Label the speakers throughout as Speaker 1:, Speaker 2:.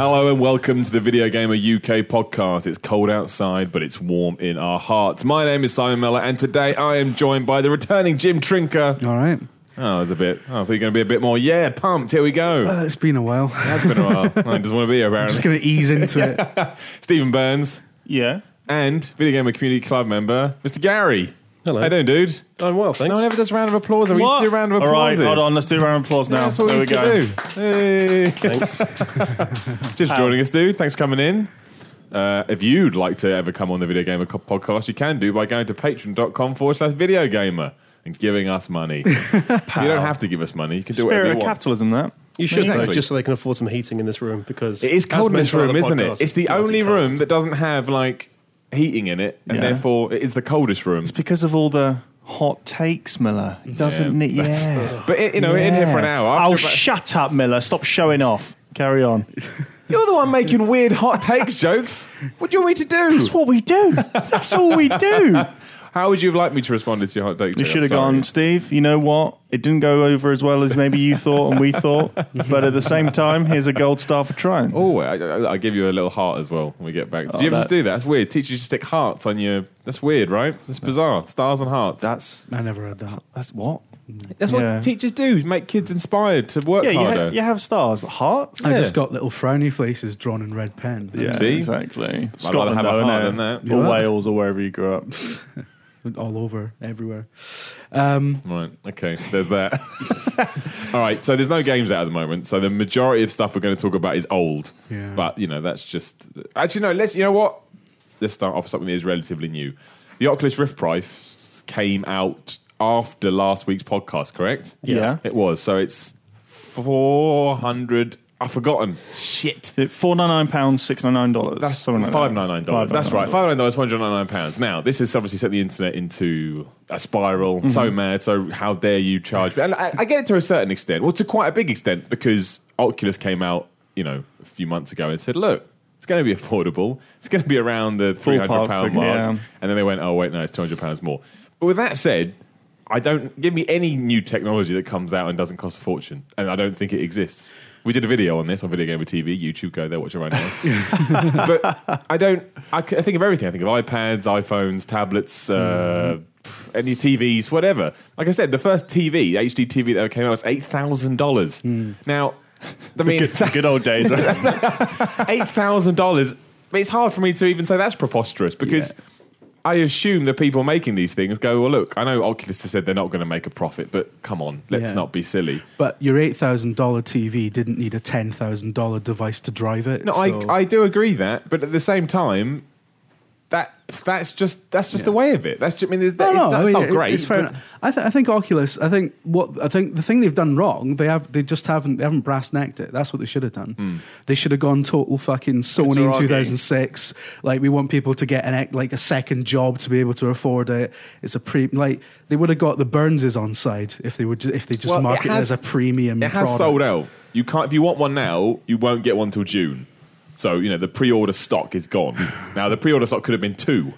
Speaker 1: Hello and welcome to the Video Gamer UK podcast. It's cold outside, but it's warm in our hearts. My name is Simon Miller, and today I am joined by the returning Jim Trinca.
Speaker 2: All right.
Speaker 1: Oh, it's a bit. Oh, I thought you were going to be a bit more. Yeah, pumped. Here we go.
Speaker 2: Uh, it's been a while.
Speaker 1: It's been a while. I just want to be here,
Speaker 2: Just going to ease into it.
Speaker 1: Stephen Burns
Speaker 3: Yeah.
Speaker 1: and Video Gamer Community Club member Mr. Gary.
Speaker 4: Hello.
Speaker 1: How you doing, dude?
Speaker 4: I'm well, thanks.
Speaker 1: No one ever does a round of applause. and We used to do a round of applause.
Speaker 3: All right,
Speaker 1: applause.
Speaker 3: hold on. Let's do a round of applause now.
Speaker 1: That's what
Speaker 3: there
Speaker 1: we
Speaker 3: we
Speaker 1: used
Speaker 3: go.
Speaker 1: to do. Hey.
Speaker 4: Thanks.
Speaker 1: Just joining us, dude. Thanks for coming in. Uh, if you'd like to ever come on the Video Gamer podcast, you can do by going to patreon.com forward slash video gamer and giving us money. you don't have to give us money. You can do whatever
Speaker 3: Spirit
Speaker 1: you
Speaker 3: of
Speaker 1: want.
Speaker 3: capitalism, that.
Speaker 4: You should,
Speaker 1: Exactly.
Speaker 4: though, just so they can afford some heating in this room because
Speaker 1: It is
Speaker 4: as
Speaker 1: cold in this
Speaker 4: mentioned on
Speaker 1: room,
Speaker 4: the
Speaker 1: isn't
Speaker 4: podcast,
Speaker 1: it? It's the
Speaker 4: bloody
Speaker 1: only
Speaker 4: cold.
Speaker 1: room that doesn't have like heating in it, and
Speaker 3: Yeah.
Speaker 1: therefore it is the coldest room.
Speaker 3: It's because of all the hot takes, Miller. He doesn't need. Yeah.
Speaker 1: But it, you know, in here for an hour.
Speaker 3: Oh,
Speaker 1: after about-
Speaker 3: shut up, Miller. Stop showing off. Carry on.
Speaker 1: You're the one making weird hot takes jokes. What do you want me to do?
Speaker 3: That's what we do. That's all we do.
Speaker 1: How would you have liked me to respond to your hot takes?
Speaker 3: You should have gone, Steve. You know what? It didn't go over as well as maybe you thought and we thought. But at the same time, here's a gold star for trying.
Speaker 1: Oh, I, I, I give you a little heart as well when we get back. Do
Speaker 3: Oh,
Speaker 1: you ever
Speaker 3: that-
Speaker 1: just do that? That's weird. Teachers just stick hearts on your. That's weird, right? That's bizarre. Stars and hearts.
Speaker 3: That's
Speaker 2: I never heard that.
Speaker 3: that's what.
Speaker 1: That's what
Speaker 3: yeah.
Speaker 1: teachers do. Make kids inspired to work
Speaker 3: Yeah, you,
Speaker 1: harder.
Speaker 3: ha- you have stars, but hearts.
Speaker 2: I
Speaker 1: Yeah.
Speaker 2: just got little frowny faces drawn in red pen.
Speaker 3: Yeah,
Speaker 1: See?
Speaker 3: exactly. Scotland,
Speaker 1: have a
Speaker 3: though,
Speaker 1: heart
Speaker 3: innit?
Speaker 1: than that.
Speaker 3: Or
Speaker 2: Yeah.
Speaker 3: Wales, or wherever you grew up.
Speaker 2: All over, everywhere. Um,
Speaker 1: Right. Okay. There's that. All right. So there's no games out at the moment. So the majority of stuff we're going to talk about is old.
Speaker 2: Yeah.
Speaker 1: But you know that's just actually no. Let's you know what. Let's start off with something that is relatively new. The Oculus Rift price came out after last week's podcast. Correct.
Speaker 3: Yeah.
Speaker 1: It was. So it's four hundred. I've forgotten. Shit.
Speaker 3: Four ninety nine pounds, six ninety nine dollars.
Speaker 1: That's five nine nine dollars. That's right, five nine dollars, one hundred ninety nine pounds. Now, this has obviously set the internet into a spiral. Mm-hmm. So mad. So how dare you charge? And I, I get it to a certain extent. Well, to quite a big extent because Oculus came out, you know, a few months ago and said, look. It's going to be affordable. It's going to be around the three hundred pound mark,
Speaker 3: yeah.
Speaker 1: and then they went, "Oh wait, no, it's two hundred pounds more." But with that said, I don't give me any new technology that comes out and doesn't cost a fortune, and I don't think it exists. We did a video on this on Video game Gamer TV, YouTube. Go there, watch it right now. but I don't. I think of everything. I think of iPads, iPhones, tablets, uh, pff, any TVs, whatever. Like I said, the first TV, HD TV that came out was eight thousand dollars. Now, I mean,
Speaker 3: Good, good old days, right?
Speaker 1: eight thousand dollars. It's hard for me to even say that's preposterous because I assume the people making these things go, well, look, I know Oculus has said they're not going to make a profit, but come on, let's
Speaker 2: Yeah.
Speaker 1: not be silly.
Speaker 2: but your $8,000 TV didn't need a $10,000 device to drive it.
Speaker 1: No,
Speaker 2: so-
Speaker 1: I I do agree that, but at the same time. That that's just that's just the way of it. That's just, I mean, that,
Speaker 2: No, no,
Speaker 1: that's
Speaker 2: I mean,
Speaker 1: not
Speaker 2: it-
Speaker 1: great.
Speaker 2: It's fair. I, th- I think Oculus. I think what I think the thing they've done wrong. They have they just haven't they haven't brass necked it. That's what they should have done.
Speaker 1: Hmm.
Speaker 2: They should have gone total fucking Sony in 2006. Like we want people to get an like a second job to be able to afford it. It's a pre like they would have got the Burnses on side if they would if they just
Speaker 1: Well, it
Speaker 2: market it,
Speaker 1: has-
Speaker 2: as a premium.
Speaker 1: It has
Speaker 2: product.
Speaker 1: sold out. You can't if you want one now, you won't get one till June. So you know the pre-order stock is gone. now the pre-order stock could have been two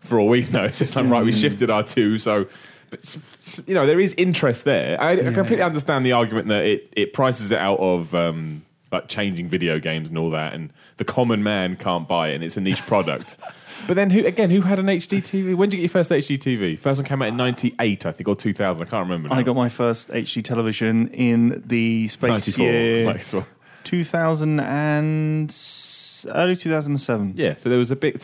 Speaker 1: for all we know. It's just like right, we shifted our two. So, but you know there is interest there. I, I completely understand the argument that it it prices it out of. Um, like changing video games and all that, and the common man can't buy it, and it's a niche product. but then, who again? Who had an HD TV? When did you get your first HD TV? First one came out in '98, I think, or 2000. I can't remember.
Speaker 3: I got my first HD television in the space
Speaker 1: 94.
Speaker 3: year
Speaker 1: Like, so-
Speaker 3: 2000 and early 2007.
Speaker 1: Yeah, so there was a bit.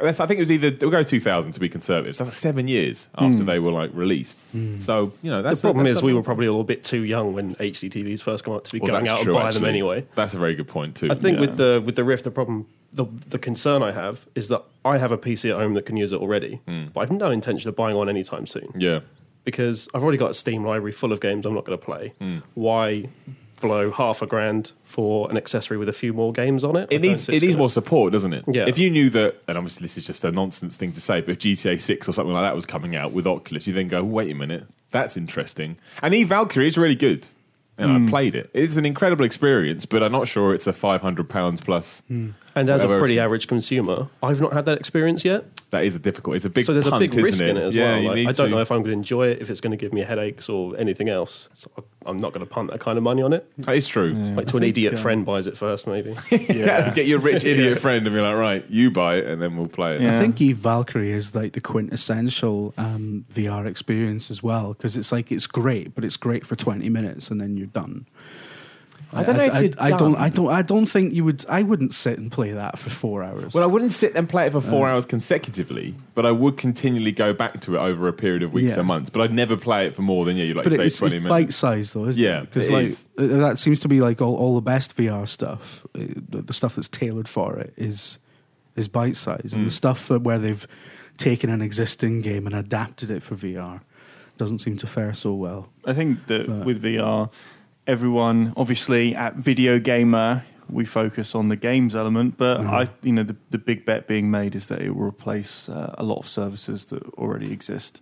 Speaker 1: I think it was either we'll go 2000 to be conservative. So that's like seven years after hmm. they were like released. Hmm. So you know
Speaker 4: The
Speaker 1: that's
Speaker 4: problem
Speaker 1: that's
Speaker 4: is we were probably all a bit too young when HD TVs first come out to be
Speaker 1: Well,
Speaker 4: going out
Speaker 1: true,
Speaker 4: and buy
Speaker 1: actually.
Speaker 4: them anyway.
Speaker 1: That's a very good point too.
Speaker 4: I think
Speaker 3: Yeah.
Speaker 4: with the with the Rift, the problem, the the concern I have is that I have a PC at home that can use it already, hmm. but I've no intention of buying one anytime soon
Speaker 1: yeah,
Speaker 4: because I've already got a Steam library full of games I'm not going to play.
Speaker 1: Hmm.
Speaker 4: Why blow half a grand for an accessory with a few more games on it?
Speaker 1: It
Speaker 4: don't
Speaker 1: needs it needs
Speaker 4: gonna-
Speaker 1: more support, doesn't it?
Speaker 4: Yeah.
Speaker 1: If you knew that, and obviously this is just a nonsense thing to say, but if GTA Six or something like that was coming out with Oculus, you then go, wait a minute, that's interesting. And Eve Valkyrie is really good. You know, I hmm. played it. It's an incredible experience, but I'm not sure it's a five hundred pounds plus hmm.
Speaker 4: And as a pretty average consumer, I've not had that experience yet.
Speaker 1: that is a difficult. It's a big.
Speaker 4: so there's
Speaker 1: punt,
Speaker 4: a big risk
Speaker 1: isn't
Speaker 4: in it as
Speaker 1: yeah,
Speaker 4: well.
Speaker 1: you
Speaker 4: Like,
Speaker 1: need
Speaker 4: I don't
Speaker 1: to-
Speaker 4: know if I'm going to enjoy it, if it's going to give me headaches or anything else. So I- I'm not going to punt that kind of money on it.
Speaker 1: That is true.
Speaker 4: Like to an idiot friend buys it first, maybe.
Speaker 1: Yeah. Get your rich idiot friend and be like, right, you buy it, and then we'll play it.
Speaker 3: Yeah.
Speaker 2: I think Eve Valkyrie is like the quintessential um, VR experience as well because it's like it's great, but it's great for twenty minutes and then you're done.
Speaker 1: I don't know if
Speaker 2: I,
Speaker 1: you're
Speaker 2: I don't. I don't. I don't think you would. I wouldn't sit and play that for four hours.
Speaker 1: Well, I wouldn't sit and play it for four hours consecutively, but I would continually go back to it over a period of weeks
Speaker 2: Yeah.
Speaker 1: or months. But I'd never play it for more than yeah, you like
Speaker 2: but
Speaker 1: say
Speaker 2: it's,
Speaker 1: twenty
Speaker 2: it's
Speaker 1: minutes.
Speaker 2: bite sized though, isn't
Speaker 1: Yeah,
Speaker 2: it? Because
Speaker 1: it
Speaker 2: like
Speaker 1: is.
Speaker 2: uh, that seems to be like all, all the best VR stuff. uh, The, the stuff that's tailored for it is is bite sized,
Speaker 1: Mm.
Speaker 2: and the stuff that where they've taken an existing game and adapted it for VR doesn't seem to fare so well.
Speaker 3: I think that
Speaker 2: Right.
Speaker 3: with VR, everyone obviously at Video Gamer we focus on the games element, but
Speaker 2: Mhm.
Speaker 3: I, you know, the, the big bet being made is that it will replace uh, a lot of services that already exist,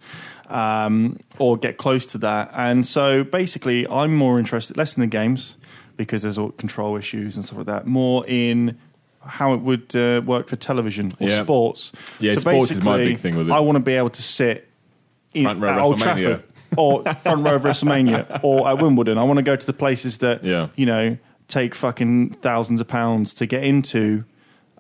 Speaker 3: um, or get close to that. And so, basically, I'm more interested less in the games because there's all control issues and stuff like that. More in how it would uh, work for television or
Speaker 1: Yeah.
Speaker 3: sports.
Speaker 1: Yeah,
Speaker 3: So
Speaker 1: sports is my big thing with it.
Speaker 3: I want to be able to sit in
Speaker 1: Front row
Speaker 3: at Old. Trafford or front row of WrestleMania or at Wimbledon. I want to go to the places that
Speaker 1: Yeah.
Speaker 3: you know take fucking thousands of pounds to get into.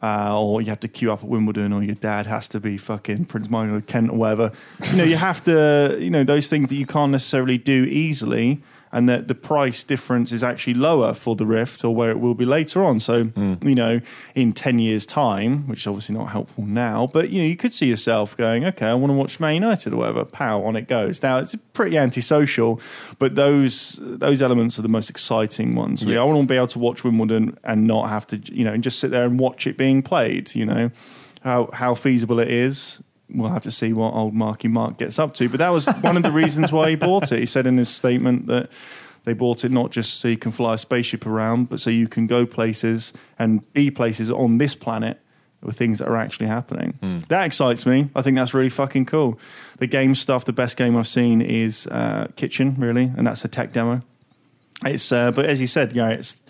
Speaker 3: Uh, or you have to queue up at Wimbledon, or your dad has to be fucking Prince Michael of Kent or whatever. You know, you have to, you know, those things that you can't necessarily do easily, and that the price difference is actually lower for the Rift or where it will be later on. So, hmm. you know, in 10 years' time, which is obviously not helpful now, but, you know, you could see yourself going, okay, I want to watch Man United or whatever, pow, on it goes. Now, it's pretty antisocial, but those those elements are the most exciting ones. Really.
Speaker 1: Yeah.
Speaker 3: I want to be able to watch Wimbledon and not have to, you know, and just sit there and watch it being played, you know. How, how feasible it is, we'll have to see what old Marky Mark gets up to. But that was one of the reasons why he bought it. He said in his statement that they bought it not just so you can fly a spaceship around, but so you can go places and be places on this planet with things that are actually happening. That excites me. I think that's really fucking cool. The game stuff, the best game I've seen is uh, Kitchen, really, and that's a tech demo. It's, uh, but as you said, you know, it's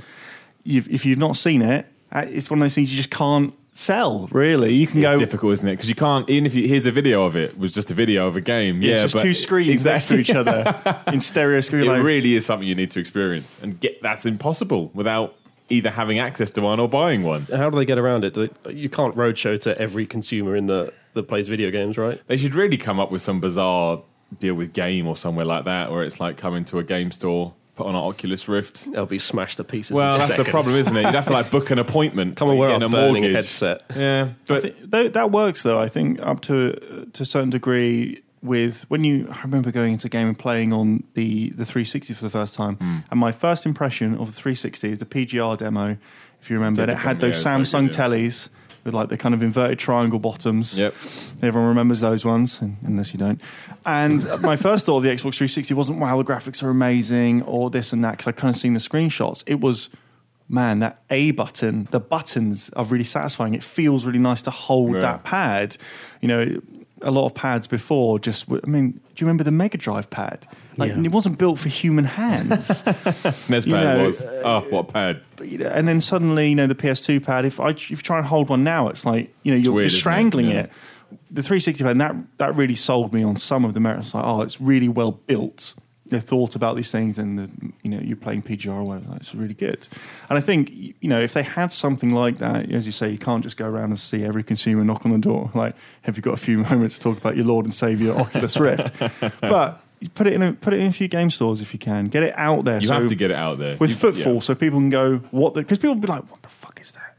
Speaker 3: you've, if you've not seen it, uh, it's one of those things you just can't sell. Really, you can
Speaker 1: It's
Speaker 3: go.
Speaker 1: difficult, isn't it? Because you can't. Even if you, here's a video of it, was just a video of a game.
Speaker 3: Yeah,
Speaker 1: yeah,
Speaker 3: it's just two screens next to each other in stereo screen.
Speaker 1: It
Speaker 3: like,
Speaker 1: really is something you need to experience, and get that's impossible without either having access to one or buying one.
Speaker 4: How do they get around it? Do they, you can't roadshow to every consumer in the that plays video games, right?
Speaker 1: They should really come up with some bizarre deal with Game or somewhere like that, where it's like coming to a game store, put on an Oculus Rift.
Speaker 4: They'll be smashed to pieces.
Speaker 1: Well,
Speaker 4: in
Speaker 1: that's the problem, isn't it? You'd have to like book an appointment.
Speaker 4: Come and
Speaker 1: like,
Speaker 4: wear a
Speaker 1: get
Speaker 4: burning
Speaker 1: mortgage.
Speaker 4: headset.
Speaker 1: Yeah, but
Speaker 3: Th- that, that works though. I think up to to a certain degree. With when you, I remember going into a game and playing on the the 360 for the first time,
Speaker 1: Hmm.
Speaker 3: and my first impression of the 360 is the PGR demo. If you remember,
Speaker 1: Did
Speaker 3: and it had those
Speaker 1: yeah,
Speaker 3: Samsung
Speaker 1: good, yeah.
Speaker 3: tellies with like the kind of inverted triangle bottoms.
Speaker 1: Yep.
Speaker 3: Everyone remembers those ones, unless you don't. And my first thought of the Xbox 360 wasn't, wow, the graphics are amazing, or this and that, because I kind of seen the screenshots. It was, man, that A button, the buttons are really satisfying. It feels really nice to hold
Speaker 1: Yeah.
Speaker 3: that pad. You know, a lot of pads before just, w- I mean, do you remember the Mega Drive pad? Like,
Speaker 2: Yeah.
Speaker 3: it wasn't built for human hands.
Speaker 1: SNES
Speaker 3: You
Speaker 1: pad
Speaker 3: know,
Speaker 1: was. Uh, oh, what pad?
Speaker 3: But, you know, and then suddenly, you know, the PS2 pad. If I if you try and hold one now, it's like you know you're,
Speaker 1: weird,
Speaker 3: you're
Speaker 1: isn't it?
Speaker 3: strangling
Speaker 1: Yeah.
Speaker 3: it. The 360 pad and that that really sold me on some of the merits. Like, oh, it's really well built. They thought about these things, and the you know you're playing PGR or whatever. That's really good. And I think you know if they had something like that, as you say, you can't just go around and see every consumer knock on the door. Like, have you got a few moments to talk about your Lord and Savior Oculus Rift? but put it in a, put it in a few game stores if you can. Get it out there.
Speaker 1: You
Speaker 3: so
Speaker 1: have to get it out there
Speaker 3: with
Speaker 1: You-
Speaker 3: footfall,
Speaker 1: yeah.
Speaker 3: so people can go what because people will be like, "What the fuck is that?"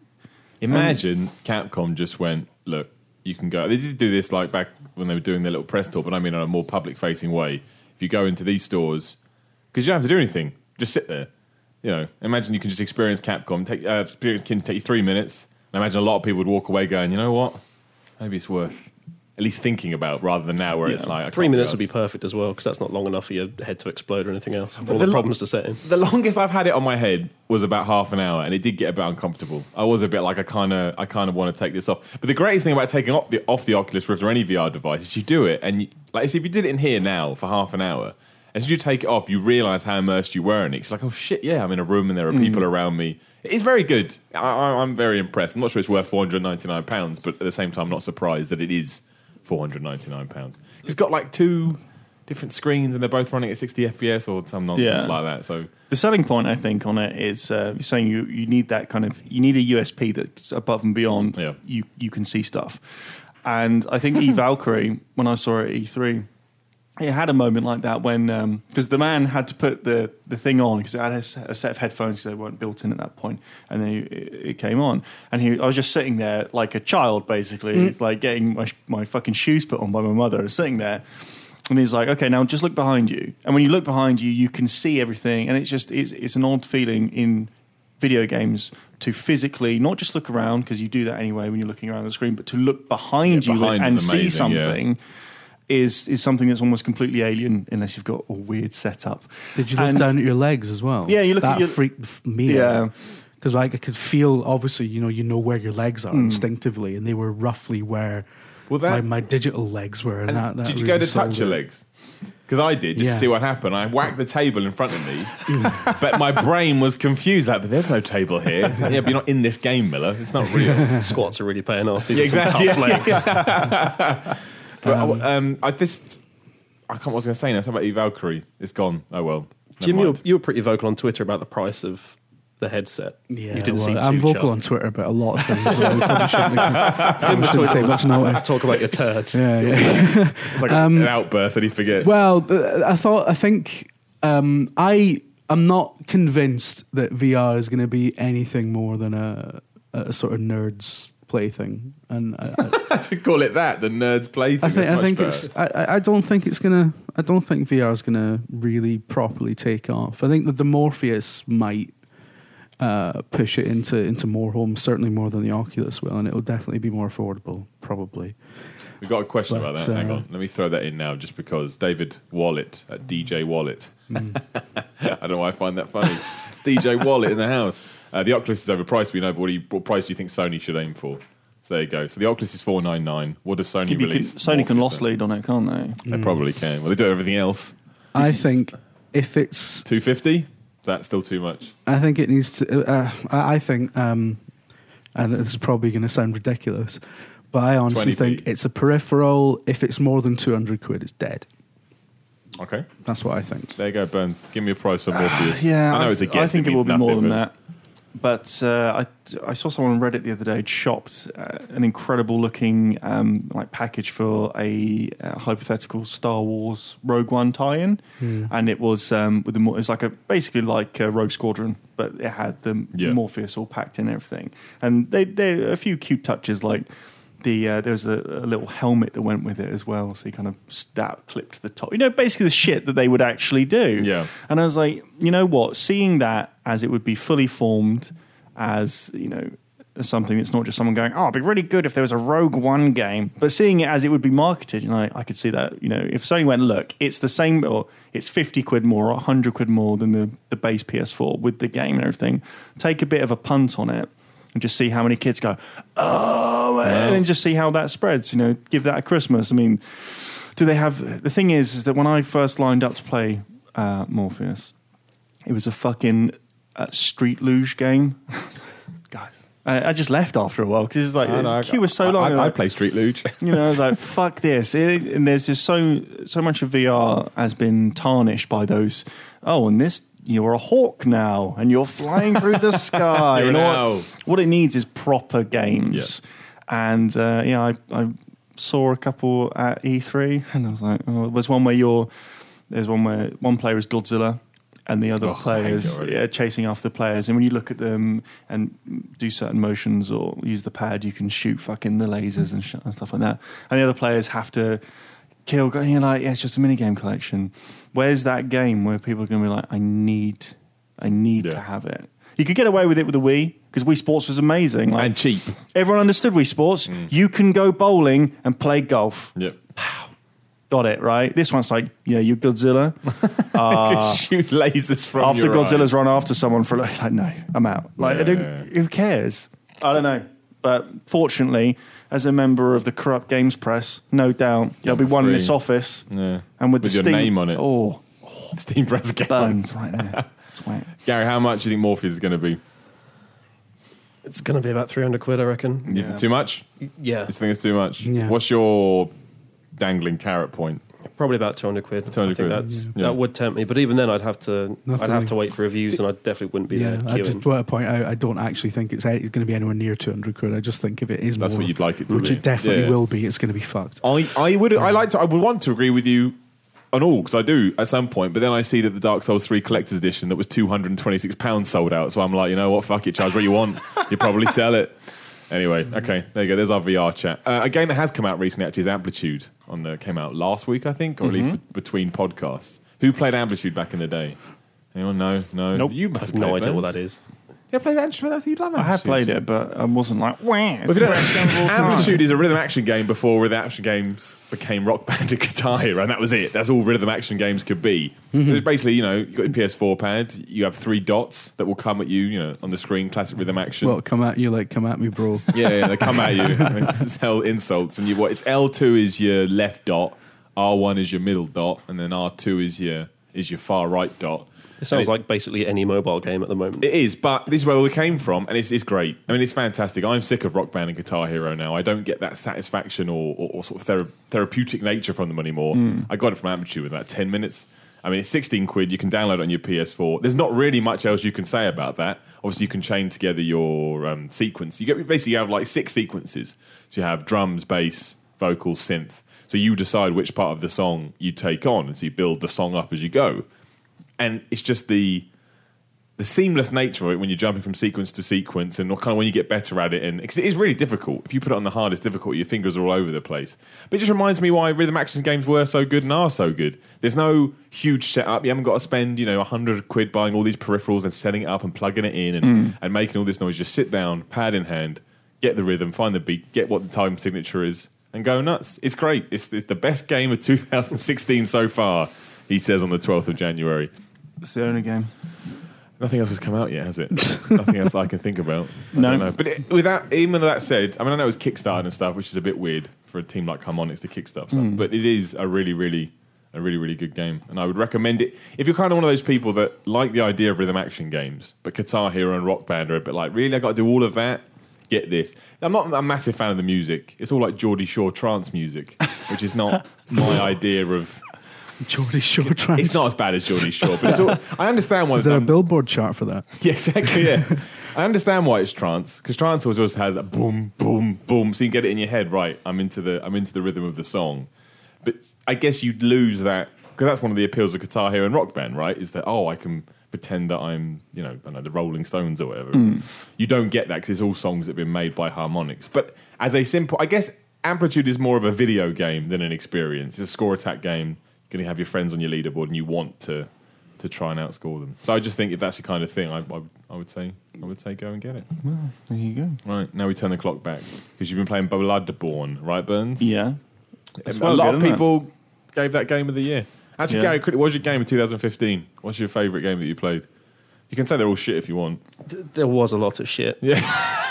Speaker 1: Imagine Capcom just went, look, you can go. They did do this like back when they were doing their little press tour, but I mean on a more public facing way. If you go into these stores, because you don't have to do anything, just sit there. You know, imagine you can just experience Capcom. Take uh, experience can take you three minutes. And imagine a lot of people would walk away going, you know what? Maybe it's worth at least thinking about rather than now where it's like I
Speaker 4: Three minutes would be perfect as well because that's not long enough for your head to explode or anything else. All
Speaker 1: the
Speaker 4: the
Speaker 1: lo-
Speaker 4: problems to set in.
Speaker 1: The longest I've had it on my head was about half an hour, and it did get a bit uncomfortable. I was a bit like I kind of, I kind of want to take this off. But the greatest thing about taking off the off the Oculus Rift or any VR device is you do it, and you, like, so if you did it in here now for half an hour, As you take it off, you realise how immersed you were in it. It's like, oh shit, yeah, I'm in a room and there are
Speaker 3: Mm.
Speaker 1: people around me. It's very good. I, I, I'm very impressed. I'm not sure it's worth 499 pounds, but at the same time, I'm not surprised that it is 499 pounds. It's got like two different screens and they're both running at 60 FPS or some nonsense
Speaker 3: Yeah.
Speaker 1: like that. So
Speaker 3: The selling point, I think, on it is uh, you're saying you, you need that kind of you need a USP that's above and beyond.
Speaker 1: Yeah.
Speaker 3: You you can see stuff, and I think E Valkyrie when I saw it at E3, it had a moment like that when um, because the man had to put the the thing on because it had a, set of headphones 'cause they weren't built in at that point, and then he, it, came on, and he I was just sitting there like a child basically, mm. it's like getting my my fucking shoes put on by my mother, I was sitting there. And he's like, okay, now just look behind you. And when you look behind you, you can see everything. And it's just, it's, it's an odd feeling in video games to physically not just look around, because you do that anyway when you're looking around the screen, but to look behind
Speaker 1: Yeah,
Speaker 3: you
Speaker 1: behind
Speaker 3: and see
Speaker 1: amazing, yeah.
Speaker 3: Something. Is, is something that's almost completely alien unless you've got a weird setup.
Speaker 2: Did you look
Speaker 3: And-
Speaker 2: down at your legs as well?
Speaker 3: Yeah, you look
Speaker 2: that
Speaker 3: at your-
Speaker 2: freaked me
Speaker 3: Yeah.
Speaker 2: out. Because like I could feel, obviously, you know, you know where your legs are hmm. instinctively, and they were roughly where
Speaker 1: Well, that-
Speaker 2: my, my digital legs were. And,
Speaker 1: And
Speaker 2: that, that
Speaker 1: did you
Speaker 2: really
Speaker 1: go to touch
Speaker 2: sold
Speaker 1: your legs? Because I did, just
Speaker 2: Yeah.
Speaker 1: to see what happened. I whacked the table in front of me, but my brain was confused. Like, but there's no table here. Like, yeah, but you're not in this game, Miller. It's not real.
Speaker 4: Squats are really paying off. These
Speaker 1: Yeah,
Speaker 4: are some
Speaker 1: exactly,
Speaker 4: tough
Speaker 1: yeah.
Speaker 4: legs.
Speaker 1: but um, um, I just, I can't. What was I going to say now? Something about E Valkyrie. It's gone. Oh well. Never
Speaker 4: Jim, you were, you were pretty vocal on Twitter about the price of the headset.
Speaker 2: Yeah,
Speaker 4: you didn't
Speaker 2: well,
Speaker 4: seem too
Speaker 2: I'm vocal
Speaker 4: chuffed.
Speaker 2: on Twitter about a lot of things. so we probably shouldn't, probably shouldn't take much notice.
Speaker 4: Talk about your turds.
Speaker 2: Yeah, yeah.
Speaker 1: It's like
Speaker 2: um,
Speaker 1: an outburst that he forget.
Speaker 2: Well, I thought I think um, I am not convinced that VR is going to be anything more than a, a sort of nerds plaything, and I, I,
Speaker 1: should call it that. The nerds plaything.
Speaker 2: I think I think
Speaker 1: better.
Speaker 2: it's I, I- don't think it's gonna I don't think VR is gonna really properly take off. I think that the Morpheus might uh, push it into into more homes, certainly more than the Oculus will, and it will definitely be more affordable, probably.
Speaker 1: We've got a question
Speaker 2: But,
Speaker 1: about that. Hang
Speaker 2: uh,
Speaker 1: on. Let me throw that in now just because David Wallet at DJ Wallet.
Speaker 2: Mm.
Speaker 1: I don't know why I find that funny. DJ Wallet in the house. Uh, the Oculus is overpriced. We know, but what, you, what price do you think Sony should aim for? So there you go. So the Oculus is four nine nine. What does Sony
Speaker 3: You can,
Speaker 1: release?
Speaker 3: Sony can
Speaker 1: Morpheus
Speaker 3: loss lead on it, can't they?
Speaker 1: at? They probably can. Well, they do everything else.
Speaker 2: I think if it's
Speaker 1: Two fifty. That's still too much.
Speaker 2: I think it needs to. Uh, I I think, um, and this is probably going to sound ridiculous, but I honestly think it's a peripheral. If it's more than two hundred quid, it's dead.
Speaker 1: Okay.
Speaker 2: That's what I think.
Speaker 1: There you go, Burns. Give me a price for Morpheus.
Speaker 3: Yeah,
Speaker 1: I know it's a guess.
Speaker 3: I think it,
Speaker 1: means
Speaker 3: will be more than
Speaker 1: but-
Speaker 3: that. But uh, I, I saw someone on Reddit the other day had shopped uh, an incredible looking um, like package for a uh, hypothetical Star Wars Rogue One tie-in,
Speaker 2: Hmm.
Speaker 3: and it was um, with the mo- it's like a basically like a Rogue Squadron, but it had the
Speaker 1: Yeah.
Speaker 3: Morpheus all packed in and everything, and they they a few cute touches like. The uh, there was a, a little helmet that went with it as well, so you kind of that clipped to the top. You know, basically the shit that they would actually do.
Speaker 1: Yeah.
Speaker 3: And I was like, you know what? Seeing that as it would be fully formed, as you know, as something that's not just someone going, "Oh, it'd be really good if there was a Rogue One game," but seeing it as it would be marketed, you know, I could see that. You know, if Sony went, "Look, it's the same," or it's fifty quid more, or hundred quid more than the the base PS4 with the game and everything, take a bit of a punt on it. And just see how many kids go, oh, and then just see how that spreads. You know, give that a Christmas. I mean, do they have the thing is is that when I first lined up to play uh, Morpheus, it was a fucking uh, street luge game. Guys, I, I just left after a while because it's like the queue was so
Speaker 1: I-
Speaker 3: long.
Speaker 1: I, I
Speaker 3: like,
Speaker 1: play Street Luge.
Speaker 3: you know, I was like, fuck this. It, and there's just so so much of VR has been tarnished by those. Oh, and this you're a hawk now, and you're flying through the sky.
Speaker 1: An
Speaker 3: all-
Speaker 1: owl.
Speaker 3: what it needs is proper games. And uh, yeah, I, I saw a couple at E3, and I was like, oh, there's one where you're there's one where one player is Godzilla. And the other
Speaker 1: Oh,
Speaker 3: players yeah, chasing after the players. And when you look at them and do certain motions or use the pad, you can shoot fucking the lasers and, sh- and stuff like that. And the other players have to kill. And you're like, yeah, it's just a minigame collection. Where's that game where people are going to be like, I need, I need
Speaker 1: Yeah.
Speaker 3: to have it. You could get away with it with the Wii because Wii Sports was amazing. Like
Speaker 1: and cheap.
Speaker 3: everyone understood Wii Sports.
Speaker 1: Mm.
Speaker 3: You can go bowling and play golf.
Speaker 1: Yep.
Speaker 3: Got it right. This one's like, yeah, you're Godzilla. Uh,
Speaker 1: Shoot lasers from
Speaker 3: after
Speaker 1: your
Speaker 3: Godzilla's
Speaker 1: eyes.
Speaker 3: run after someone for like, like, no, I'm out. Like,
Speaker 1: Yeah,
Speaker 3: I don't,
Speaker 1: yeah, yeah.
Speaker 3: who cares? I don't know. But fortunately, as a member of the corrupt games press, no doubt there'll be
Speaker 1: for
Speaker 3: one in this office,
Speaker 1: Yeah.
Speaker 3: and with,
Speaker 1: With
Speaker 3: the
Speaker 1: your
Speaker 3: Steam,
Speaker 1: name on it.
Speaker 3: Oh,
Speaker 1: Steam press account.
Speaker 3: burns right there. It's wet.
Speaker 1: Gary, how much do you think Morpheus is going to be?
Speaker 4: It's going to be about 300 quid, I reckon.
Speaker 1: You think too much?
Speaker 4: Yeah,
Speaker 1: You think it's too much?
Speaker 2: Yeah.
Speaker 1: What's your dangling carrot point?
Speaker 4: Probably about 200 quid.
Speaker 1: 200
Speaker 4: I think
Speaker 1: quid.
Speaker 4: that's,
Speaker 1: Yeah.
Speaker 4: that would tempt me. But even then, I'd have to
Speaker 2: Nothing
Speaker 4: I'd have to wait for reviews and I definitely wouldn't be
Speaker 2: yeah,
Speaker 4: there
Speaker 2: I
Speaker 4: queuing.
Speaker 2: just want to point out I don't actually think it's going to be anywhere near 200 quid. I just think if it is
Speaker 1: That's
Speaker 2: more,
Speaker 1: what you'd like it to
Speaker 2: which
Speaker 1: be.
Speaker 2: it definitely
Speaker 1: Yeah.
Speaker 2: will be, it's going to be fucked.
Speaker 1: I, I would I like to I would want to agree with you on all because I do at some point, but then I see that the Dark Souls three collector's edition that was two hundred and twenty six pounds sold out. So I'm like, you know what, fuck it, charge what you want. you probably sell it. Anyway, okay, there you go. There's our VR chat. Uh, a game that has come out recently actually is Amplitude. On the came out last week, I think, or at least mm-hmm. be- between podcasts. Who played Amplitude back in the day? Anyone? No, no.
Speaker 3: Nope.
Speaker 1: You must
Speaker 4: have
Speaker 1: have
Speaker 4: no
Speaker 1: played
Speaker 4: idea what that is.
Speaker 1: Yeah, played Amplitude. I think you'd love
Speaker 3: I have played it, but I wasn't like, wah. It's
Speaker 1: Well, if
Speaker 3: the
Speaker 1: you don't-
Speaker 3: best game of all time.
Speaker 1: Amplitude is a rhythm action game before rhythm action games became Rock Band and Guitar Hero, and that was it. That's all rhythm action games could be. Mm-hmm. It was basically, you know, you've got your PS4 pad, you have three dots that will come at you, you know, on the screen, classic rhythm action.
Speaker 2: Well, come at you like, come at me, bro.
Speaker 1: yeah, yeah, they come at you. it's hell insults, and you what? It's L two is your left dot, R one is your middle dot, and then R two is your is your far right dot.
Speaker 4: It sounds like basically any mobile game at the moment.
Speaker 1: It is, but this is where we came from, and it's, it's great. I mean, it's fantastic. I'm sick of Rock Band and Guitar Hero now. I don't get that satisfaction or, or, or sort of thera- therapeutic nature from them anymore. I got it from Amplitude with about 10 minutes. I mean, it's 16 quid. You can download it on your PS4. There's not really much else you can say about that. Obviously, you can chain together your um, sequence. You get basically you have like six sequences. So you have drums, bass, vocals, synth. So you decide which part of the song you take on, and so you build the song up as you go. And it's just the the seamless nature of it when you're jumping from sequence to sequence and kind of when you get better at it. And because it is really difficult. If you put it on the hardest difficulty your fingers are all over the place. But it just reminds me why rhythm action games were so good and are so good. There's no huge setup. You haven't got to spend you know 100 quid buying all these peripherals and setting it up and plugging it in and, hmm. and making all this noise. Just sit down pad in hand get the rhythm find the beat get what the time signature is and go nuts. It's great. It's, it's the best game of 2016 so far he says on the 12th of january
Speaker 3: It's the only game.
Speaker 1: Nothing else has come out yet, has it? Nothing else I can think about. I
Speaker 3: No.
Speaker 1: don't know. But it, with that, even with that said, I mean, I know it's Kickstarter and stuff, which is a bit weird for a team like Harmonix to kickstart stuff. Hmm. But it is a really, really, a really, really good game, and I would recommend it if you're kind of one of those people that like the idea of rhythm action games, but Guitar Hero and Rock Band are a bit like, really, I got to do all of that. Get this. I'm not a massive fan of the music. It's all like Geordie Shore trance music, which is not my idea of.
Speaker 2: Geordie Shore trance.
Speaker 1: It's not as bad as Geordie Shore, but it's all, I understand why
Speaker 2: Is there a billboard chart for that?
Speaker 1: Yeah, exactly. Yeah, I understand why it's trance because trance always always has that boom, boom, boom. So you get it in your head, right? I'm into the I'm into the rhythm of the song, but I guess you'd lose that because that's one of the appeals of Guitar Hero and Rock Band, right? Is that oh, I can pretend that I'm you know I don't know the Rolling Stones or whatever. Hmm. You don't get that because it's all songs that have been made by Harmonix. But as a simple, I guess Amplitude is more of a video game than an experience. It's a score attack game. You're going to have your friends on your leaderboard, and you want to to try and outscore them. So I just think if that's your kind of thing, I, I, I would say I would say go and get it.
Speaker 3: Well, There you go.
Speaker 1: Right now we turn the clock back because you've been playing Bloodborne, right, Burns?
Speaker 3: Yeah. It's
Speaker 1: a
Speaker 3: well
Speaker 1: lot
Speaker 3: good,
Speaker 1: of
Speaker 3: isn't it?
Speaker 1: people gave that game of the year. Actually,
Speaker 3: Yeah.
Speaker 1: Gary, quickly, what was your game of 2015? What's your favourite game that you played? You can say they're all shit if you want.
Speaker 4: There was a lot of shit.
Speaker 1: Yeah,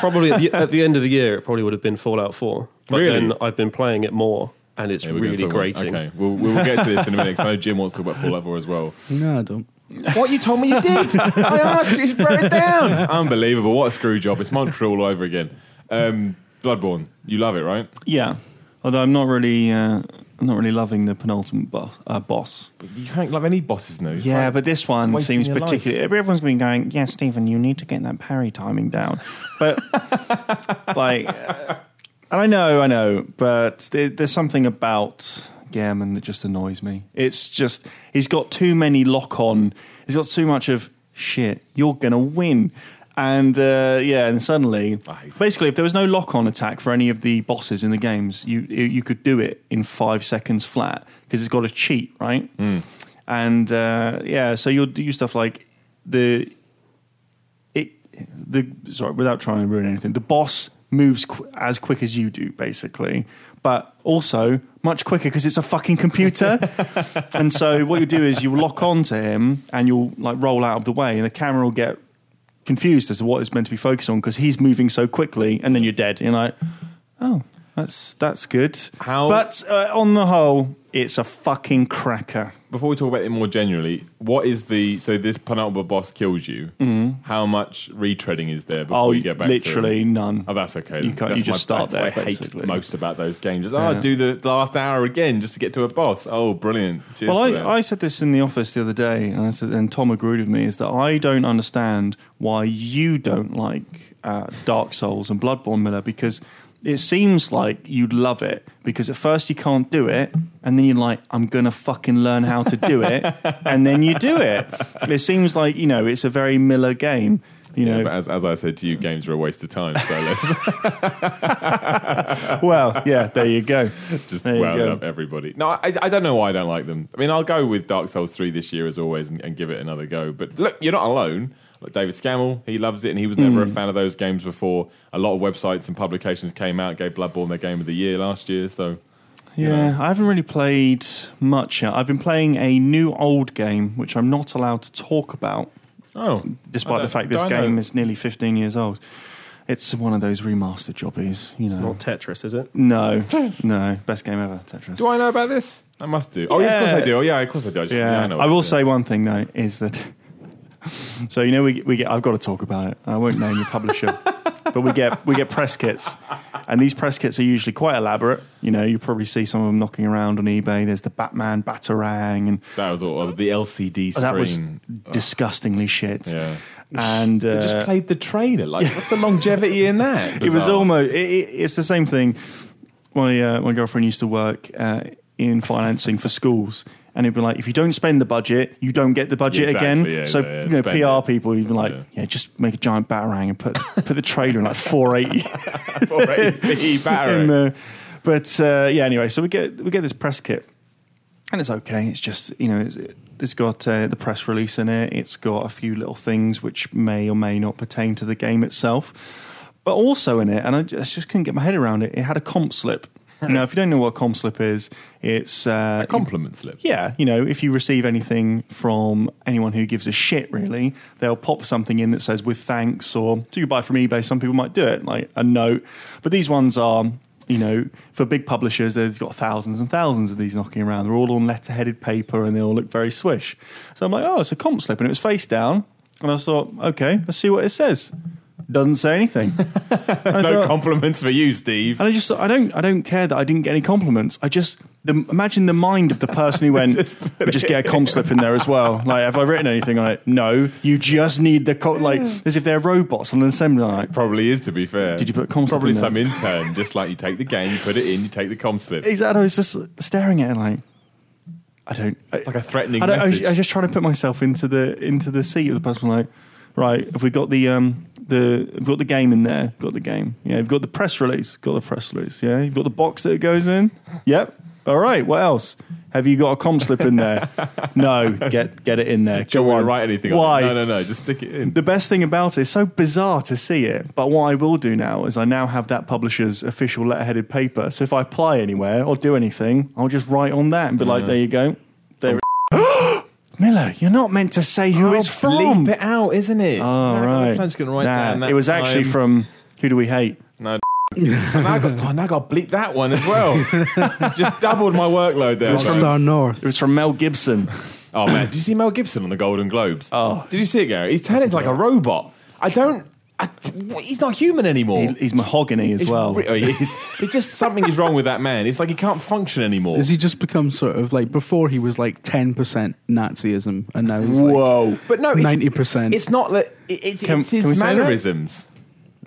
Speaker 4: Probably at the, at the end of the year, it probably would have been Fallout 4. But
Speaker 1: Really?
Speaker 4: then I've been playing it more, and it's
Speaker 1: Here
Speaker 4: really
Speaker 1: talk
Speaker 4: grating.
Speaker 1: Okay, we'll, we'll get to this in a minute because I know Jim wants to talk about Fallout 4 as well.
Speaker 2: No, I don't.
Speaker 1: What you told me you did? I asked you to write it down. Unbelievable! What a screw job! It's Montreal all over again. Um, Bloodborne, you love it, right?
Speaker 3: Yeah. Although I'm not really, uh, I'm not really loving the penultimate boss. Uh, boss.
Speaker 1: You can't love any bosses now. It's
Speaker 3: yeah,
Speaker 1: like-
Speaker 3: but this one seems
Speaker 1: your life.
Speaker 3: particularly. Everyone's been going, "Yeah, Stephen, you need to get that parry timing down." But like, uh, and I know, I know, but there, there's something about Gehrman that just annoys me. It's just he's got too many lock on. He's got too much of shit. You're gonna win. And uh, yeah, and suddenly, basically, if there was no lock-on attack for any of the bosses in the games, you you could do it in five seconds flat because it's got a cheat, right? And uh, yeah, so you'll do stuff like the it the sorry without trying to ruin anything. The boss moves qu- as quick as you do, basically, but also much quicker because it's a fucking computer. and so what you do is you lock on to him and you'll like roll out of the way, and the camera will get confused as to what it's meant to be focused on because he's moving so quickly, and then you're dead. You're like, oh, that's that's good.
Speaker 1: How-
Speaker 3: But uh, on the whole, it's a fucking cracker.
Speaker 1: before we talk about it more generally, what is the so this penultimate boss kills you? Mm. How much retreading is there before
Speaker 3: Oh,
Speaker 1: you get back? To it?
Speaker 3: Literally
Speaker 1: to
Speaker 3: none.
Speaker 1: Oh, that's okay.
Speaker 3: You can't-
Speaker 1: That's
Speaker 3: you just start there,
Speaker 1: I hate
Speaker 3: basically.
Speaker 1: most about those games. Just oh,
Speaker 3: Yeah.
Speaker 1: do the last hour again just to get to a boss. Oh, brilliant! Cheers
Speaker 3: Well. I, I said this in the office the other day, and I said, and Tom agreed with me, is that I don't understand why you don't like uh, Dark Souls and Bloodborne, Miller, because it seems like you'd love it because at first you can't do it, and then you're like, I'm gonna fucking learn how to do it, and then you do it. It seems like you know it's a very Miller game. You
Speaker 1: Yeah,
Speaker 3: know,
Speaker 1: but as, as I said to you, games are a waste of time. So let's
Speaker 3: well, yeah, there you go.
Speaker 1: just
Speaker 3: There
Speaker 1: well
Speaker 3: go.
Speaker 1: up everybody. No, I, I don't know why I don't like them. I mean, I'll go with Dark Souls 3 this year as always and, and give it another go. But look, you're not alone. Like David Scammell, he loves it and he was never
Speaker 3: Hmm.
Speaker 1: a fan of those games before. A lot of websites and publications came out, gave Bloodborne their game of the year last year. So
Speaker 3: Yeah, I haven't really played much yet. I've been playing a new old game, which I'm not allowed to talk about,
Speaker 1: Oh,
Speaker 3: despite the fact this
Speaker 1: don't- do I know-
Speaker 3: game is nearly 15 years old. It's one of those remastered jobbies, you know.
Speaker 4: Not Tetris, is it?
Speaker 3: no, no, best game ever, Tetris.
Speaker 1: Do I know about this? I must do. Oh, yeah, of course I do. Oh, yeah, of course I do. I, just,
Speaker 3: yeah,
Speaker 1: I, know
Speaker 3: I will
Speaker 1: what-
Speaker 3: say one thing though is that. so you know we we get. I've got to talk about it. I won't name the publisher, but we get we get press kits, and these press kits are usually quite elaborate. You know, you probably see some of them knocking around on eBay. There's the Batman Batarang, and
Speaker 1: that was all. The LCD screen.
Speaker 3: that was disgustingly shit.
Speaker 1: yeah.
Speaker 3: And
Speaker 1: They
Speaker 3: uh,
Speaker 1: just played the trailer. Like, what's the longevity in that?
Speaker 3: it was almost. It, it, it's the same thing. My uh, my girlfriend used to work uh, in financing for schools, and it'd be like, if you don't spend the budget, you don't get the budget
Speaker 1: Exactly,
Speaker 3: again.
Speaker 1: yeah,
Speaker 3: so
Speaker 1: yeah,
Speaker 3: you know, PR
Speaker 1: it.
Speaker 3: people, you'd be like,
Speaker 1: Yeah.
Speaker 3: yeah. just make a giant batarang and put put the trailer in like four eighty.
Speaker 1: Already battering.
Speaker 3: in the, but uh, yeah, anyway, so we get we get this press kit, and it's okay. It's just you know, it's, it's got uh, the press release in it. It's got a few little things which may or may not pertain to the game itself, but also in it, and I just, just couldn't get my head around it. It had a comp slip. now, if you don't know what a comp slip is, it's uh, a
Speaker 1: Compliment slip.
Speaker 3: yeah, you know, if you receive anything from anyone who gives a shit, really, they'll pop something in that says with thanks or do you buy from eBay? Some people might do it, like a note. But these ones are, you know, for big publishers, they've got thousands and thousands of these knocking around. They're all on letter-headed paper and they all look very swish. So I'm like, oh, it's a comp slip, and it was face down. And I thought, okay, let's see what it says. Doesn't say anything.
Speaker 1: No
Speaker 3: thought-
Speaker 1: compliments for you, Steve.
Speaker 3: and I just, I don't, I don't care that I didn't get any compliments. I just, the, imagine the mind of the person who went, we just get a comp slip in there as well. Like, have I written anything on it? No, you just need the co- like, as if they're robots on an assembly line.
Speaker 1: Probably is, to be fair.
Speaker 3: Did you put a com slip
Speaker 1: Probably
Speaker 3: in there?
Speaker 1: some intern, just like you take the game, you put it in, you take the com slip.
Speaker 3: Exactly. I was just staring at it like, I don't. I,
Speaker 1: like a threatening
Speaker 3: I, don't, I, was. I was just trying to put myself into the into the seat of the person. Like, right, have we got the um the we've got the game in there? Got the game? Yeah. You've got the press release. Got the press release. Yeah. You've got the box that it goes in. Yep. All right. What else? Have you got a com slip in there? no. Get get it in there.
Speaker 1: Do you
Speaker 3: Go
Speaker 1: want
Speaker 3: on.
Speaker 1: to write anything
Speaker 3: Why?
Speaker 1: on it? No, no, no. Just stick it in.
Speaker 3: The best thing about it is so bizarre to see it, but what I will do now is I now have that publisher's official letterheaded paper. So if I apply anywhere or do anything, I'll just write on that and be like, uh-huh. "There you go." There. Miller, you're not meant to say who it's from.
Speaker 1: Bleep it out, isn't it?
Speaker 3: Oh
Speaker 1: No,
Speaker 3: right.
Speaker 1: I'm just going to write
Speaker 3: Nah,
Speaker 1: down that
Speaker 3: it was actually
Speaker 1: time.
Speaker 3: from who do we hate?
Speaker 1: No. Oh, and I got, oh, now I got to bleep that one as well. just doubled my workload there.
Speaker 2: Rockstar North.
Speaker 3: It was from Mel Gibson.
Speaker 1: Oh man, did you see Mel Gibson on the Golden Globes?
Speaker 3: Oh.
Speaker 1: did you see it, Gary? He's turned into like a robot. I don't. I, he's not human anymore.
Speaker 3: He, he's mahogany as
Speaker 1: It's
Speaker 3: well.
Speaker 1: re- oh, he. It's just something is wrong with that man. It's like he can't function anymore.
Speaker 2: Has he just become sort of like before he was like ten percent Nazism and now he's like
Speaker 3: Whoa.
Speaker 1: But no,
Speaker 2: ninety percent.
Speaker 1: It's not that. It, it's,
Speaker 3: Can-
Speaker 1: it's his
Speaker 3: can we say that?
Speaker 1: mannerisms.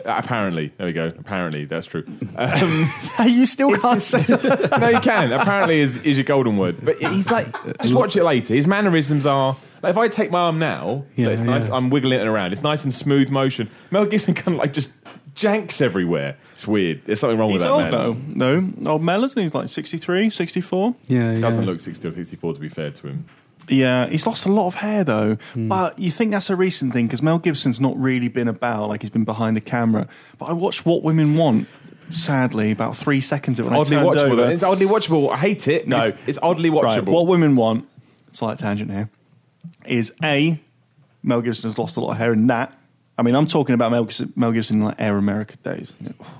Speaker 1: Uh, apparently, there we go. Apparently, that's true. Um,
Speaker 3: you still can't say
Speaker 1: no, you can. Apparently, is, is your golden word. But he's like, just watch it later. His mannerisms are like if I take my arm now,
Speaker 2: Yeah,
Speaker 1: it's nice.
Speaker 2: yeah.
Speaker 1: I'm wiggling it around. It's nice and smooth motion. Mel Gibson kind of like just janks everywhere. It's weird. There's something wrong
Speaker 3: He's
Speaker 1: with that
Speaker 3: old
Speaker 1: man.
Speaker 3: though. No, old Mel, isn't he? He's like 63, 64.
Speaker 2: yeah, yeah.
Speaker 1: Doesn't look 60 or 64 to be fair to him.
Speaker 3: Yeah, he's lost a lot of hair though.
Speaker 1: Hmm.
Speaker 3: But you think that's a recent thing because Mel Gibson's not really been about, like he's been behind the camera. But I watched What Women Want, sadly, about three seconds of it when
Speaker 1: Oddly watchable.
Speaker 3: over.
Speaker 1: It's oddly watchable. I hate it.
Speaker 3: No.
Speaker 1: it's, it's oddly
Speaker 3: Right,
Speaker 1: watchable.
Speaker 3: what Women Want, slight tangent here, is A, Mel Gibson has lost a lot of hair in that. I mean, I'm talking about Mel Gibson, Mel Gibson in like Air America days.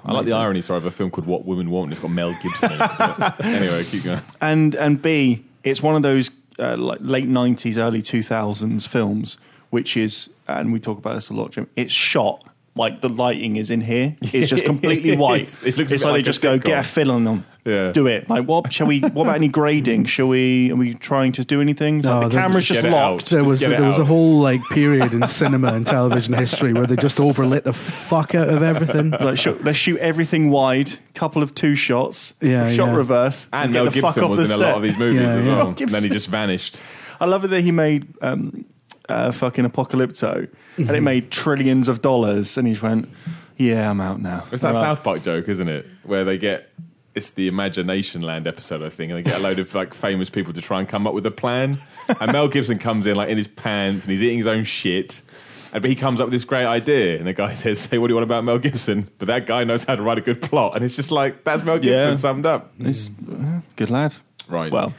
Speaker 1: I like the irony, sorry, of a film called What Women Want, and it's got Mel Gibson in it. Anyway, keep going.
Speaker 3: and and B, it's one of those uh, like late nineties, early two thousands films, which is, and we talk about this a lot, Jim. It's shot like the lighting is in here. It's just completely white.
Speaker 1: It's- it looks
Speaker 3: it's like,
Speaker 1: like
Speaker 3: they just go
Speaker 1: sitcom.
Speaker 3: get a fill on them.
Speaker 1: Yeah.
Speaker 3: Do it. Like what shall we? What about any grading? Shall we? Are we trying to do anything?
Speaker 2: No,
Speaker 3: like the camera's
Speaker 1: Just
Speaker 3: just
Speaker 1: get it out.
Speaker 3: locked.
Speaker 2: There
Speaker 1: Just
Speaker 2: was
Speaker 1: get it
Speaker 2: there was a whole like period in cinema and television history where they just overlit the fuck out of everything.
Speaker 3: Like, shoot, let's shoot everything wide. Couple of two shots.
Speaker 2: Yeah,
Speaker 3: shot
Speaker 2: yeah.
Speaker 3: reverse.
Speaker 1: And
Speaker 3: get
Speaker 1: Mel
Speaker 3: the fuck
Speaker 1: Gibson
Speaker 3: off
Speaker 1: was
Speaker 3: the
Speaker 1: in a lot
Speaker 3: set.
Speaker 1: of his movies
Speaker 2: Yeah,
Speaker 1: as
Speaker 2: yeah.
Speaker 1: well. And then he just vanished.
Speaker 3: I love it that he made um, uh, fucking Apocalypto, and it made trillions of dollars, and he just went, "Yeah, I'm out now."
Speaker 1: It's that. South Park joke, isn't it? Where they get it's the Imagination Land episode, I think, and they get a load of like famous people to try and come up with a plan. And Mel Gibson comes in like in his pants and he's eating his own shit. And but he comes up with this great idea, and the guy says, "Say, what do you want about Mel Gibson?" But that guy knows how to write a good plot, and it's just like that's Mel Gibson
Speaker 3: Yeah.
Speaker 1: summed up.
Speaker 3: He's uh, good lad.
Speaker 1: Right.
Speaker 3: Well,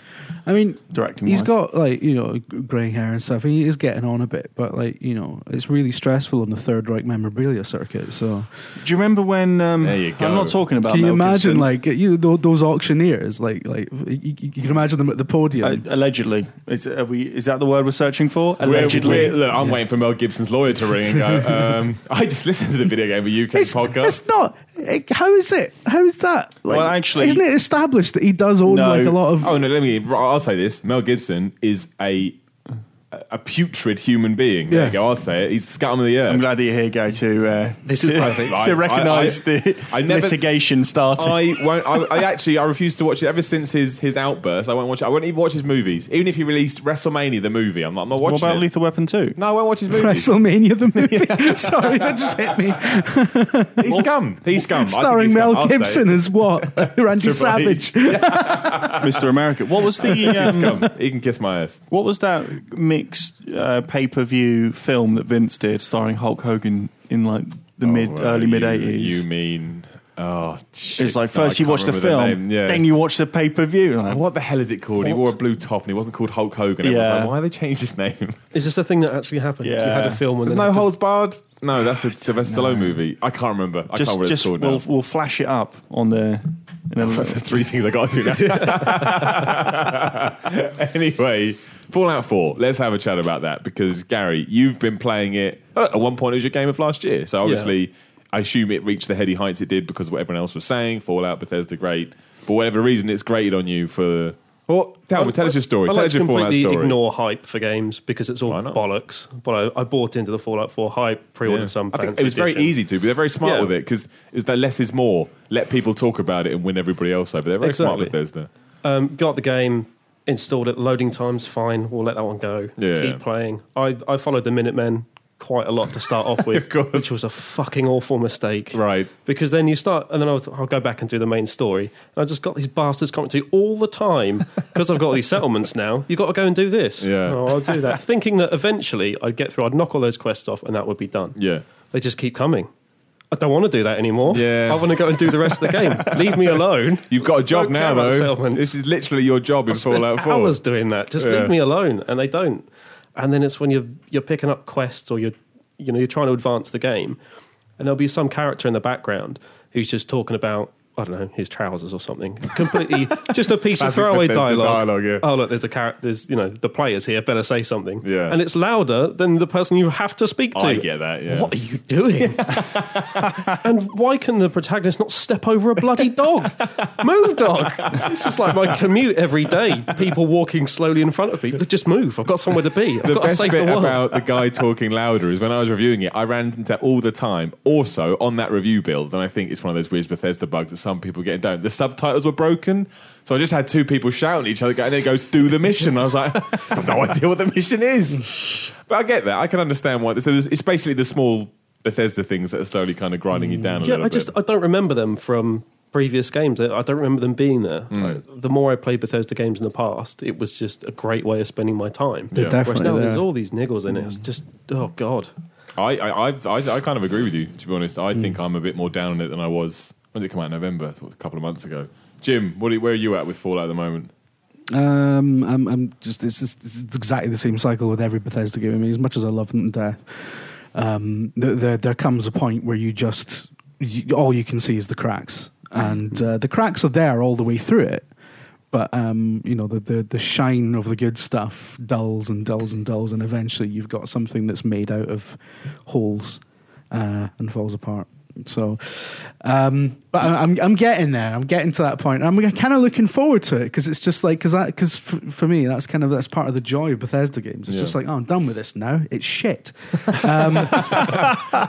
Speaker 2: I mean,
Speaker 3: directing.
Speaker 2: he's
Speaker 3: wise.
Speaker 2: got like you know grey hair and stuff. He is getting on a bit, but like you know, it's really stressful on the Third Reich memorabilia circuit. So
Speaker 3: Do you remember when? Um,
Speaker 1: There you go.
Speaker 3: I'm not talking about.
Speaker 2: can you
Speaker 3: Mel
Speaker 2: imagine
Speaker 3: Gibson.
Speaker 2: like you tho- those auctioneers? Like like you, you can imagine them at the podium.
Speaker 3: Uh, allegedly, is, are we, is that the word we're searching for?
Speaker 1: We're-
Speaker 3: Allegedly,
Speaker 1: we're- look, I'm waiting for Mel Gibson's lawyer to ring and go. Um, I just listened to the video game of UK
Speaker 2: it's,
Speaker 1: podcast.
Speaker 2: it's not. it- how is it? How is that? Like,
Speaker 3: Well, actually-
Speaker 2: isn't it established that he does own
Speaker 3: No.
Speaker 2: like a lot of?
Speaker 1: Oh no, let me. I'll say this: Mel Gibson is a a putrid human being. There
Speaker 2: Yeah.
Speaker 1: you go. I'll say it. He's scum of the earth.
Speaker 3: I'm glad that you're here, Go to uh,
Speaker 4: This is
Speaker 3: to,
Speaker 4: perfect.
Speaker 3: to
Speaker 1: I-
Speaker 3: recognise the
Speaker 1: I never-
Speaker 3: litigation starting.
Speaker 1: I won't. I, I actually I refuse to watch it ever since his his outburst. I won't watch. it. I won't even watch his movies. Even if he released WrestleMania the movie, I'm not. I'm not
Speaker 3: what about
Speaker 1: it.
Speaker 3: Lethal Weapon Two?
Speaker 1: no, I won't watch his movies.
Speaker 2: WrestleMania the movie. Sorry, that just hit me.
Speaker 1: He's scum. He's scum.
Speaker 2: Starring
Speaker 1: he's.
Speaker 2: Mel
Speaker 1: I'll say it.
Speaker 2: Gibson as what? Randy Savage.
Speaker 3: Mr. America. What was the um,
Speaker 1: Scum. He can kiss my ass.
Speaker 3: what was that mixed uh, pay per view film that Vince did, starring Hulk Hogan in like the mid
Speaker 1: Oh, well,
Speaker 3: early mid eighties?
Speaker 1: You mean? Oh, shit.
Speaker 3: It's like
Speaker 1: No,
Speaker 3: first you watch the film,
Speaker 1: name. Yeah.
Speaker 3: then you watch the pay per view. Like,
Speaker 1: What the hell is it called? He wore a blue top and he wasn't called Hulk Hogan. Everyone's
Speaker 3: Yeah.
Speaker 1: like, why have they changed his name?
Speaker 4: Is this a thing that actually happened? You
Speaker 3: Yeah.
Speaker 4: had a film and
Speaker 1: There's no
Speaker 4: had to-
Speaker 1: holds barred. No, that's the Sylvester Stallone movie. I can't remember. I
Speaker 3: just
Speaker 1: can't remember
Speaker 3: just
Speaker 1: it's
Speaker 3: we'll,
Speaker 1: now.
Speaker 3: we'll flash it up on the. In a,
Speaker 1: That's the three things I got to do now. anyway, Fallout 4. Let's have a chat about that because Gary, you've been playing it. At one point, it was your game of last year. So obviously, I assume it reached the heady heights it did because of what everyone else was saying. Fallout, Bethesda, great. For whatever reason, it's grated on you for. Well, tell me, tell us your story.
Speaker 4: I
Speaker 1: tell
Speaker 4: like
Speaker 1: us your Fallout
Speaker 4: completely
Speaker 1: story.
Speaker 4: ignore hype for games because it's all bollocks. But I, I bought into the Fallout 4 hype, pre-ordered
Speaker 1: Yeah.
Speaker 4: some.
Speaker 1: I think it was very easy to, but they're very smart
Speaker 4: Yeah.
Speaker 1: with it because it's that less is more. Let people talk about it and win everybody else over. They're very smart,
Speaker 4: Exactly.
Speaker 1: Bethesda.
Speaker 4: Um, got the game, installed it. Loading times fine. We'll let that one go.
Speaker 1: Yeah.
Speaker 4: Keep playing. I, I followed the Minutemen quite a lot to start off with,
Speaker 1: Of
Speaker 4: which was a fucking awful mistake.
Speaker 1: Right.
Speaker 4: Because then you start, and then I'll, I'll go back and do the main story. And I just got these bastards coming to you all the time because I've got all these settlements now. You've got to go and do this.
Speaker 1: Yeah.
Speaker 4: Oh, I'll do that. Thinking that eventually I'd get through, I'd knock all those quests off, and that would be done.
Speaker 1: Yeah.
Speaker 4: They just keep coming. I don't want to do that anymore.
Speaker 1: Yeah.
Speaker 4: I want to go and do the rest of the game. Leave me alone.
Speaker 1: You've got a job
Speaker 4: Don't
Speaker 1: now, though. This is literally your job in
Speaker 4: Spend
Speaker 1: Fallout 4.
Speaker 4: hours doing that. Just
Speaker 1: Yeah.
Speaker 4: leave me alone, and they don't. And then it's when you're you're picking up quests or you're you know you're trying to advance the game, and there'll be some character in the background who's just talking about I don't know his trousers or something. Completely just a piece of throwaway dialogue.
Speaker 1: dialogue, yeah.
Speaker 4: Oh look, there's a character. There's you know the players here. Better say something.
Speaker 1: Yeah.
Speaker 4: and it's louder than the person you have to speak to.
Speaker 1: I get that, yeah.
Speaker 4: What are you doing? and why can the protagonist not step over a bloody dog? Move, dog. It's just like my commute every day. People walking slowly in front of me. Just move. I've got somewhere to be. I've
Speaker 1: the
Speaker 4: got to
Speaker 1: best
Speaker 4: save
Speaker 1: bit
Speaker 4: the world.
Speaker 1: about the guy talking louder is when I was reviewing it, I ran into that all the time. Also, on that review build, and I think it's one of those weird Bethesda bugs some people get down. The subtitles were broken, so I just had two people shouting at each other, and then it goes, "Do the mission." I was like, "I have no idea what the mission is," but I get that. I can understand why. So it's basically the small Bethesda things that are slowly kind of grinding you down a
Speaker 4: yeah,
Speaker 1: little
Speaker 4: I just
Speaker 1: bit.
Speaker 4: I don't remember them from previous games. I I don't remember them being there.
Speaker 1: Hmm.
Speaker 4: Like, the more I played Bethesda games in the past, it was just a great way of spending my time.
Speaker 2: They're
Speaker 1: Yeah.
Speaker 4: Whereas
Speaker 2: definitely
Speaker 4: now
Speaker 2: there.
Speaker 4: there's all these niggles in it. It's just oh god.
Speaker 1: I, I, I, I, I kind of agree with you, to be honest. I think I'm a bit more down on it than I was when did it come out in November, a couple of months ago. Jim, what are, where are you at with Fallout at the moment?
Speaker 2: Um, I'm, I'm just it's, just it's exactly the same cycle with every Bethesda game. I mean, as much as I love them um, there, there there comes a point where you just you, all you can see is the cracks, and uh, the cracks are there all the way through it. but um, you know the, the the shine of the good stuff dulls and dulls and dulls, and eventually you've got something that's made out of holes uh, and falls apart. So, um, but I- I'm I'm getting there. I'm getting to that point. I'm kind of looking forward to it because it's just like because that because for, for me that's kind of that's part of the joy of Bethesda games. It's
Speaker 1: Yeah.
Speaker 2: just like oh I'm done with this now. It's shit. Um,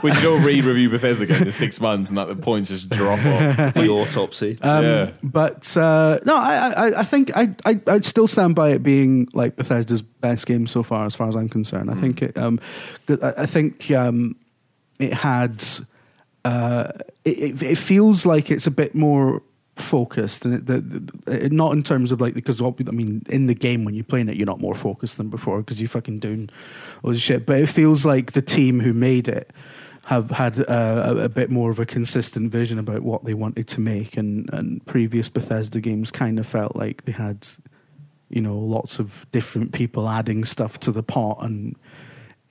Speaker 1: we should all re-review Bethesda game in six months, and at the points just drop off.
Speaker 4: the autopsy.
Speaker 2: Um,
Speaker 1: Yeah.
Speaker 2: But uh, no, I, I, I think I, I, I'd still stand by it being like Bethesda's best game so far, as far as I'm concerned. I think it, um, I I think um, it had, uh, it, it, feels like it's a bit more focused, and it, the, it, not in terms of like because what- I mean, in the game when you're playing it, you're not more focused than before because you're fucking doing all this shit. But it feels like the team who made it have had uh, a, a bit more of a consistent vision about what they wanted to make, and, and previous Bethesda games kind of felt like they had, you know, lots of different people adding stuff to the pot, and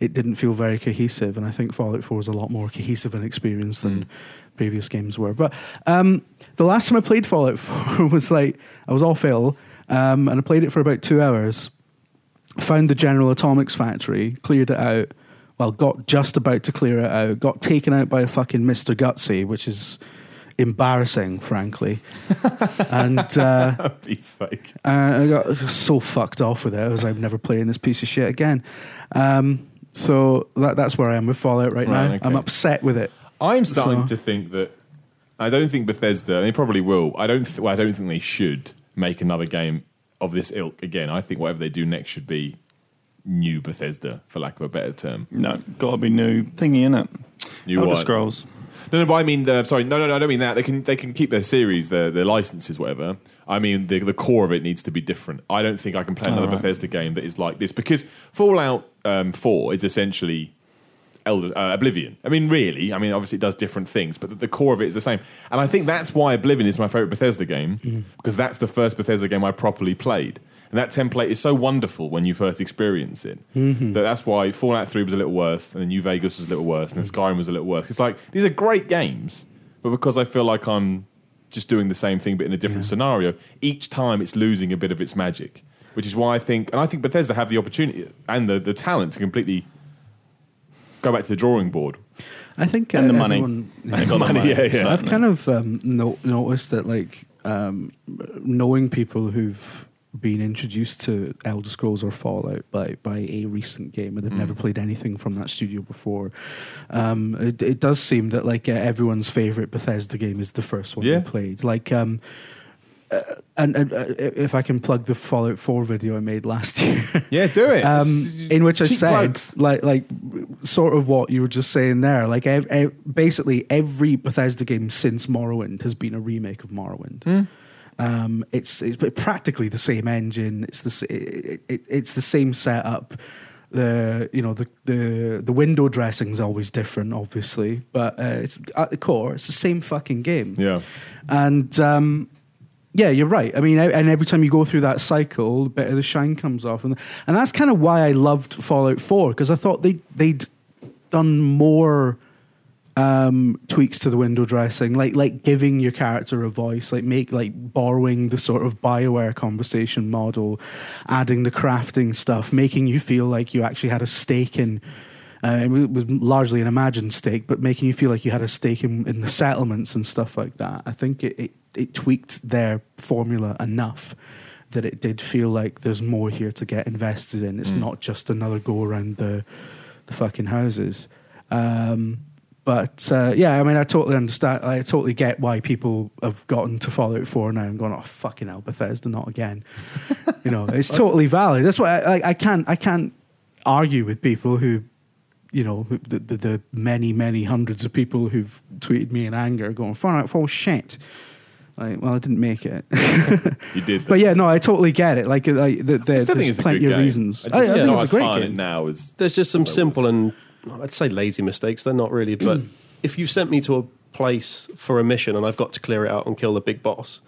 Speaker 2: it didn't feel very cohesive. And I think Fallout Four is a lot more cohesive an experience than
Speaker 1: Mm.
Speaker 2: previous games were. But um, the last time I played Fallout Four was like I was off ill, um, and I played it for about two hours. Found the General Atomics factory, cleared it out. Well, got just about to clear it out. Got taken out by a fucking Mister Gutsy, which is embarrassing, frankly. and uh, uh, I got so fucked off with it. I was like, I'm never playing this piece of shit again. Um, so that, that's where I am with Fallout right,
Speaker 1: Right,
Speaker 2: now.
Speaker 1: okay.
Speaker 2: I'm upset with it.
Speaker 1: I'm starting
Speaker 2: So-
Speaker 1: to think that I don't think Bethesda. And they probably will. I don't. Th- well, I don't think they should make another game of this ilk again. I think whatever they do next should be new Bethesda, for lack of a better term.
Speaker 3: No, got to be new thingy in it.
Speaker 1: New
Speaker 3: Elder
Speaker 1: what?
Speaker 3: Scrolls.
Speaker 1: No, no, but I mean, the, sorry, no, no, no, I don't mean that. They can they can keep their series, their their licenses, whatever. I mean, the the core of it needs to be different. I don't think I can play another
Speaker 3: right.
Speaker 1: Bethesda game that is like this because Fallout um, Four is essentially Elder, uh, Oblivion. I mean, really, I mean, obviously it does different things, but the, the core of it is the same. And I think that's why Oblivion is my favorite Bethesda game because that's the first Bethesda game I properly played. And that template is so wonderful when you first experience it. That that's why Fallout 3 was a little worse, and then New Vegas was a little worse, and then Skyrim was a little worse. It's like, these are great games, but because I feel like I'm just doing the same thing but in a different scenario, each time it's losing a bit of its magic. Which is why I think, and I think Bethesda have the opportunity and the, the talent to completely go back to the drawing board.
Speaker 2: I think
Speaker 3: And
Speaker 2: uh,
Speaker 3: the money.
Speaker 2: everyone-
Speaker 3: the
Speaker 1: Money,
Speaker 3: money,
Speaker 1: yeah, yeah.
Speaker 2: I've kind of um, no, noticed that, like, um, knowing people who've been introduced to Elder Scrolls or Fallout by, by a recent game and they've
Speaker 1: Mm.
Speaker 2: never played anything from that studio before, um, it, it does seem that like uh, everyone's favorite Bethesda game is the first one
Speaker 1: Yeah.
Speaker 2: they played. Like, um, uh, and, and uh, if I can plug the Fallout Four video I made last year,
Speaker 1: Yeah, do it.
Speaker 2: um, in which I said, like, like, sort of what you were just saying there. Like, ev- ev- basically, every Bethesda game since Morrowind has been a remake of Morrowind.
Speaker 1: Hmm.
Speaker 2: Um, it's it's practically the same engine. It's the it, it, it's the same setup. The you know the the the window dressing's always different, obviously, but uh, it's at the core, it's the same fucking game.
Speaker 1: yeah.
Speaker 2: And um, yeah, you're right. I mean, and every time you go through that cycle, the bit of the shine comes off, and and that's kind of why I loved Fallout Four because I thought they they'd done more um, tweaks to the window dressing, like like giving your character a voice, like make like borrowing the sort of Bioware conversation model, adding the crafting stuff, making you feel like you actually had a stake in. Uh, it was largely an imagined stake, but making you feel like you had a stake in, in the settlements and stuff like that. I think it, it, it tweaked their formula enough that it did feel like there's more here to get invested in. It's
Speaker 1: Mm.
Speaker 2: not just another go around the the fucking houses. Um, but uh, yeah, I mean, I totally understand. I totally get why people have gotten to Fallout Four now and gone, "Oh fucking hell, Bethesda, not again." you know, it's totally valid. That's why I, I, I can't I can't argue with people who, you know, who, the, the the many many hundreds of people who've tweeted me in anger, going, "Fallout Four shit." Like, well, I didn't make it,
Speaker 1: You did.
Speaker 2: but yeah, no, I totally get it. Like, like the, the,
Speaker 1: I still think
Speaker 2: there's plenty of
Speaker 1: game.
Speaker 2: reasons.
Speaker 1: I,
Speaker 2: I, I
Speaker 1: just,
Speaker 2: think
Speaker 1: not
Speaker 2: it's a great game.
Speaker 1: now as
Speaker 4: There's just some simple
Speaker 1: was.
Speaker 4: and I'd say lazy mistakes. They're not really, but if you sent me to a place for a mission and I've got to clear it out and kill the big boss,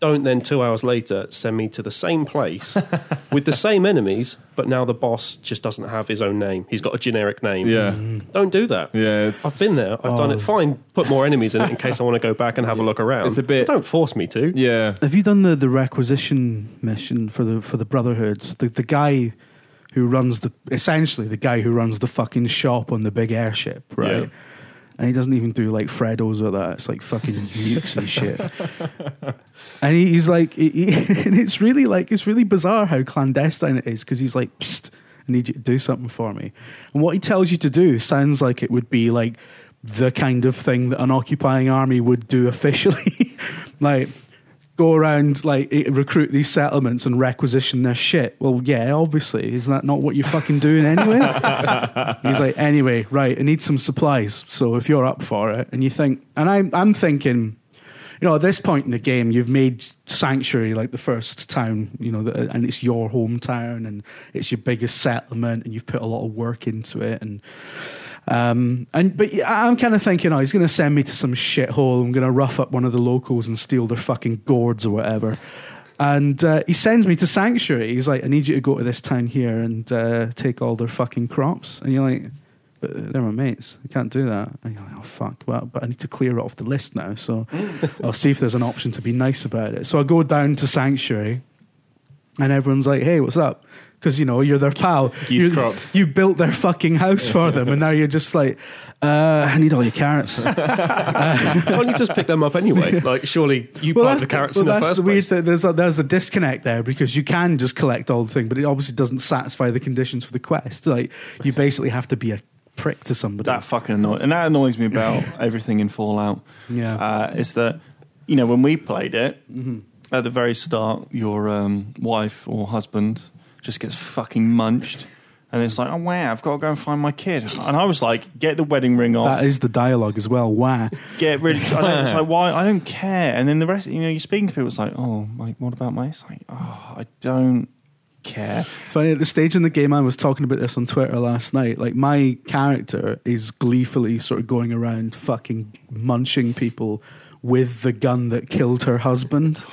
Speaker 4: Don't then two hours later send me to the same place with the same enemies, but now the boss just doesn't have his own name. He's got a generic name.
Speaker 1: Yeah,
Speaker 4: Don't do that.
Speaker 1: yeah. It's,
Speaker 4: I've been there. I've done
Speaker 2: Oh.
Speaker 4: it. Fine. Put more enemies in it in case I want to go back and have a look around.
Speaker 1: It's a bit-
Speaker 4: But don't force me to.
Speaker 1: yeah.
Speaker 2: Have you done the, the requisition mission for the for the Brotherhoods? The the guy who runs the essentially the guy who runs the fucking shop on the big airship, right?
Speaker 1: Yeah.
Speaker 2: And he doesn't even do like Freddos or that. It's like fucking nukes and shit. And he, he's like, he, he- and it's really like it's really bizarre how clandestine it is because he's like, Psst, I need you to do something for me. And what he tells you to do sounds like it would be like the kind of thing that an occupying army would do officially, like go around like eh, recruit these settlements and requisition their shit. Well, yeah, obviously, isn't that not what you're fucking doing anyway? He's like, anyway, right, I need some supplies. So if you're up for it, and you think, and I'm, I'm thinking, you know, at this point in the game, you've made Sanctuary like the first town, you know, and it's your hometown, and it's your biggest settlement, and you've put a lot of work into it, and um, and but I'm kind of thinking, oh, he's going to send me to some shithole. I'm going to rough up one of the locals and steal their fucking gourds or whatever. And uh, he sends me to Sanctuary. He's like, I need you to go to this town here and uh, take all their fucking crops. And you're like, but they're my mates. I can't do that. And you're like, oh fuck. Well, but I need to clear it off the list now. So I'll see if there's an option to be nice about it. So I go down to Sanctuary, and everyone's like, hey, what's up? Because you know you're their pal. You- You built their fucking house for them, and now you're just like, uh, I need all your carrots.
Speaker 4: Can't you just pick them up anyway? Like, surely you plant the carrots
Speaker 2: well,
Speaker 4: in the
Speaker 2: that's
Speaker 4: first
Speaker 2: the weird
Speaker 4: place.
Speaker 2: thing. There's a, there's a disconnect there because you can just collect all the thing, but it obviously doesn't satisfy the conditions for the quest. Like you basically have to be a prick to somebody.
Speaker 3: That fucking annoys, and that annoys me about everything in Fallout.
Speaker 2: Yeah.
Speaker 3: uh, is that you know when we played it
Speaker 2: Mm-hmm.
Speaker 3: at the very start, your um, wife or husband just gets fucking munched, and it's like, oh wow, I've got to go and find my kid, and I was like, get the wedding ring off,
Speaker 2: that is the dialogue as well. Wow.
Speaker 3: get rid. Of, I don't, it's like why I don't care, and then the rest, you know, you're speaking to people, it's like, oh, like what about my? It's like, oh, I don't care.
Speaker 2: It's funny at the stage in the game I was talking about this on Twitter last night. Like my character is gleefully sort of going around fucking munching people with the gun that killed her husband.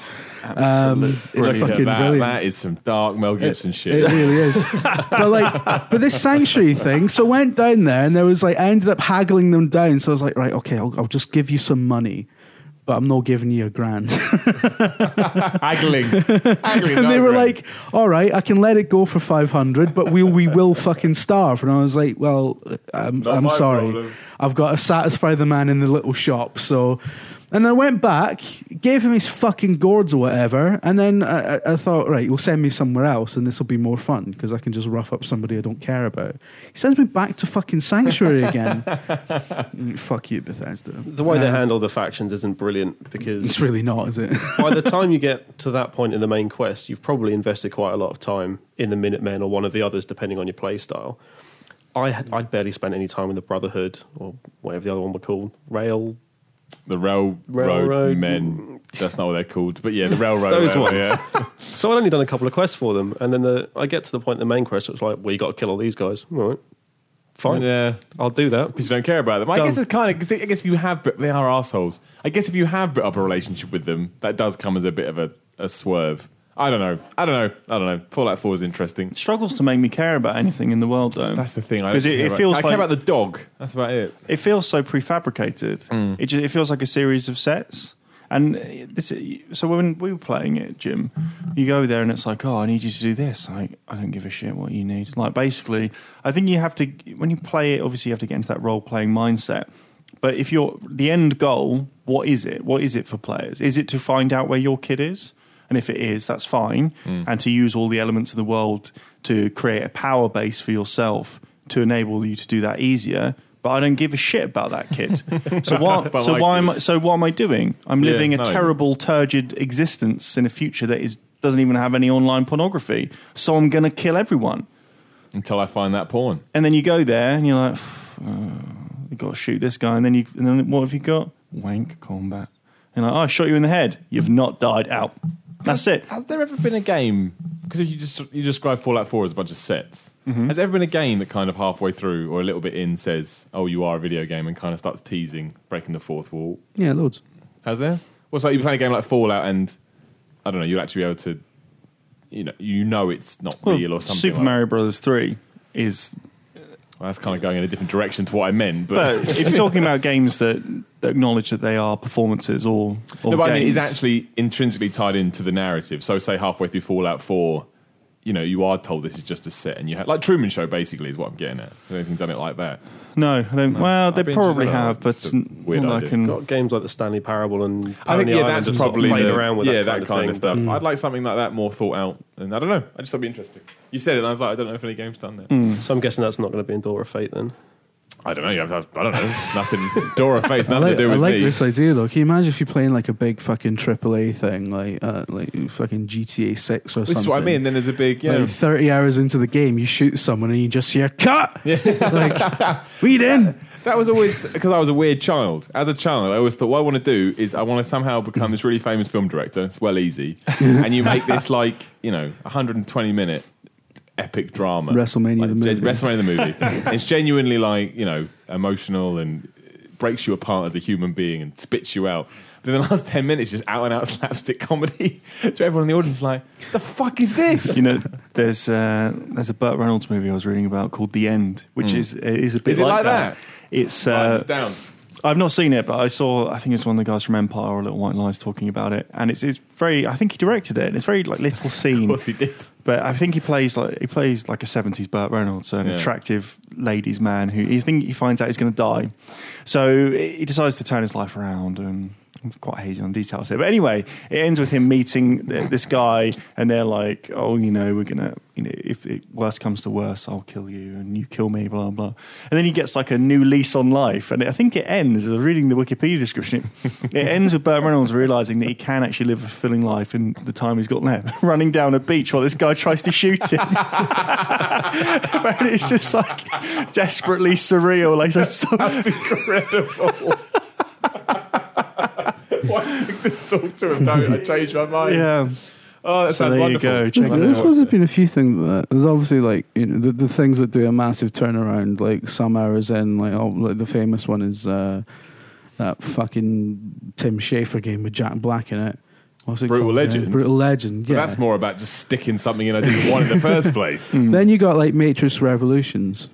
Speaker 2: Um, it's
Speaker 3: Brilliant.
Speaker 2: fucking
Speaker 1: that,
Speaker 2: brilliant.
Speaker 1: that is some dark Mel Gibson shit.
Speaker 2: It really is. but like, but this sanctuary thing. So I went down there, and there was like, I ended up haggling them down. So I was like, right, okay, I'll, I'll just give you some money, but I'm not giving you a grand.
Speaker 1: Haggling. Haggling
Speaker 2: and they were
Speaker 1: over it.
Speaker 2: like, all right, I can let it go for five hundred, but we we will fucking starve. And I was like, well, I'm, I'm sorry,
Speaker 1: problem.
Speaker 2: I've got to satisfy the man in the little shop. So. And then I went back, gave him his fucking gourds or whatever, and then I, I- I thought, right, he'll send me somewhere else, and this will be more fun because I can just rough up somebody I don't care about. He sends me back to fucking sanctuary again. Fuck you, Bethesda.
Speaker 4: The way they
Speaker 2: Uh,
Speaker 4: handle the factions isn't brilliant because
Speaker 2: It's really not, is it?
Speaker 4: by the time you get to that point in the main quest, you've probably invested quite a lot of time in the Minutemen or one of the others, depending on your play style. I I'd barely spent any time in the Brotherhood or whatever the other one were called. Rail.
Speaker 1: The railroad,
Speaker 4: Railroad-
Speaker 1: men. That's not what they're called, but yeah, the railroad.
Speaker 4: Those
Speaker 1: railway,
Speaker 4: ones.
Speaker 1: Yeah.
Speaker 4: So I'd only done a couple of quests for them, and then the, I get to the point. The main quest. It's like, well, you got to kill all these guys. All right, fine,
Speaker 1: yeah.
Speaker 4: I'll do that.
Speaker 1: Because you don't care about them. I
Speaker 4: Done.
Speaker 1: guess it's kind of. Cause I guess if you have, they are assholes. I guess if you have built up a relationship with them, that does come as a bit of a, a swerve. I don't know. I don't know. I don't know. Fallout Four is interesting.
Speaker 3: struggles to make me care about anything in the world, though.
Speaker 1: That's the thing. I
Speaker 3: 'Cause
Speaker 1: don't
Speaker 3: it- it
Speaker 1: about-
Speaker 3: feels
Speaker 1: I care about the dog. That's about it.
Speaker 3: it feels so prefabricated.
Speaker 1: Mm.
Speaker 3: It just, it feels like a series of sets. And this, so when we were playing it, Jim, you go there and it's like, oh, I need you to do this. Like, I don't give a shit what you need. Like, basically, I think you have to when you play it. Obviously, you have to get into that role playing mindset. But if you're the end goal, what is it? What is it for players? Is it to find out where your kid is? And if it is, that's fine. Hmm. And to use all the elements of the world to create a power base for yourself to enable you to do that easier. But I don't give a shit about that kid. so what? So
Speaker 1: like-
Speaker 3: why am I? So what am I doing? I'm
Speaker 1: Yeah,
Speaker 3: living a
Speaker 1: no.
Speaker 3: terrible, turgid existence in a future that is doesn't even have any online pornography. So I'm going to kill everyone.
Speaker 1: Until I find that porn.
Speaker 3: And then you go there and you're like, oh, you uh, got to shoot this guy. And then you, and then what have you got? Wank combat. And like, oh, I shot you in the head. You've not died. Out. That's it.
Speaker 1: Has there ever been a game? Because if you just you describe Fallout Four as a bunch of sets,
Speaker 3: Mm-hmm.
Speaker 1: has there ever been a game that kind of halfway through or a little bit in says, "Oh, you are a video game," and kind of starts teasing, breaking the fourth wall?
Speaker 2: yeah, loads.
Speaker 1: Has there? What's like you play a game like Fallout and I don't know, you'll actually be able to, you know, you know it's not
Speaker 3: Well,
Speaker 1: real or something.
Speaker 3: Super
Speaker 1: like-
Speaker 3: Mario Brothers three is
Speaker 1: Well, that's kind of going in a different direction to what I meant, but.
Speaker 3: But if you're talking about games that, that acknowledge that they are performances or, or
Speaker 1: no, but I mean,
Speaker 3: games,
Speaker 1: it's actually intrinsically tied into the narrative. So, say halfway through Fallout 4, you know, you are told this is just a set, and you have like Truman Show, basically, is what I'm getting at. Has anything done it like that?
Speaker 3: no, I don't. Well, they probably
Speaker 1: to- I don't know,
Speaker 3: have, but
Speaker 1: it's weird
Speaker 3: not I can.
Speaker 4: Got games like the Stanley Parable and
Speaker 1: I think yeah,
Speaker 4: Island
Speaker 1: that's
Speaker 4: have sort of
Speaker 1: probably
Speaker 4: played
Speaker 1: the,
Speaker 4: around with
Speaker 1: yeah,
Speaker 4: that kind, of, thing,
Speaker 1: stuff.
Speaker 4: but-
Speaker 1: I'd like something like that more thought out, and I don't know. I just thought it'd be interesting. You said it, and I was like, I don't know if any game's done that.
Speaker 3: Mm.
Speaker 4: So I'm guessing that's not going to be in Daughter of Fate then.
Speaker 1: I don't know. you have I don't know. Nothing. Dora face.
Speaker 2: I
Speaker 1: Nothing
Speaker 2: like,
Speaker 1: to do with I
Speaker 2: like
Speaker 1: me.
Speaker 2: this idea though. Can you imagine if you're playing like a big fucking AAA thing, like uh, like fucking GTA Six or
Speaker 1: This
Speaker 2: something?
Speaker 1: is what I mean. Then there's a big yeah.
Speaker 2: Like thirty hours into the game, you shoot someone and you just hear cut. Yeah. like, read in.
Speaker 1: That was always because I was a weird child. As a child, I always thought what I want to do is I want to somehow become this really famous film director. It's well easy, and you make this like you know 120 minute epic drama.
Speaker 2: WrestleMania
Speaker 1: like,
Speaker 2: the
Speaker 1: gen-
Speaker 2: movie.
Speaker 1: WrestleMania the movie. it's genuinely like you know emotional and breaks you apart as a human being and spits you out. But in the last 10 minutes, just out and out slapstick comedy to everyone in the audience, like, the fuck is this?
Speaker 3: You know, there's uh, there's a Burt Reynolds movie I was reading about called The End, which is is a bit
Speaker 1: Mm. Is it like that?
Speaker 3: It's uh,
Speaker 1: down.
Speaker 3: I've not seen it, but I saw. I think it's one of the guys from Empire or Little White Lies talking about it, and it's it's very. I think he directed it. and It's very like little scene.
Speaker 1: Of
Speaker 3: scene,
Speaker 1: course he did.
Speaker 3: But I think he plays like he plays like a seventies Burt Reynolds, an
Speaker 1: Yeah.
Speaker 3: attractive ladies' man who you think he finds out he's going to die, so he decides to turn his life around and. I'm quite hazy on details here, but anyway, it ends with him meeting th- this guy, and they're like, "Oh, you know, we're gonna, you know, if it worst comes to worst, I'll kill you, and you kill me, blah blah." And then he gets like a new lease on life, and I think it ends. As reading the Wikipedia description, it, it ends with Burt Reynolds realizing that he can actually live a fulfilling life in the time he's got left, running down a beach while this guy tries to shoot him. but it's just like desperately surreal. Like so, so
Speaker 1: That's incredible. Why did I talk to him? Don't I changed my mind?
Speaker 3: yeah.
Speaker 1: Oh, that
Speaker 3: So
Speaker 1: sounds
Speaker 3: there
Speaker 1: wonderful.
Speaker 3: you go. Check it
Speaker 2: There's
Speaker 3: out.
Speaker 2: supposed to have been a few things like that. There's obviously like you know the, the things that do a massive turnaround, like some hours in, like oh, like the famous one is uh, that fucking Tim Schafer game with Jack Black in it. What's it
Speaker 1: Brutal
Speaker 2: called?
Speaker 1: Legend?
Speaker 2: Yeah, Brutal Legend.
Speaker 1: But
Speaker 2: Yeah.
Speaker 1: that's more about just sticking something in I didn't want in the first place.
Speaker 2: Then you got like Matrix Revolutions,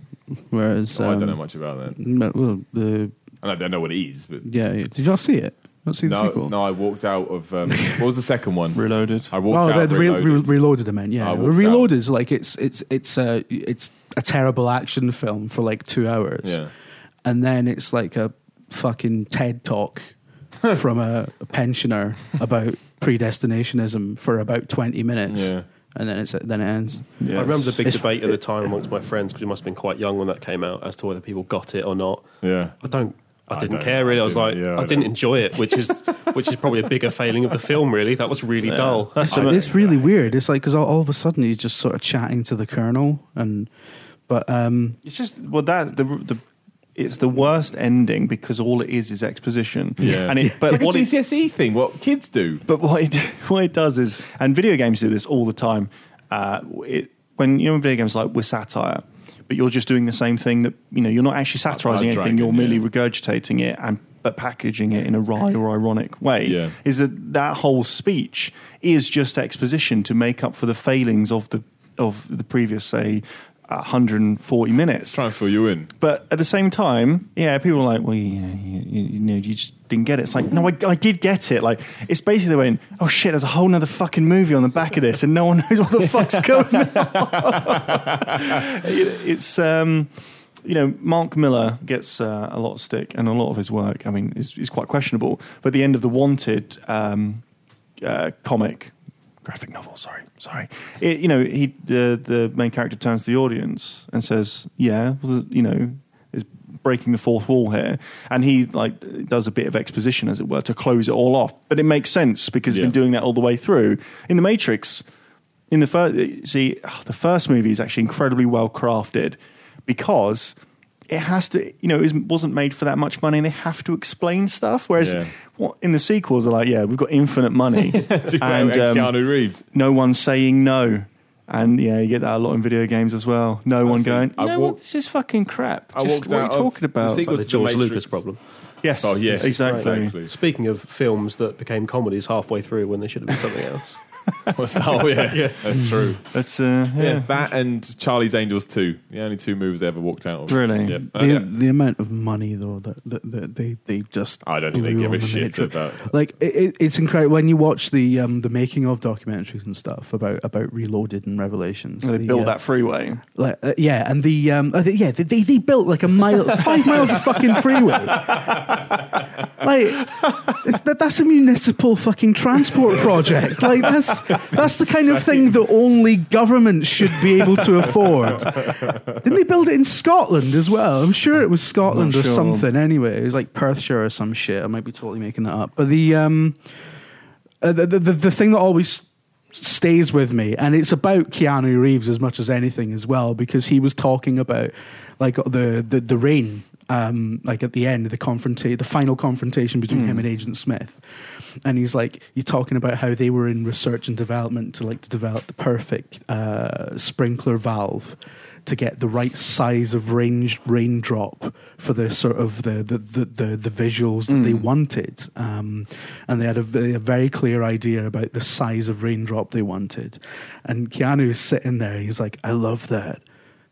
Speaker 2: whereas
Speaker 1: Oh, I don't
Speaker 2: um,
Speaker 1: know much about that.
Speaker 2: no, Well, the
Speaker 1: I don't know what it is, but
Speaker 2: yeah, yeah. Did y'all see it? Not see the
Speaker 1: no,
Speaker 2: sequel.
Speaker 1: no, I walked out of. Um, what was the second one?
Speaker 3: Reloaded.
Speaker 1: I walked
Speaker 2: Oh,
Speaker 1: out.
Speaker 2: the,
Speaker 1: of
Speaker 2: the re-
Speaker 1: Reloaded.
Speaker 2: re- Reloaded. I meant, yeah.
Speaker 1: I walked
Speaker 2: Reloaded is like it's it's it's a it's a terrible action film for like two hours,
Speaker 1: yeah.
Speaker 2: and then it's like a fucking TED talk from a, a pensioner about predestinationism for about twenty minutes,
Speaker 1: Yeah.
Speaker 2: and then it's then it ends.
Speaker 3: Yes.
Speaker 4: I remember the big
Speaker 2: It's-
Speaker 4: debate at the time amongst my friends because we must have been quite young when that came out as to whether people got it or not.
Speaker 1: Yeah.
Speaker 4: I don't. I
Speaker 1: I
Speaker 4: didn't
Speaker 1: don't-
Speaker 4: care really.
Speaker 1: I
Speaker 4: I was like,
Speaker 1: yeah,
Speaker 4: I,
Speaker 1: I
Speaker 4: didn't enjoy it, which is which is probably a bigger failing of the film. Really, that was really dull.
Speaker 3: That's
Speaker 2: It's, it's really weird. It's like because all, all of a sudden he's just sort of chatting to the colonel, and but um,
Speaker 3: It's just well that the the it's the worst ending because all it is is exposition.
Speaker 1: Yeah.
Speaker 3: and it but
Speaker 1: Like a
Speaker 3: what it,
Speaker 1: GCSE thing, what kids do.
Speaker 3: but what it what it does is and video games do this all the time. Uh, it, when you know video games like with satire, but you're just doing the same thing that you know you're not actually satirizing anything.
Speaker 1: Dragon,
Speaker 3: you're merely
Speaker 1: yeah.
Speaker 3: regurgitating it and but packaging it in a wry or ironic way.
Speaker 1: Yeah.
Speaker 3: Is that that whole speech is just exposition to make up for the failings of the of the previous say. 140 minutes.
Speaker 1: Try and fill you in.
Speaker 3: But at the same time, yeah, people are like, well, yeah, you, you, you know, you just didn't get it. It's like, no, I, I did get it. Like, it's basically they went, oh shit, there's a whole nother fucking movie on the back of this, and no one knows what the fuck's going on. it's, um, you know, Mark Millar gets uh, a lot of stick, and a lot of his work, I mean, is, is quite questionable. But the end of the Wanted um, uh, comic, graphic novel. Sorry, sorry. It, you know, he the the main character turns to the audience and says, "Yeah, well, you know, is breaking the fourth wall here," and he like does a bit of exposition, as it were, to close it all off. But it makes sense because he's
Speaker 1: Yeah.
Speaker 3: been doing that all the way through. In the Matrix, in the first, see, ugh, the first movie is actually incredibly well crafted because. It has to, you know, it isn't- wasn't made for that much money, and they have to explain stuff. Whereas,
Speaker 1: Yeah.
Speaker 3: what in the sequels, they're like, "Yeah, we've got infinite money,"
Speaker 1: and
Speaker 3: and um,
Speaker 1: Keanu Reeves.
Speaker 3: no one's saying no. And yeah, you get that a lot in video games as well. No one
Speaker 1: That's it.
Speaker 3: going,
Speaker 1: I
Speaker 3: you know
Speaker 1: walked-
Speaker 3: what, this is fucking crap.
Speaker 1: I
Speaker 3: Just
Speaker 1: walked
Speaker 3: what are you
Speaker 1: out of
Speaker 3: talking
Speaker 1: the
Speaker 3: about?
Speaker 1: sequel-
Speaker 4: Like the
Speaker 1: to
Speaker 4: George
Speaker 1: Matrix.
Speaker 4: Lucas problem.
Speaker 3: Yes.
Speaker 1: Oh, yes.
Speaker 3: Exactly.
Speaker 1: Exactly.
Speaker 4: Speaking of films that became comedies halfway through when they should have been something else.
Speaker 1: What's that? Oh, yeah. That's true.
Speaker 3: That's uh, yeah.
Speaker 1: Yeah. that and Charlie's Angels 2. The only two movies I ever walked out of.
Speaker 3: Really?
Speaker 1: Yeah. Uh,
Speaker 2: The,
Speaker 1: yeah.
Speaker 2: the amount of money though that, that, that they they just
Speaker 1: I don't think they
Speaker 2: blew
Speaker 1: give a
Speaker 2: on the
Speaker 1: shit
Speaker 2: nature-
Speaker 1: about.
Speaker 2: like it, it, it's incredible when you watch the um, the making of documentaries and stuff about about Reloaded and Revelations.
Speaker 3: They
Speaker 2: the,
Speaker 3: built
Speaker 2: uh,
Speaker 3: that freeway.
Speaker 2: like uh, yeah, and the um, uh, the- yeah they, they they built like a mile, five miles of fucking freeway. like it's, that, that's a municipal fucking transport project. Like that's that's the kind of thing that only governments should be able to afford. Didn't they build it in Scotland as well? I'm sure it was Scotland or
Speaker 3: sure.
Speaker 2: something. Anyway, it was like Perthshire or some shit. I might be totally making that up. But the um, uh, the, the the thing that always stays with me, and it's about Keanu Reeves as much as anything as well, because he was talking about like the the, the rain. Um, like at the end, of the confronta- the final confrontation between him and Agent Smith, and he's like, he's talking about how they were in research and development to like to develop the perfect uh, sprinkler valve to get the right size of range raindrop for the sort of the the the, the, the visuals that they wanted, um, and they had a, a very clear idea about the size of raindrop they wanted. And Keanu is sitting there, he's like, "I love that."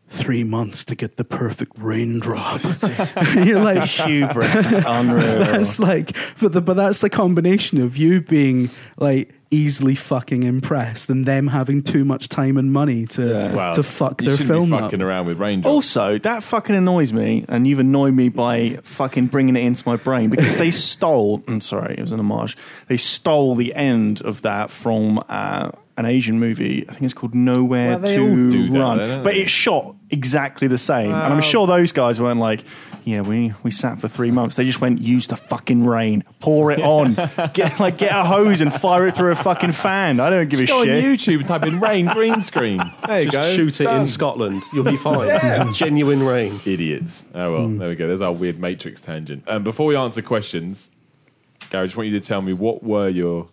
Speaker 2: Three months to get the perfect raindrops. You're like,
Speaker 3: Hubris is unreal.
Speaker 2: that's like, but, the, but that's the combination of you being like easily fucking impressed and them having too much time and money to
Speaker 3: Yeah.
Speaker 1: Wow.
Speaker 2: to fuck
Speaker 1: you
Speaker 2: their film
Speaker 1: be
Speaker 2: up.
Speaker 1: fucking around with raindrops.
Speaker 3: Also, that fucking annoys me, and you've annoyed me by fucking bringing it into my brain because they stole. I'm sorry, it was an homage. They stole the end of that from uh, an Asian movie. I think it's called Nowhere
Speaker 1: Well,
Speaker 3: to
Speaker 1: do that,
Speaker 3: Run,
Speaker 1: don't
Speaker 3: but
Speaker 1: they?
Speaker 3: it's shot exactly the same. and I'm sure those guys weren't like, "Yeah, we we sat for three months." They just went, "Use the fucking rain, pour it on, get like get a hose and fire it through a fucking fan." I don't give
Speaker 1: Just
Speaker 3: a
Speaker 1: go on
Speaker 3: shit.
Speaker 1: YouTube and type in rain green screen. There you
Speaker 4: Just
Speaker 1: go.
Speaker 4: shoot it
Speaker 1: Done.
Speaker 4: in Scotland. You'll be fine. Genuine rain.
Speaker 1: Idiots. Oh well, there we go. There's our weird Matrix tangent. Um, before we answer questions, Gary, I just want you to tell me what were your.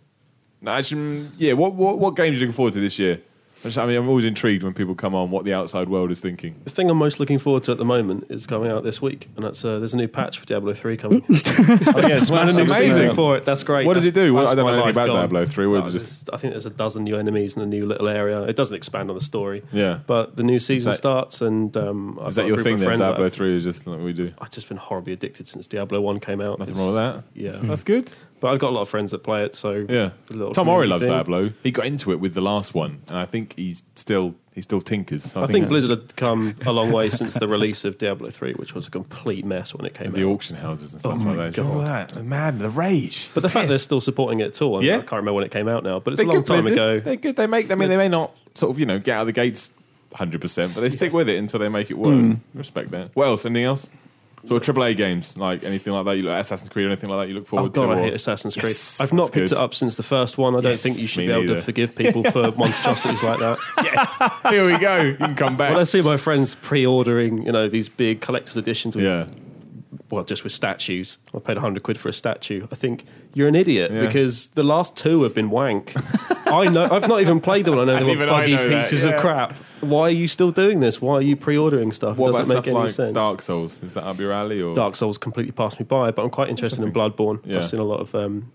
Speaker 1: No, actually, mm, yeah. What, what what games are you looking forward to this year? I just- I mean, I'm always intrigued when people come on what the outside world is thinking.
Speaker 4: The thing I'm most looking forward to at the moment is coming out this week, and that's uh, there's a new patch for Diablo 3 coming.
Speaker 3: Oh, yeah, it's
Speaker 1: Well, that's
Speaker 3: massive,
Speaker 1: amazing.
Speaker 4: for it. That's great.
Speaker 1: What does it do? What-
Speaker 4: that's
Speaker 1: I don't know
Speaker 4: my
Speaker 1: anything
Speaker 4: life
Speaker 1: about
Speaker 4: gone.
Speaker 1: Diablo 3. What is
Speaker 4: Oh,
Speaker 1: it just-
Speaker 4: I think there's a dozen new enemies in a new little area. It doesn't expand on the story.
Speaker 1: Yeah.
Speaker 4: But the new season
Speaker 1: that-
Speaker 4: starts, and um, I've
Speaker 1: Is
Speaker 4: got
Speaker 1: that
Speaker 4: a
Speaker 1: your
Speaker 4: group
Speaker 1: thing
Speaker 4: of
Speaker 1: then?
Speaker 4: that-
Speaker 1: Diablo 3 is just something we do.
Speaker 4: I've just been horribly addicted since Diablo 1 came out.
Speaker 1: Nothing
Speaker 4: It's-
Speaker 1: wrong with that.
Speaker 4: Yeah.
Speaker 1: That's good.
Speaker 4: But I've got a lot of friends that play it, so
Speaker 1: Yeah. Tom
Speaker 4: Orry
Speaker 1: loves
Speaker 4: thing.
Speaker 1: Diablo. He got into it with the last one, and I think he's still he still tinkers.
Speaker 4: I think Blizzard had come a long way since the release of Diablo 3, which was a complete mess when it came
Speaker 1: the
Speaker 4: out.
Speaker 1: The auction houses and stuff
Speaker 4: Oh
Speaker 1: like
Speaker 4: my
Speaker 1: that.
Speaker 4: God.
Speaker 1: All that, the mad, the rage.
Speaker 4: But the fact they're still supporting it at all, I, mean,
Speaker 1: Yeah.
Speaker 4: I can't remember when it came out now, but it's
Speaker 1: They're
Speaker 4: a long time
Speaker 1: Blizzard.
Speaker 4: ago.
Speaker 1: They're good. They make. I mean, they may not sort of you know get out of the gates hundred percent, but they stick with it until they make it work.
Speaker 4: Hmm.
Speaker 1: Respect that. What else? Anything else? So triple A games, like anything like that, you look Assassin's Creed or anything like that, you look
Speaker 4: Oh
Speaker 1: forward
Speaker 4: god,
Speaker 1: to.
Speaker 4: I
Speaker 1: or-
Speaker 4: hate Assassin's Creed.
Speaker 1: Yes,
Speaker 4: I've not picked
Speaker 1: good.
Speaker 4: it up since the first one. I don't
Speaker 1: Yes,
Speaker 4: think you should be able to forgive people for monstrosities like that.
Speaker 1: yes, here we go. You can come back.
Speaker 4: When I see my friends pre-ordering, you know, these big collector's editions with
Speaker 1: yeah,
Speaker 4: well, just with statues. I paid 100 quid for a statue. I think you're an idiot
Speaker 1: Yeah.
Speaker 4: because the last two have been wank. I know. I've not even played them, I know they
Speaker 1: even
Speaker 4: were buggy pieces
Speaker 1: yeah.
Speaker 4: of crap. Why are you still doing this? Why are you pre-ordering stuff?
Speaker 1: what about
Speaker 4: doesn't make
Speaker 1: stuff
Speaker 4: any
Speaker 1: like
Speaker 4: sense.
Speaker 1: Dark Souls? Is that up your alley or
Speaker 4: Dark Souls completely passed me by, but I'm quite interested in Bloodborne.
Speaker 1: Yeah.
Speaker 4: I've seen a lot of um,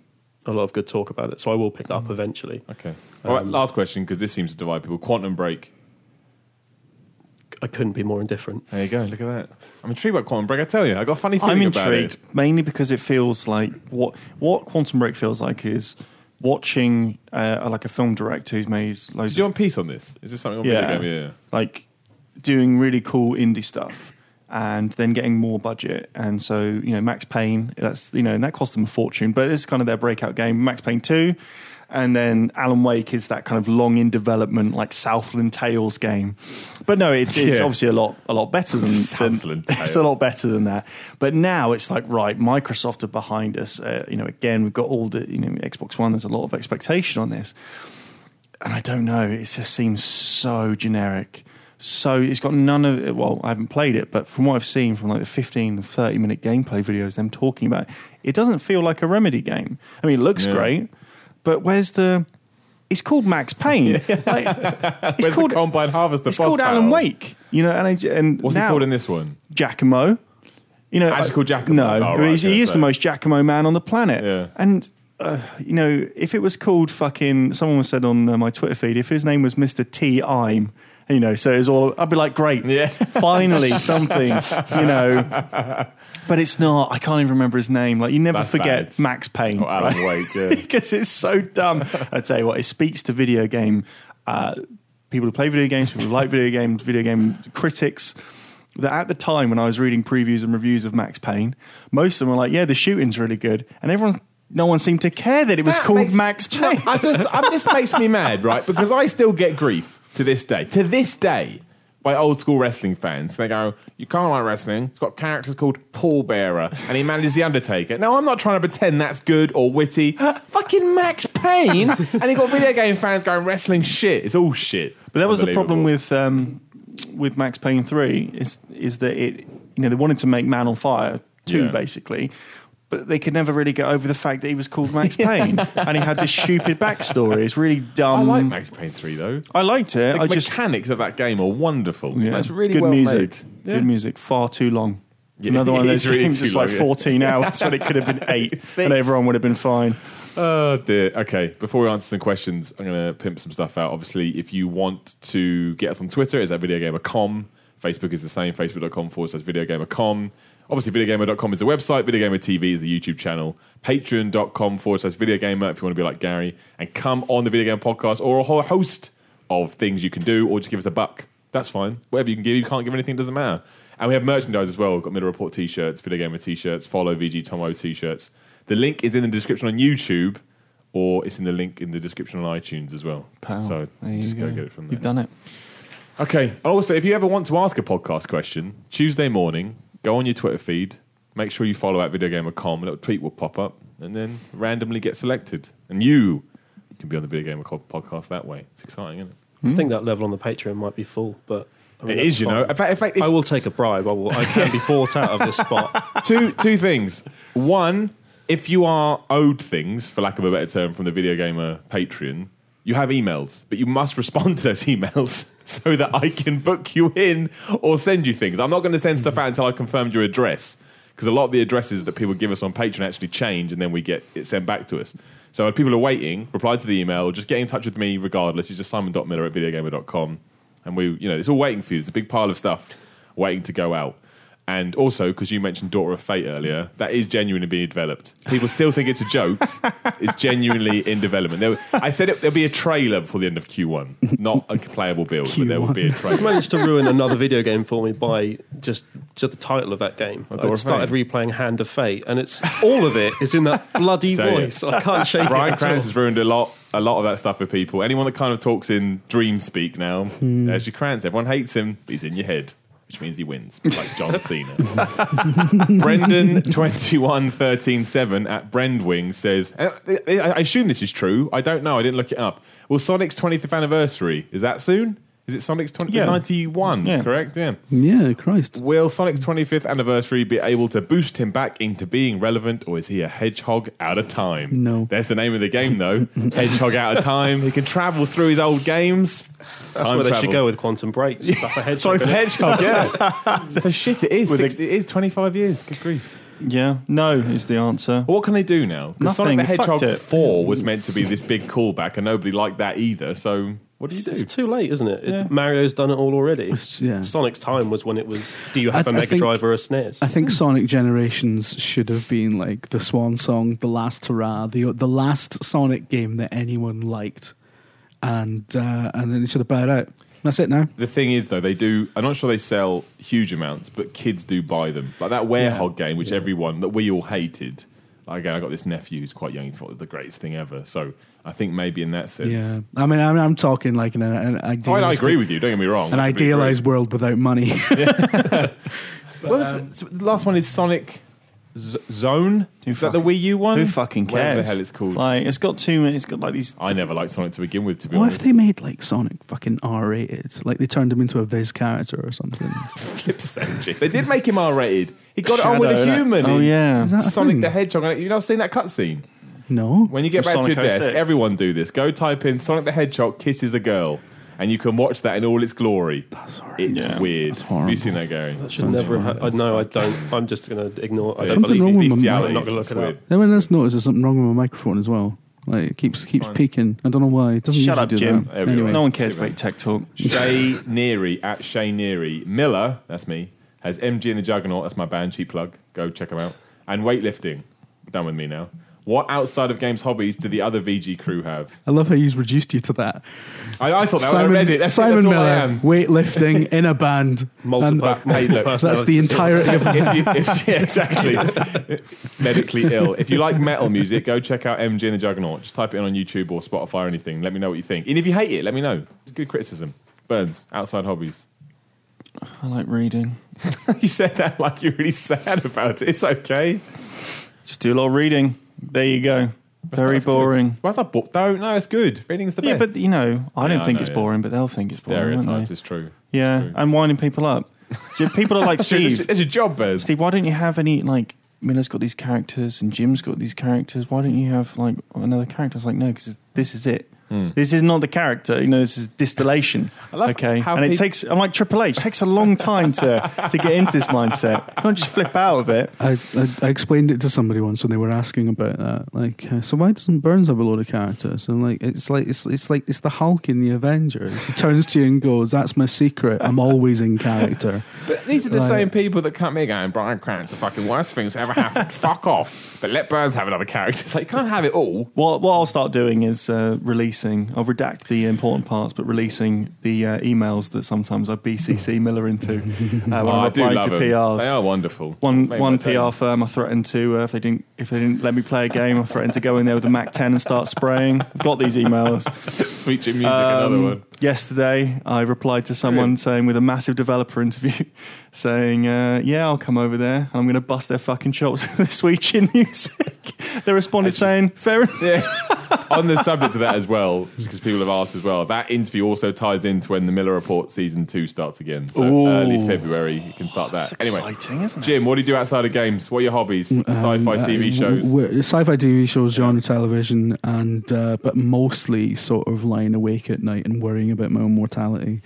Speaker 4: a lot of good talk about it, so I will pick that up eventually.
Speaker 1: Okay. All right.
Speaker 4: Um,
Speaker 1: Last question because this seems to divide people. Quantum Break.
Speaker 4: I couldn't be more indifferent.
Speaker 1: There you go. Look at that. I'm intrigued about Quantum Break. I tell you, I got a funny feeling
Speaker 3: I'm
Speaker 1: about
Speaker 3: intrigued
Speaker 1: it.
Speaker 3: mainly because it feels like what what Quantum Break feels like is watching uh, like a film director who's made loads
Speaker 1: Did
Speaker 3: of
Speaker 1: you want peace on this? Is this something on
Speaker 3: Yeah.
Speaker 1: video game? Yeah.
Speaker 3: like doing really cool indie stuff and then getting more budget. And so, you know, Max Payne, that's, you know, and that cost them a fortune, but this is kind of their breakout game. Max Payne 2. And then Alan Wake is that kind of long in development, like Southland Tales game. But no, it's, it's
Speaker 1: Yeah.
Speaker 3: obviously a lot, a lot better than, than
Speaker 1: Southland
Speaker 3: it's a lot better than that. But now it's like, right, Microsoft are behind us. Uh, you know, again, we've got all the, you know, Xbox One, there's a lot of expectation on this and I don't know. It just seems so generic. So it's got none of it. Well, I haven't played it, but from what I've seen from like the 15, 30 minute gameplay videos, them talking about it, it doesn't feel like a Remedy game. I mean, it looks
Speaker 1: Yeah.
Speaker 3: great, but where's the. It's called Max Payne. Like, it's
Speaker 1: Where's
Speaker 3: called,
Speaker 1: the Combine Harvester?
Speaker 3: it's called Alan? Wake. You know, and, I, and
Speaker 1: What's
Speaker 3: now
Speaker 1: it called in this one?
Speaker 3: Giacomo. You know,
Speaker 1: Actually called Giacomo?
Speaker 3: No,
Speaker 1: Oh, right,
Speaker 3: he is
Speaker 1: so-
Speaker 3: the most Giacomo man on the planet.
Speaker 1: Yeah.
Speaker 3: And uh, you know, if it was called fucking, someone said on uh, my Twitter feed, if his name was Mister T. I'm, you know, so it's all. I'd be like, great,
Speaker 1: Yeah.
Speaker 3: finally something, you know. But it's not. I can't even remember his name. Like you never
Speaker 1: That's
Speaker 3: forget
Speaker 1: bad.
Speaker 3: Max Payne,
Speaker 1: Oh, Alan
Speaker 3: right?
Speaker 1: Wake, yeah.
Speaker 3: because it's so dumb. I tell you what, it speaks to video game uh, people who play video games, people who like video games, video game critics. That at the time when I was reading previews and reviews of Max Payne, most of them were like, "Yeah, the shooting's really good," and everyone, no one seemed to care that it was
Speaker 1: That
Speaker 3: called
Speaker 1: makes-
Speaker 3: Max
Speaker 1: Do you know,
Speaker 3: Payne.
Speaker 1: I just, I, this makes me mad, right? Because I still get grief to this day. To this day, by old school wrestling fans. They go, "You can't like wrestling. It's got characters called Paul Bearer, and he manages the Undertaker." Now, I'm not trying to pretend that's good or witty. Fucking Max Payne, and he got video game fans going wrestling shit. It's all shit.
Speaker 3: But that was the problem with um, with Max Payne three is is that it you know they wanted to make Man on Fire two
Speaker 1: Yeah.
Speaker 3: basically, but they could never really get over the fact that he was called Max Payne and he had this stupid backstory. It's really dumb.
Speaker 1: I like Max Payne three though.
Speaker 3: I liked it.
Speaker 1: The
Speaker 3: I just
Speaker 1: mechanics of that game are wonderful.
Speaker 3: yeah,
Speaker 1: That's really
Speaker 3: good
Speaker 1: well
Speaker 3: music.
Speaker 1: Yeah.
Speaker 3: Good music. Far too long.
Speaker 1: Yeah,
Speaker 3: Another one of those
Speaker 1: really
Speaker 3: games that's like
Speaker 1: long, yeah.
Speaker 3: 14 hours when it could have been eight,
Speaker 1: Six.
Speaker 3: and everyone would have been fine.
Speaker 1: Oh dear. Okay, before we answer some questions, I'm going to pimp some stuff out. Obviously, if you want to get us on Twitter, it's at videogamer.com. Facebook is the same, facebook.com forward slash videogamer.com. Obviously, videogamer.com is the website, videogamer TV is the YouTube channel, patreon.com forward slash videogamer if you want to be like Gary, and come on the Video Game Podcast or a whole host of things you can do, or just give us a buck. That's fine. Whatever you can give, you can't give anything, doesn't matter. And we have merchandise as well. We've got Miller Report t shirts, Video Gamer t shirts, follow VG Tomo t shirts. The link is in the description on YouTube, or it's in the link in the description on iTunes as well.
Speaker 3: Pal,
Speaker 1: So
Speaker 3: there
Speaker 1: just go.
Speaker 3: go.
Speaker 1: get it from there.
Speaker 3: You've done it.
Speaker 1: Okay. Also, if you ever want to ask a podcast question, Tuesday morning, go on your Twitter feed, make sure you follow at videogamer.com, a little tweet will pop up, and then randomly get selected. And you can be on the Video Gamer podcast that way. It's exciting, isn't it?
Speaker 4: I think that level on the Patreon might be full, but I mean,
Speaker 1: It is, you know.
Speaker 4: fine.
Speaker 1: In fact, in fact if,
Speaker 4: I will take a bribe. I will. I can be bought out of this spot.
Speaker 1: two two things. One, if you are owed things, for lack of a better term, from the Video Gamer Patreon, you have emails, but you must respond to those emails so that I can book you in or send you things. I'm not going to send stuff out until I confirmed your address because a lot of the addresses that people give us on Patreon actually change and then we get it sent back to us. So if people are waiting, reply to the email or just get in touch with me regardless. It's just simon.miller at videogamer.com. And we, you know, it's all waiting for you. It's a big pile of stuff waiting to go out. And also, because you mentioned Daughter of Fate earlier, that is genuinely being developed. People still think it's a joke. it's genuinely in development. There, I said it, there'll be a trailer before the end of Q1. Not a playable build, but there will be a
Speaker 4: You've
Speaker 1: trailer.
Speaker 4: managed to ruin another video game for me by just just the title of that game. I started
Speaker 1: Fate.
Speaker 4: replaying Hand of Fate, and it's all of it is in that bloody
Speaker 1: Tell you.
Speaker 4: voice. I can't shake
Speaker 1: Brian
Speaker 4: it. at all.
Speaker 1: Krantz has ruined a lot, a lot of that stuff for people. Anyone that kind of talks in dream speak now, hmm. there's your Krantz. Everyone hates him, but he's in your head, which means he wins, like John Cena. Brendan twenty one thirteen seven at Brendwing says, uh, I I assume this is true. I don't know. I didn't look it up. Well, Sonic's 25th anniversary is that soon? Is it Sonic's 20,
Speaker 3: Yeah.
Speaker 1: 91?
Speaker 3: Yeah.
Speaker 1: Correct. Yeah.
Speaker 2: Yeah, Christ.
Speaker 1: Will Sonic's 25th anniversary be able to boost him back into being relevant, or is he a hedgehog out of time?
Speaker 2: No.
Speaker 1: There's the name of the game, though. hedgehog out of time. He can travel through his old games.
Speaker 4: That's
Speaker 1: Time
Speaker 4: where they should go with Quantum Break. Stuff ahead.
Speaker 1: Sonic Hedgehog, yeah. so shit, it is.
Speaker 3: With a-
Speaker 1: Six, it is 25 years. Good grief.
Speaker 3: Yeah, no is the answer.
Speaker 1: Well, what can they do now? Because Sonic
Speaker 3: Nothing.
Speaker 1: the Hedgehog
Speaker 3: it.
Speaker 1: 4 was meant to be this big callback, and nobody liked that either. So what do you
Speaker 4: It's, it's
Speaker 1: do?
Speaker 4: too late, isn't it? It-
Speaker 1: Yeah.
Speaker 4: Mario's done it all already.
Speaker 2: It's- yeah.
Speaker 4: Sonic's time was when it was. Do you have
Speaker 2: I
Speaker 4: a Mega
Speaker 2: think-
Speaker 4: Drive or a SNES?
Speaker 2: I think Sonic Generations should have been like the swan song, the last hurrah, the the last Sonic game that anyone liked, and uh, and then it should have bowed out. That's it now.
Speaker 1: The thing is, though, they do. I'm not sure they sell huge amounts, but kids do buy them. Like that Werehog game, which everyone that we all hated. Like, again, I got this nephew who's quite young. He thought it was the greatest thing ever. So I think maybe in that sense,
Speaker 2: Yeah, I mean, I'm, I'm talking like an, an
Speaker 1: Oh, I, I agree with you. Don't get me wrong.
Speaker 2: an
Speaker 1: I completely
Speaker 2: idealized world without money.
Speaker 1: agree. What was the, the last one is Sonic Z- Zone.
Speaker 3: Who
Speaker 1: is that the Wii U one?
Speaker 3: Who fucking
Speaker 1: Whatever
Speaker 3: cares?
Speaker 1: the hell it's called.
Speaker 3: Like, it's got two. It's got like these.
Speaker 1: I never liked Sonic to begin with. To be
Speaker 2: what
Speaker 1: honest,
Speaker 2: if they made like Sonic fucking R rated? Like they turned him into a Viz character or something.
Speaker 1: Flip side it. They did make him R-rated. He got it on with a
Speaker 3: innit?
Speaker 1: human.
Speaker 3: Oh yeah.
Speaker 2: That
Speaker 1: Sonic the Hedgehog. You know, I've seen that cutscene.
Speaker 2: No,
Speaker 1: When you get
Speaker 3: From
Speaker 1: back to your
Speaker 3: Sonic
Speaker 1: desk,
Speaker 3: oh
Speaker 1: everyone do this. Go type in Sonic the Hedgehog kisses a girl, and you can watch that in all its glory.
Speaker 2: That's all right.
Speaker 1: It's
Speaker 3: Yeah.
Speaker 1: weird.
Speaker 2: That's
Speaker 1: Have you seen that, Gary?
Speaker 4: That should never have. Had, I know I don't. I'm just going to ignore. I
Speaker 1: Yeah,
Speaker 4: don't
Speaker 2: Something wrong with my
Speaker 1: bestiality.
Speaker 4: I'm not gonna look
Speaker 1: It's
Speaker 4: it up.
Speaker 1: weird.
Speaker 2: Then when there's notice there's something wrong with my microphone as well. Like it keeps keeps
Speaker 1: Fine.
Speaker 2: peaking. I don't know why. It doesn't
Speaker 3: Shut
Speaker 2: usually
Speaker 3: up,
Speaker 2: do
Speaker 3: Jim.
Speaker 2: that. Anyway,
Speaker 3: No one cares
Speaker 1: Give
Speaker 3: about tech talk.
Speaker 1: Shay Neary at Shay Neary. Miller, that's me, has MG and the Juggernaut. That's my band. Cheap plug. Go check them out. And weightlifting. Done with me now. What outside of games hobbies do the other VG crew have?
Speaker 2: I love how he's reduced you to that.
Speaker 1: I, I thought that when I read it. That's,
Speaker 2: Simon
Speaker 1: that's
Speaker 2: Miller, weightlifting in a band.
Speaker 4: multiple,
Speaker 2: And
Speaker 1: Hey,
Speaker 4: multiple
Speaker 1: look,
Speaker 2: that's the
Speaker 4: personalities.
Speaker 2: entirety of
Speaker 1: if you, if, yeah, exactly. Medically ill. If you like metal music, go check out MG and the Juggernaut. Just type it in on YouTube or Spotify or anything. Let me know what you think. And if you hate it, let me know. It's good criticism. Burns, outside hobbies.
Speaker 3: I like reading.
Speaker 1: you said that like you're really sad about it. It's okay.
Speaker 3: Just do a lot of reading. There you go. Very
Speaker 1: That's good.
Speaker 3: boring.
Speaker 1: Why's that book? Don't. No, it's good. Reading's the best.
Speaker 3: Yeah,
Speaker 1: best.
Speaker 3: but you know, I don't
Speaker 1: I
Speaker 3: think
Speaker 1: know,
Speaker 3: it's
Speaker 1: yeah.
Speaker 3: boring, but they'll think it's boring. won't
Speaker 1: Stereotypes
Speaker 3: they?
Speaker 1: is true.
Speaker 3: Yeah,
Speaker 1: True.
Speaker 3: and winding people up. So people are like
Speaker 1: It's
Speaker 3: Steve.
Speaker 1: it's your job, Burns.
Speaker 3: Steve, why don't you have any like Miller's got these characters and Jim's got these characters? Why don't you have like another character? I was like, no, because this is it.
Speaker 1: Hmm.
Speaker 3: This is not the character. You know, this is distillation.
Speaker 1: I love
Speaker 3: okay,
Speaker 1: how
Speaker 3: and it
Speaker 1: peop-
Speaker 3: takes. I'm like Triple H. It takes a long time to to get into this mindset. You can't just flip out of it.
Speaker 2: I, I, I explained it to somebody once when they were asking about that. Like, uh, so why doesn't Burns have a load of characters? And like, it's like it's it's like it's the Hulk in the Avengers. He turns to you and goes, "That's my secret. I'm always in character."
Speaker 1: But these are the
Speaker 2: Like-
Speaker 1: same people that come here going, Brian Crant's the fucking worst things that ever happened. Fuck off. But let Burns have another character. It's like, you can't have it all.
Speaker 3: What, what I'll start doing is uh, releasing. I'll redact the important parts, but releasing the uh, emails that sometimes I BCC Miller into uh, when
Speaker 1: Oh,
Speaker 3: I'm
Speaker 1: I
Speaker 3: replying to
Speaker 1: them.
Speaker 3: PRs.
Speaker 1: They are wonderful.
Speaker 3: One
Speaker 1: Made
Speaker 3: one
Speaker 1: day.
Speaker 3: PR firm I threatened to uh, if they didn't if they didn't let me play a game I threatened to go in there with a Mac 10 and start spraying. I've got these emails.
Speaker 1: Sweet Chin Music, another
Speaker 3: Um,
Speaker 1: one.
Speaker 3: Yesterday I replied to someone
Speaker 1: Brilliant.
Speaker 3: saying with a massive developer interview saying uh, yeah I'll come over there and I'm going to bust their fucking chops with Sweet Chin Music. they responded saying fair enough.
Speaker 1: Yeah. On the subject of that as well, because people have asked as well, that interview also ties into when the Miller Report season two starts again. So
Speaker 3: Ooh.
Speaker 1: early February, you can start that.
Speaker 3: That's
Speaker 1: Anyway,
Speaker 3: exciting, isn't it?
Speaker 1: Jim, what do you do outside of games? What are your hobbies? Sci-fi
Speaker 2: Um,
Speaker 1: TV
Speaker 2: uh,
Speaker 1: shows.
Speaker 2: w- w- sci-fi TV shows, genre television, and uh, but mostly sort of lying awake at night and worrying about my own mortality.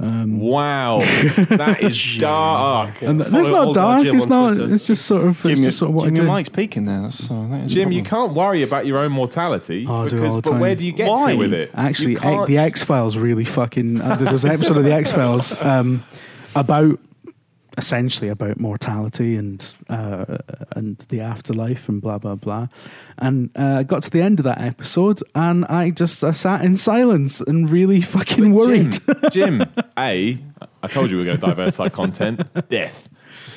Speaker 2: Um,
Speaker 1: Wow, that is dark.
Speaker 2: and
Speaker 4: Yeah,
Speaker 2: th- that's not dark. It's not.
Speaker 4: Twitter.
Speaker 2: It's just sort of. It's
Speaker 3: Jim,
Speaker 2: just sort of what
Speaker 3: Jim your
Speaker 2: do.
Speaker 3: mic's peaking there. So that is a
Speaker 1: Jim, you can't worry about your own mortality
Speaker 2: Oh, I do
Speaker 1: because,
Speaker 2: all the
Speaker 1: but
Speaker 2: time.
Speaker 1: where do you get
Speaker 3: Why?
Speaker 1: to with it?
Speaker 2: Actually,
Speaker 1: You
Speaker 2: X-
Speaker 1: can't-
Speaker 2: the X Files really fucking. Uh, there was an episode of the X Files um, about essentially about mortality and uh, and the afterlife and blah blah blah. And uh, I got to the end of that episode and I just I sat in silence and really fucking worried.
Speaker 1: Jim, Jim, A, I told you we were going to diversify content. Death.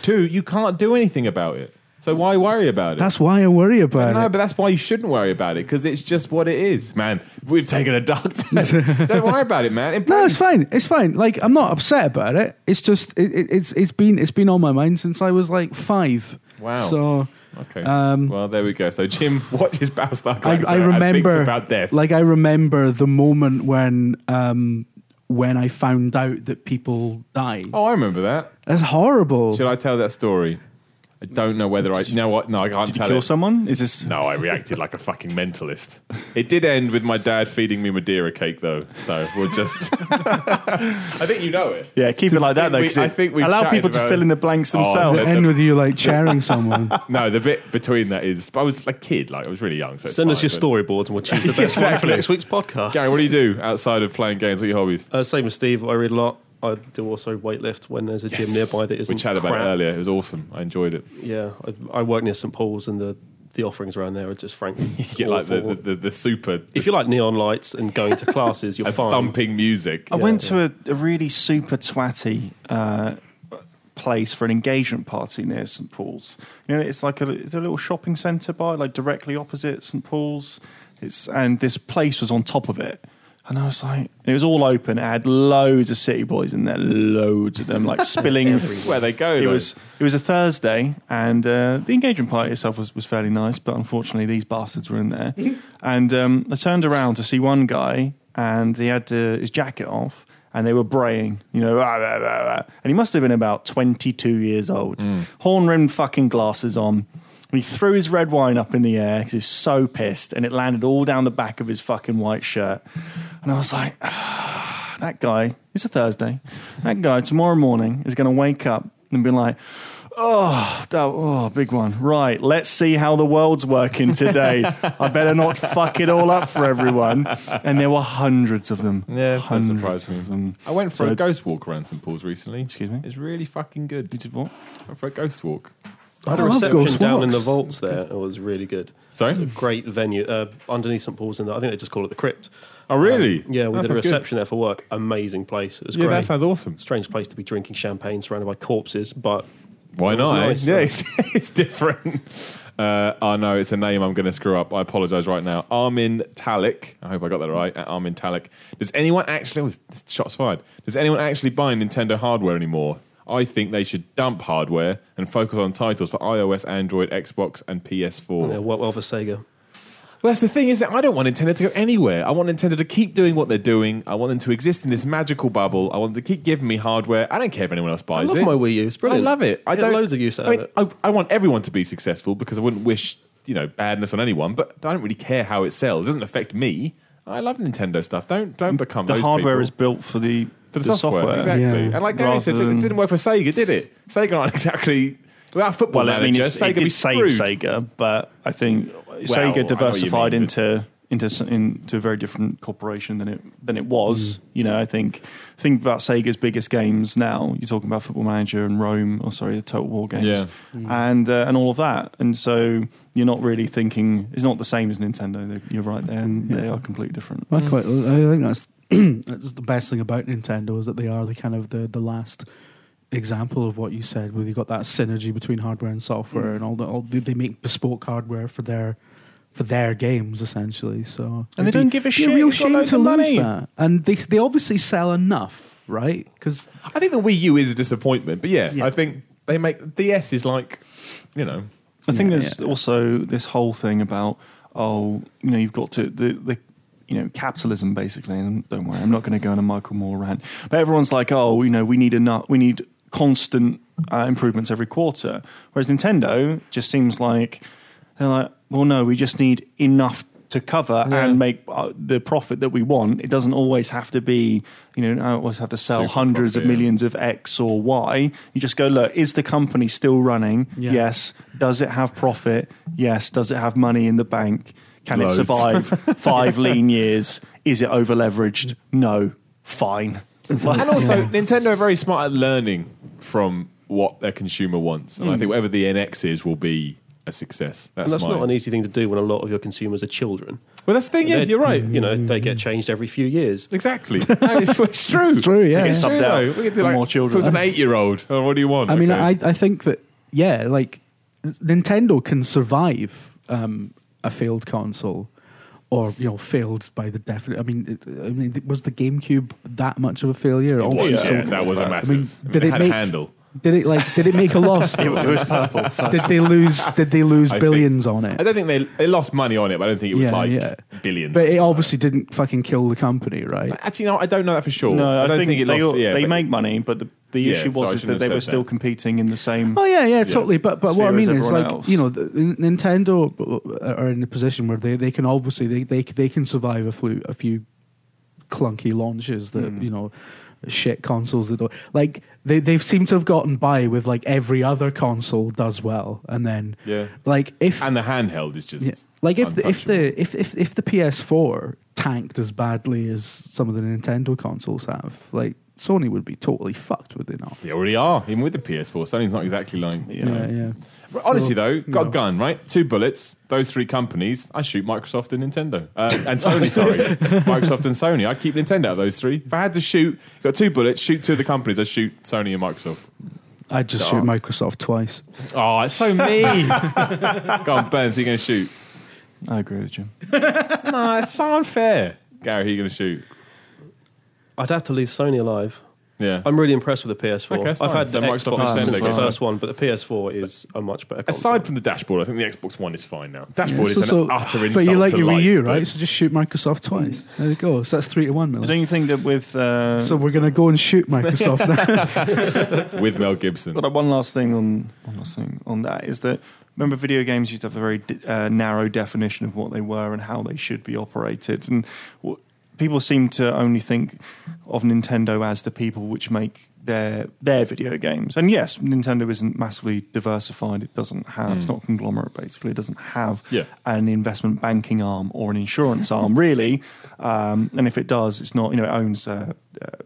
Speaker 1: Two, you can't do anything about it. So why worry about it?
Speaker 2: That's why I worry about
Speaker 1: no,
Speaker 2: it.
Speaker 1: No, but that's why you shouldn't worry about it because it's just what it is, man. We've taken a dark turn. Don't worry about it, man.
Speaker 2: No, it's fine. It's fine. Like I'm not upset about it. It's just it, it, it's it's been it's been on my mind since I was like five.
Speaker 1: Wow.
Speaker 2: So
Speaker 1: Okay.
Speaker 2: Um,
Speaker 1: well, there we go. So Jim watches Battlestar
Speaker 2: I,
Speaker 1: Galactica
Speaker 2: I
Speaker 1: and
Speaker 2: remember
Speaker 1: about death.
Speaker 2: like I remember the moment when um when I found out that people die.
Speaker 1: oh, I remember that.
Speaker 2: That's horrible.
Speaker 1: Should I tell that story? I don't know whether I. You know what? No, I can't
Speaker 3: Did you
Speaker 1: tell
Speaker 3: kill
Speaker 1: it.
Speaker 3: someone? Is this?
Speaker 1: No, I reacted like a fucking mentalist. It did end with my dad feeding me Madeira cake, though. So we'll just. I think you know it.
Speaker 3: Yeah, keep it like that though.
Speaker 1: we-
Speaker 3: 'cause
Speaker 1: I think we've
Speaker 3: allow people to fill in the blanks
Speaker 1: Oh,
Speaker 3: themselves.
Speaker 1: the-
Speaker 2: End with you like sharing someone.
Speaker 1: No, the bit between that is. I was a kid, like I was really young. So it's
Speaker 4: Send us your
Speaker 1: but-
Speaker 4: storyboards and we'll choose the best one for next week's podcast.
Speaker 1: Gary, what do you do outside of playing games? What are your hobbies?
Speaker 4: Uh, same as Steve. I read a lot. I do also weightlift when there's a gym nearby that isn't.
Speaker 1: We chatted about
Speaker 4: crap.
Speaker 1: it earlier. It was awesome. I enjoyed it.
Speaker 4: Yeah, I, I work near St Paul's, and the the offerings around there are just frankly.
Speaker 1: You get like the, the, the, the super
Speaker 4: if you like neon lights and going to classes, you're fine.
Speaker 1: thumping music.
Speaker 3: I
Speaker 4: Yeah,
Speaker 3: went
Speaker 4: yeah.
Speaker 3: to a, a really super twatty uh, place for an engagement party near St Paul's. You know, it's like a, it's a little shopping centre by, like directly opposite St Paul's. It's and this place was on top of it. And I was like, it was all open. It had loads of city boys in there, loads of them, like spilling.
Speaker 1: Where they go.
Speaker 3: it
Speaker 1: though.
Speaker 3: was it was a Thursday, and uh, the engagement party itself was, was fairly nice, but unfortunately these bastards were in there. and um, I turned around to see one guy, and he had uh, his jacket off, and they were braying, you know, "Ah, rah, rah, rah." and he must have been about twenty two years old, horn rimmed fucking glasses on. And he threw his red wine up in the air because he was so pissed, and it landed all down the back of his fucking white shirt. And I was like, that guy, it's a Thursday, that guy tomorrow morning is going to wake up and be like, Oh, that, oh, big one. Right, let's see how the world's working today. I better not fuck it all up for everyone. And there were hundreds of them.
Speaker 1: Yeah, that
Speaker 3: hundreds
Speaker 1: surprised me.
Speaker 3: of them.
Speaker 1: I went for
Speaker 3: So-
Speaker 1: a ghost walk around St Paul's recently.
Speaker 3: Excuse me?
Speaker 1: It's really fucking good.
Speaker 3: You did what?
Speaker 1: I went for a ghost walk.
Speaker 4: I had a
Speaker 2: love
Speaker 4: reception
Speaker 2: Ghost
Speaker 4: down in the vaults there. It was really good.
Speaker 1: Sorry?
Speaker 4: Great venue uh, underneath St Paul's, and I think they just call it the Crypt.
Speaker 1: Oh, really?
Speaker 4: Um, yeah, we
Speaker 1: That
Speaker 4: did a
Speaker 1: sounds good.
Speaker 4: reception there for work. Amazing place. It was
Speaker 1: Yeah,
Speaker 4: great.
Speaker 1: that sounds awesome.
Speaker 4: Strange place to be drinking champagne surrounded by corpses, but
Speaker 1: Why not?
Speaker 4: nice,
Speaker 1: yeah, it's, it's different. Uh, oh no, it's a name I'm going to screw up. I apologise right now. Armin Talik. I hope I got that right. Armin Talik. Does anyone actually? Oh, this shots fired. Does anyone actually buy Nintendo hardware anymore? I think they should dump hardware and focus on titles for iOS, Android, Xbox, and PS4.
Speaker 4: yeah, well for Sega.
Speaker 1: Well, that's the thing is that I don't want Nintendo to go anywhere. I want Nintendo to keep doing what they're doing. I want them to exist in this magical bubble. I want them to keep giving me hardware. I don't care if anyone else
Speaker 4: I
Speaker 1: buys
Speaker 4: love
Speaker 1: it.
Speaker 4: my Wii U. It's brilliant.
Speaker 1: I love it. I
Speaker 4: Get
Speaker 1: don't
Speaker 4: loads of use out
Speaker 1: I mean,
Speaker 4: of it.
Speaker 1: I, I want everyone to be successful because I wouldn't wish you know badness on anyone. But I don't really care how it sells. It doesn't affect me. I love Nintendo stuff. Don't don't become
Speaker 3: The
Speaker 1: those
Speaker 3: hardware
Speaker 1: people.
Speaker 3: is built for the,
Speaker 1: for the, software, exactly.
Speaker 2: Yeah.
Speaker 1: And like Gary
Speaker 3: Rather
Speaker 1: said, it
Speaker 3: than-
Speaker 1: didn't work for Sega, did it? Sega aren't exactly without football
Speaker 3: Well, I mean,
Speaker 1: Sega
Speaker 3: it
Speaker 1: be
Speaker 3: did save. Sega, but I think
Speaker 1: I know what
Speaker 3: Sega diversified
Speaker 1: mean,
Speaker 3: into into into a very different corporation than it than it
Speaker 1: Mm.
Speaker 3: was. You know, I think think about Sega's biggest games now. You're talking about Football Manager and Rome, or sorry, the Total War games,
Speaker 1: Yeah.
Speaker 3: and uh, and all of that. And so you're not really thinking it's not the same as Nintendo. You're right there, and they are completely different.
Speaker 2: I quite. I think that's that's the best thing about Nintendo is that they are the kind of the the last example of what you said, where you've got that synergy between hardware and software,
Speaker 3: Mm.
Speaker 2: and all the all they, they make bespoke hardware for their for their games essentially. So
Speaker 3: And they
Speaker 2: it'd
Speaker 3: don't
Speaker 2: be-
Speaker 3: give a
Speaker 2: be
Speaker 3: shit.
Speaker 2: real
Speaker 3: They've
Speaker 2: shame to
Speaker 3: of
Speaker 2: lose
Speaker 3: money.
Speaker 2: that, and they they obviously sell enough, right? Because
Speaker 1: I think the Wii U is a disappointment, but yeah,
Speaker 2: Yeah.
Speaker 1: I think they make DS is like you know
Speaker 3: I think
Speaker 2: Yeah,
Speaker 3: there's
Speaker 2: yeah.
Speaker 3: also this whole thing about oh, you know, you've got to the the you know capitalism basically. And don't worry, I'm not going to go on a Michael Moore rant, but everyone's like, oh, you know, we need enough, we need constant uh, improvements every quarter. Whereas Nintendo just seems like they're like, well, no, we just need enough to cover
Speaker 1: Yeah.
Speaker 3: and make uh, the profit that we want. It doesn't always have to be, you know, I always have to sell
Speaker 1: Super
Speaker 3: hundreds of
Speaker 1: profit, yeah.
Speaker 3: millions of X or Y. You just go, look, is the company still running?
Speaker 2: Yeah.
Speaker 3: Yes. Does it have profit? Yes. Does it have money in the bank? Can
Speaker 1: Loads.
Speaker 3: it survive five lean years? Is it over leveraged? No. Fine.
Speaker 1: And also, Nintendo are very smart at learning from what their consumer wants, and I think whatever the NX is will be a success. That's,
Speaker 4: and that's
Speaker 1: my-
Speaker 4: not an easy thing to do when a lot of your consumers are children.
Speaker 1: Well, that's the thing. Yeah,
Speaker 4: They're-
Speaker 1: you're right.
Speaker 4: You know, they get changed every few years.
Speaker 1: Exactly. No, it's, it's true.
Speaker 2: It's true, yeah.
Speaker 3: They get
Speaker 2: yeah.
Speaker 3: subbed
Speaker 1: True,
Speaker 3: out
Speaker 1: though. We could do
Speaker 3: for
Speaker 1: like,
Speaker 3: more children.
Speaker 1: Talk to an eight-year-old. Oh, what do you want?
Speaker 2: I mean,
Speaker 1: Okay.
Speaker 2: I I think that yeah, like Nintendo can survive um, a failed console, or you know, failed by the definite. I mean, it, I mean, was the GameCube that much of a failure?
Speaker 1: It was, yeah,
Speaker 2: so-
Speaker 1: that was a
Speaker 3: I
Speaker 1: massive. I mean,
Speaker 2: did
Speaker 1: it
Speaker 2: it
Speaker 1: had
Speaker 2: make-
Speaker 1: a handle?
Speaker 2: Did it like? Did it make a loss?
Speaker 3: it, it was purple. First.
Speaker 2: did they lose? Did they lose
Speaker 1: I
Speaker 2: billions on it?
Speaker 1: I don't think they they lost money on it, but I don't think it was
Speaker 2: Yeah,
Speaker 1: like
Speaker 2: yeah.
Speaker 1: billions.
Speaker 2: But it obviously didn't fucking kill the company, right?
Speaker 1: Actually, no, I don't know that for sure.
Speaker 3: No, I,
Speaker 1: don't
Speaker 3: think,
Speaker 1: it
Speaker 3: they,
Speaker 1: lost.
Speaker 3: all-
Speaker 1: yeah,
Speaker 3: they
Speaker 1: but-
Speaker 3: make money, but the, the
Speaker 1: Yeah,
Speaker 3: issue
Speaker 1: so
Speaker 3: was is that they were
Speaker 1: said
Speaker 3: still competing in the same.
Speaker 2: Oh yeah, yeah, totally. But but what I mean is like
Speaker 3: else.
Speaker 2: you know, the, Nintendo are in a position where they, they can obviously they, they they can survive a few a few clunky launches that
Speaker 3: Hmm.
Speaker 2: you know shit consoles that don't like they they've seemed to have gotten by with like every other console does well and then
Speaker 1: Yeah.
Speaker 2: like if
Speaker 1: And the handheld is just
Speaker 2: yeah, like if the, if the if, if if the PS4 tanked as badly as some of the Nintendo consoles have like Sony would be totally fucked would they not
Speaker 1: They already are, even with the PS4. Sony's not exactly like.
Speaker 3: Yeah.
Speaker 2: yeah yeah
Speaker 1: Honestly,
Speaker 2: So,
Speaker 1: though,
Speaker 2: you
Speaker 1: got a gun, right? Two bullets, those three companies. I shoot Microsoft and Nintendo. Uh, and Sony, sorry. Microsoft and Sony. I'd keep Nintendo out of those three. If I had to shoot, got two bullets, shoot two of the companies, I'd shoot Sony and Microsoft.
Speaker 2: I'd just shoot Microsoft twice
Speaker 1: Oh, it's so mean. Go on, Burns, who you going to shoot?
Speaker 3: I agree with Jim.
Speaker 1: No, it's so unfair. Gary, who you going to shoot?
Speaker 4: I'd have to leave Sony alive.
Speaker 1: Yeah.
Speaker 4: I'm really impressed with the PS4.
Speaker 1: Okay, that's
Speaker 4: I've
Speaker 1: fine.
Speaker 4: had the
Speaker 1: Microsoft
Speaker 4: Xbox
Speaker 3: and
Speaker 4: since the first one, but the PS4 is a much better console.
Speaker 1: Aside from the dashboard, I think the Xbox One is fine now. Dashboard
Speaker 2: Yeah,
Speaker 1: is
Speaker 2: so-
Speaker 1: an utter insult
Speaker 2: But you like
Speaker 1: to
Speaker 2: your
Speaker 1: life,
Speaker 2: Wii U, right? So just shoot Microsoft twice. There you go. So that's three to one,
Speaker 3: But don't you think that with uh,
Speaker 2: So we're going to go and shoot Microsoft now.
Speaker 1: with Mel Gibson.
Speaker 3: But one last thing on one last thing on that is that remember video games used to have a very uh, narrow definition of what they were and how they should be operated, and w- people seem to only think of Nintendo as the people which make their their video games. And yes, Nintendo isn't massively diversified. It doesn't have. It's
Speaker 1: Mm.
Speaker 3: not a conglomerate. Basically, it doesn't have
Speaker 1: Yeah.
Speaker 3: an investment banking arm or an insurance arm, really. Um, and if it does, it's not. You know, it owns a,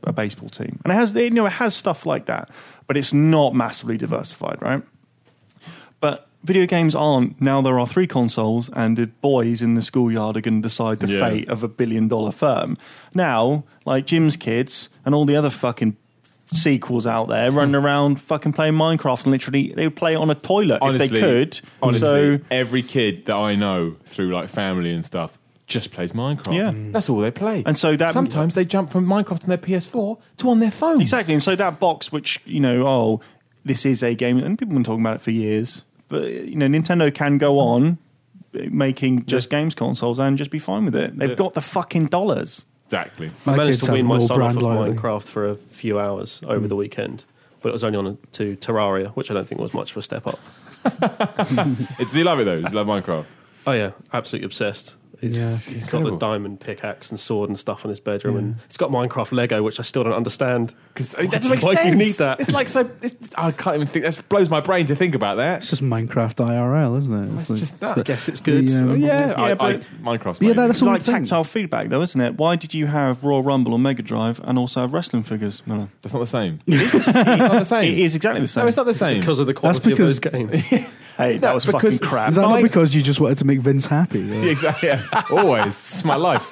Speaker 3: a baseball team, and it has. You know, it has stuff like that, but it's not massively diversified, right? But video games aren't. Now there are three consoles, and the boys in the schoolyard are going to decide the
Speaker 1: Yeah.
Speaker 3: fate of a billion dollar firm. Now, like Jim's kids and all the other fucking sequels out there running hmm. around fucking playing Minecraft and literally they would play it on a toilet if they could.
Speaker 1: Honestly,
Speaker 3: so
Speaker 1: every kid that I know through like family and stuff just plays Minecraft.
Speaker 3: Yeah. Mm.
Speaker 1: that's all they play.
Speaker 3: And so that-
Speaker 1: sometimes they jump from Minecraft on their PS4 to on their phones.
Speaker 3: Exactly, and so that box, which you know, oh, this is a game, and people have been talking about it for years. But you know, Nintendo can go on making just games consoles and just be fine with it. They've
Speaker 4: Yeah.
Speaker 3: got the fucking dollars.
Speaker 1: Exactly.
Speaker 4: I managed
Speaker 2: kids
Speaker 4: to win my
Speaker 2: no
Speaker 4: son off
Speaker 2: brand
Speaker 4: of
Speaker 2: loyalty.
Speaker 4: Minecraft for a few hours over mm. the weekend, but it was only on a, to Terraria, which I don't think was much of a step up.
Speaker 1: It's, do you love it though? Do you love Minecraft?
Speaker 4: Oh yeah, absolutely obsessed. It's,
Speaker 2: Yeah.
Speaker 4: he's got the diamond pickaxe and sword and stuff in his bedroom, and it's got Minecraft Lego, which I still don't understand.
Speaker 1: Because
Speaker 4: Why
Speaker 1: that
Speaker 4: do-
Speaker 1: makes
Speaker 4: why do you need that?
Speaker 1: It's like so. It's, I can't even think. That blows my brain to think about that.
Speaker 2: It's just Minecraft IRL, isn't it?
Speaker 1: It's just that.
Speaker 4: I guess it's good.
Speaker 2: The, um,
Speaker 1: Oh, yeah, I,
Speaker 3: Yeah,
Speaker 1: I,
Speaker 3: but-
Speaker 1: Minecraft's
Speaker 2: Yeah, that's all
Speaker 3: like tactile feedback, though, isn't it? Why did you have Royal Rumble on Mega Drive and also have wrestling figures, Miller?
Speaker 1: That's not the same. it's not the same.
Speaker 3: It is exactly the same.
Speaker 1: No, it's not the same.
Speaker 4: because of the quality
Speaker 2: because-
Speaker 4: of those games.
Speaker 3: hey, that was
Speaker 1: because-
Speaker 3: fucking crap.
Speaker 2: Is that
Speaker 1: My-
Speaker 2: not because you just wanted to make Vince happy?
Speaker 1: Yeah, exactly. Yeah. Always. It's my life.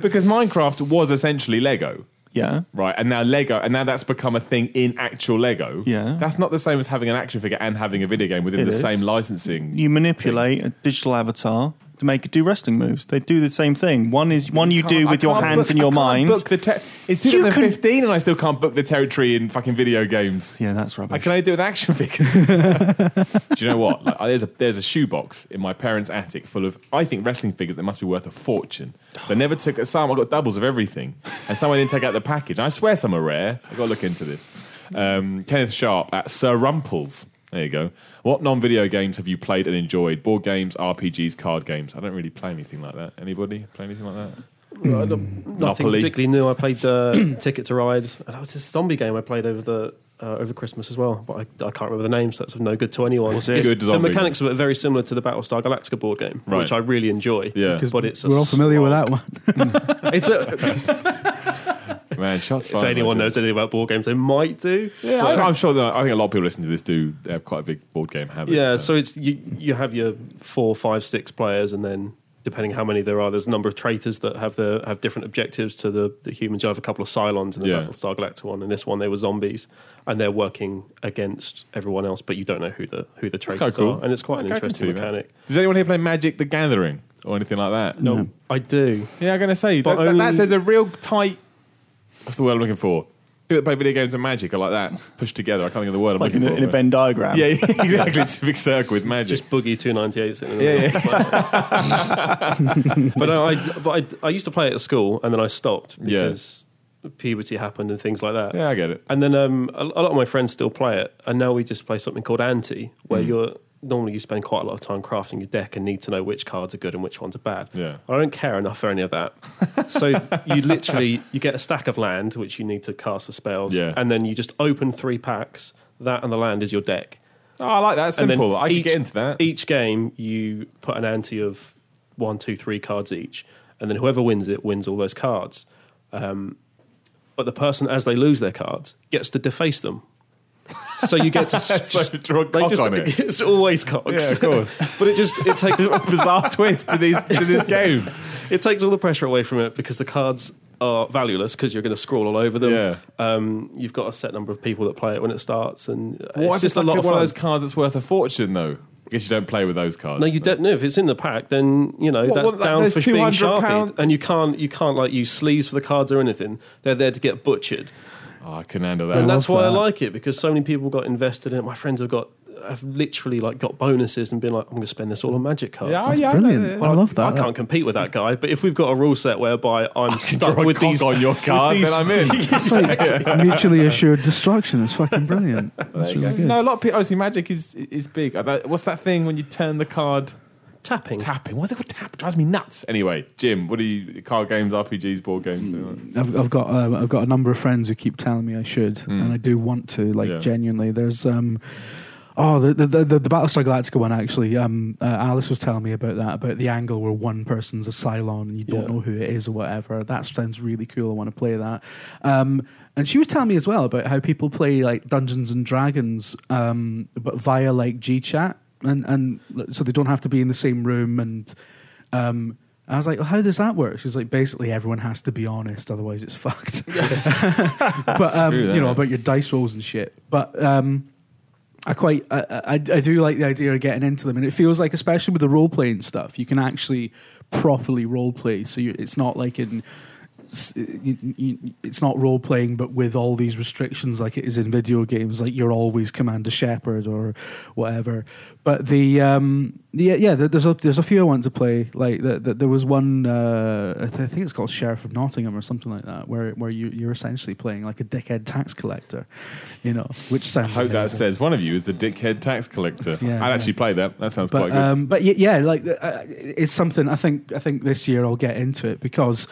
Speaker 1: Because Minecraft was essentially Lego.
Speaker 3: yeah.
Speaker 1: Right, and now Lego, and now that's become a thing in actual Lego.
Speaker 3: Yeah.
Speaker 1: that's not the same as having an action figure and having a video game within
Speaker 3: It
Speaker 1: the
Speaker 3: is.
Speaker 1: same licensing.
Speaker 3: You manipulate a digital avatar to make do wrestling moves. They do the same thing. One is one you,
Speaker 1: Can't-
Speaker 3: do
Speaker 1: I
Speaker 3: with your
Speaker 1: can't
Speaker 3: hands
Speaker 1: book-
Speaker 3: and your
Speaker 1: I can't
Speaker 3: mind.
Speaker 1: Book the ter- it's
Speaker 3: You can-
Speaker 1: 2015, and I still can't book the territory in fucking video games.
Speaker 3: Yeah, that's rubbish.
Speaker 1: I
Speaker 3: rubbish.
Speaker 1: can only do it with action figures. do you know what? Like, there's a there's a shoebox in my parents' attic full of I think wrestling figures that must be worth a fortune. They never took some. I got doubles of everything, and someone didn't take out the package. I swear some are rare. I got to look into this. Um, Kenneth Sharp at Sir Rumples. There you go. What non-video games have you played and enjoyed? Board games, RPGs, card games. I don't really play anything like that. Anybody play anything like that?
Speaker 4: I Nothing
Speaker 1: Monopoly.
Speaker 4: particularly new. I played uh, Ticket to Ride. And that was this zombie game I played over the uh, over Christmas as well, but I, I can't remember the name, so that's of no good to anyone.
Speaker 3: Was it?
Speaker 1: Good
Speaker 4: the mechanics of it are very similar to the Battlestar Galactica board game,
Speaker 1: Right.
Speaker 4: which I really enjoy.
Speaker 1: Yeah.
Speaker 4: but it's
Speaker 2: We're all familiar with that one.
Speaker 4: It's a,
Speaker 1: Man, shots
Speaker 4: if
Speaker 1: fired.
Speaker 4: anyone knows anything about board games, they might do.
Speaker 1: Yeah,
Speaker 4: But-
Speaker 1: I, I'm sure that I think a lot of people listening to this do have quite a big board game habit.
Speaker 4: Yeah, so it's you. You have your four, five, six players, and then depending how many there are, there's a number of traitors that have the have different objectives to the, the humans. You have a couple of Cylons in the
Speaker 1: Yeah.
Speaker 4: Battlestar Galactica one, and this one they were zombies, and they're working against everyone else, but you don't know who the who the
Speaker 1: quite
Speaker 4: traitors
Speaker 1: cool.
Speaker 4: are, and it's quite
Speaker 1: Okay,
Speaker 4: an interesting
Speaker 1: see that.
Speaker 4: mechanic.
Speaker 1: Does anyone here play Magic: The Gathering or anything like that?
Speaker 3: no.
Speaker 4: I do.
Speaker 1: Yeah, I'm going to say
Speaker 4: But
Speaker 1: that, that- that- there's a real tight. What's the word I'm looking for? People that play video games and Magic are like that, pushed together. I can't think of the word I'm
Speaker 3: Like in
Speaker 1: looking
Speaker 3: a,
Speaker 1: for.
Speaker 3: in a Venn diagram.
Speaker 1: yeah, yeah, exactly. It's a big circle with magic.
Speaker 4: Just boogie two ninety eight sitting. In the
Speaker 1: Yeah,
Speaker 4: middle. but no, I but I, I used to play it at school, and then I stopped
Speaker 1: Yeah.
Speaker 4: because puberty happened and things like that.
Speaker 1: yeah, I get it.
Speaker 4: And then um, a, a lot of my friends still play it, and now we just play something called Ante, where
Speaker 1: Hmm.
Speaker 4: you're normally you spend quite a lot of time crafting your deck and need to know which cards are good and which ones are bad.
Speaker 1: Yeah.
Speaker 4: I don't care enough for any of that. so you literally you get a stack of land which you need to cast the spells,
Speaker 1: Yeah.
Speaker 4: and then you just open three packs. That and the land is your deck.
Speaker 1: Oh, I like that. It's simple. I can
Speaker 4: each-
Speaker 1: get into that.
Speaker 4: Each game you put an ante of one, two, three cards each, and then whoever wins it wins all those cards. Um, but the person, as they lose their cards, gets to deface them. So you get to
Speaker 1: so draw a
Speaker 4: they
Speaker 1: cock
Speaker 4: just,
Speaker 1: on it.
Speaker 4: It's always cocks.
Speaker 1: Yeah, of course.
Speaker 4: but it just it takes
Speaker 1: a bizarre twist to, these, to this game.
Speaker 4: it takes all the pressure away from it because the cards are valueless because you're going to scroll all over them.
Speaker 1: Yeah.
Speaker 4: Um, you've got a set number of people that play it when it starts, and it's just
Speaker 1: it's
Speaker 4: a lot of
Speaker 1: one of those cards that's worth a fortune, though? I guess you don't play with those cards.
Speaker 4: No, you don't. No, if it's in the pack, then you know
Speaker 1: What,
Speaker 4: that's
Speaker 1: what,
Speaker 4: down for being
Speaker 1: 200
Speaker 4: sharpied,
Speaker 1: pound-
Speaker 4: and you can't you can't like use sleeves for the cards or anything. They're there to get butchered,
Speaker 1: Oh, I can handle that.
Speaker 4: and that's
Speaker 2: love
Speaker 4: why I like it because so many people got invested in it. My friends have got have literally like got bonuses and been like, I'm going to spend this all on magic cards.
Speaker 1: Yeah,
Speaker 2: That's
Speaker 1: yeah, I know
Speaker 2: brilliant.
Speaker 1: that.
Speaker 2: I love that.
Speaker 4: I can't compete with that guy, but if we've got a rule set whereby I'm stuck with
Speaker 1: cock
Speaker 4: these
Speaker 1: on your card,
Speaker 4: these-
Speaker 1: then I'm in.
Speaker 2: It's like mutually assured destruction. It's fucking brilliant. That's really good.
Speaker 1: No, a lot of people. Obviously, magic is is big. What's that thing when you turn the card
Speaker 4: Tapping.
Speaker 1: Tapping. What's it called? Tap drives me nuts. Anyway, Jim, what do you card games, RPGs, board games?
Speaker 2: I've, I've got um, I've got a number of friends who keep telling me I should, and I do want to. Like
Speaker 1: Yeah.
Speaker 2: genuinely, there's um, oh the the the, the Battlestar Galactica one actually. Um, uh, Alice was telling me about that about the angle where one person's a Cylon and you don't
Speaker 4: Yeah.
Speaker 2: know who it is or whatever. That sounds really cool. I want to play that. Um, and she was telling me as well about how people play like Dungeons and Dragons, um, but via like GChat, and and so they don't have to be in the same room and. Um, I was like, well, how does that work? She's like, basically, everyone has to be honest, otherwise it's fucked. but um,
Speaker 1: true,
Speaker 2: you know about your dice rolls and shit. But um, I quite, I, I, I do like the idea of getting into them, and it feels like, especially with the role playing stuff, you can actually properly role play. So you, it's not like in. S- you- you- It's not role playing, but with all these restrictions, like it is in video games. Like you're always Commander Shepard or whatever. But the um, yeah, yeah, there's a there's a few I want to play. Like the, the, there was one, uh, I, think it's called Sheriff of Nottingham or something like that, where where you you're essentially playing like a dickhead tax collector, you know, which
Speaker 1: I
Speaker 2: sounds.
Speaker 1: hope that says one of you is the dickhead tax collector.
Speaker 2: Yeah,
Speaker 1: I'd
Speaker 2: yeah.
Speaker 1: actually play that. That sounds
Speaker 2: But
Speaker 1: quite good.
Speaker 2: um, but yeah, like uh, it's something I think I think this year I'll get into it because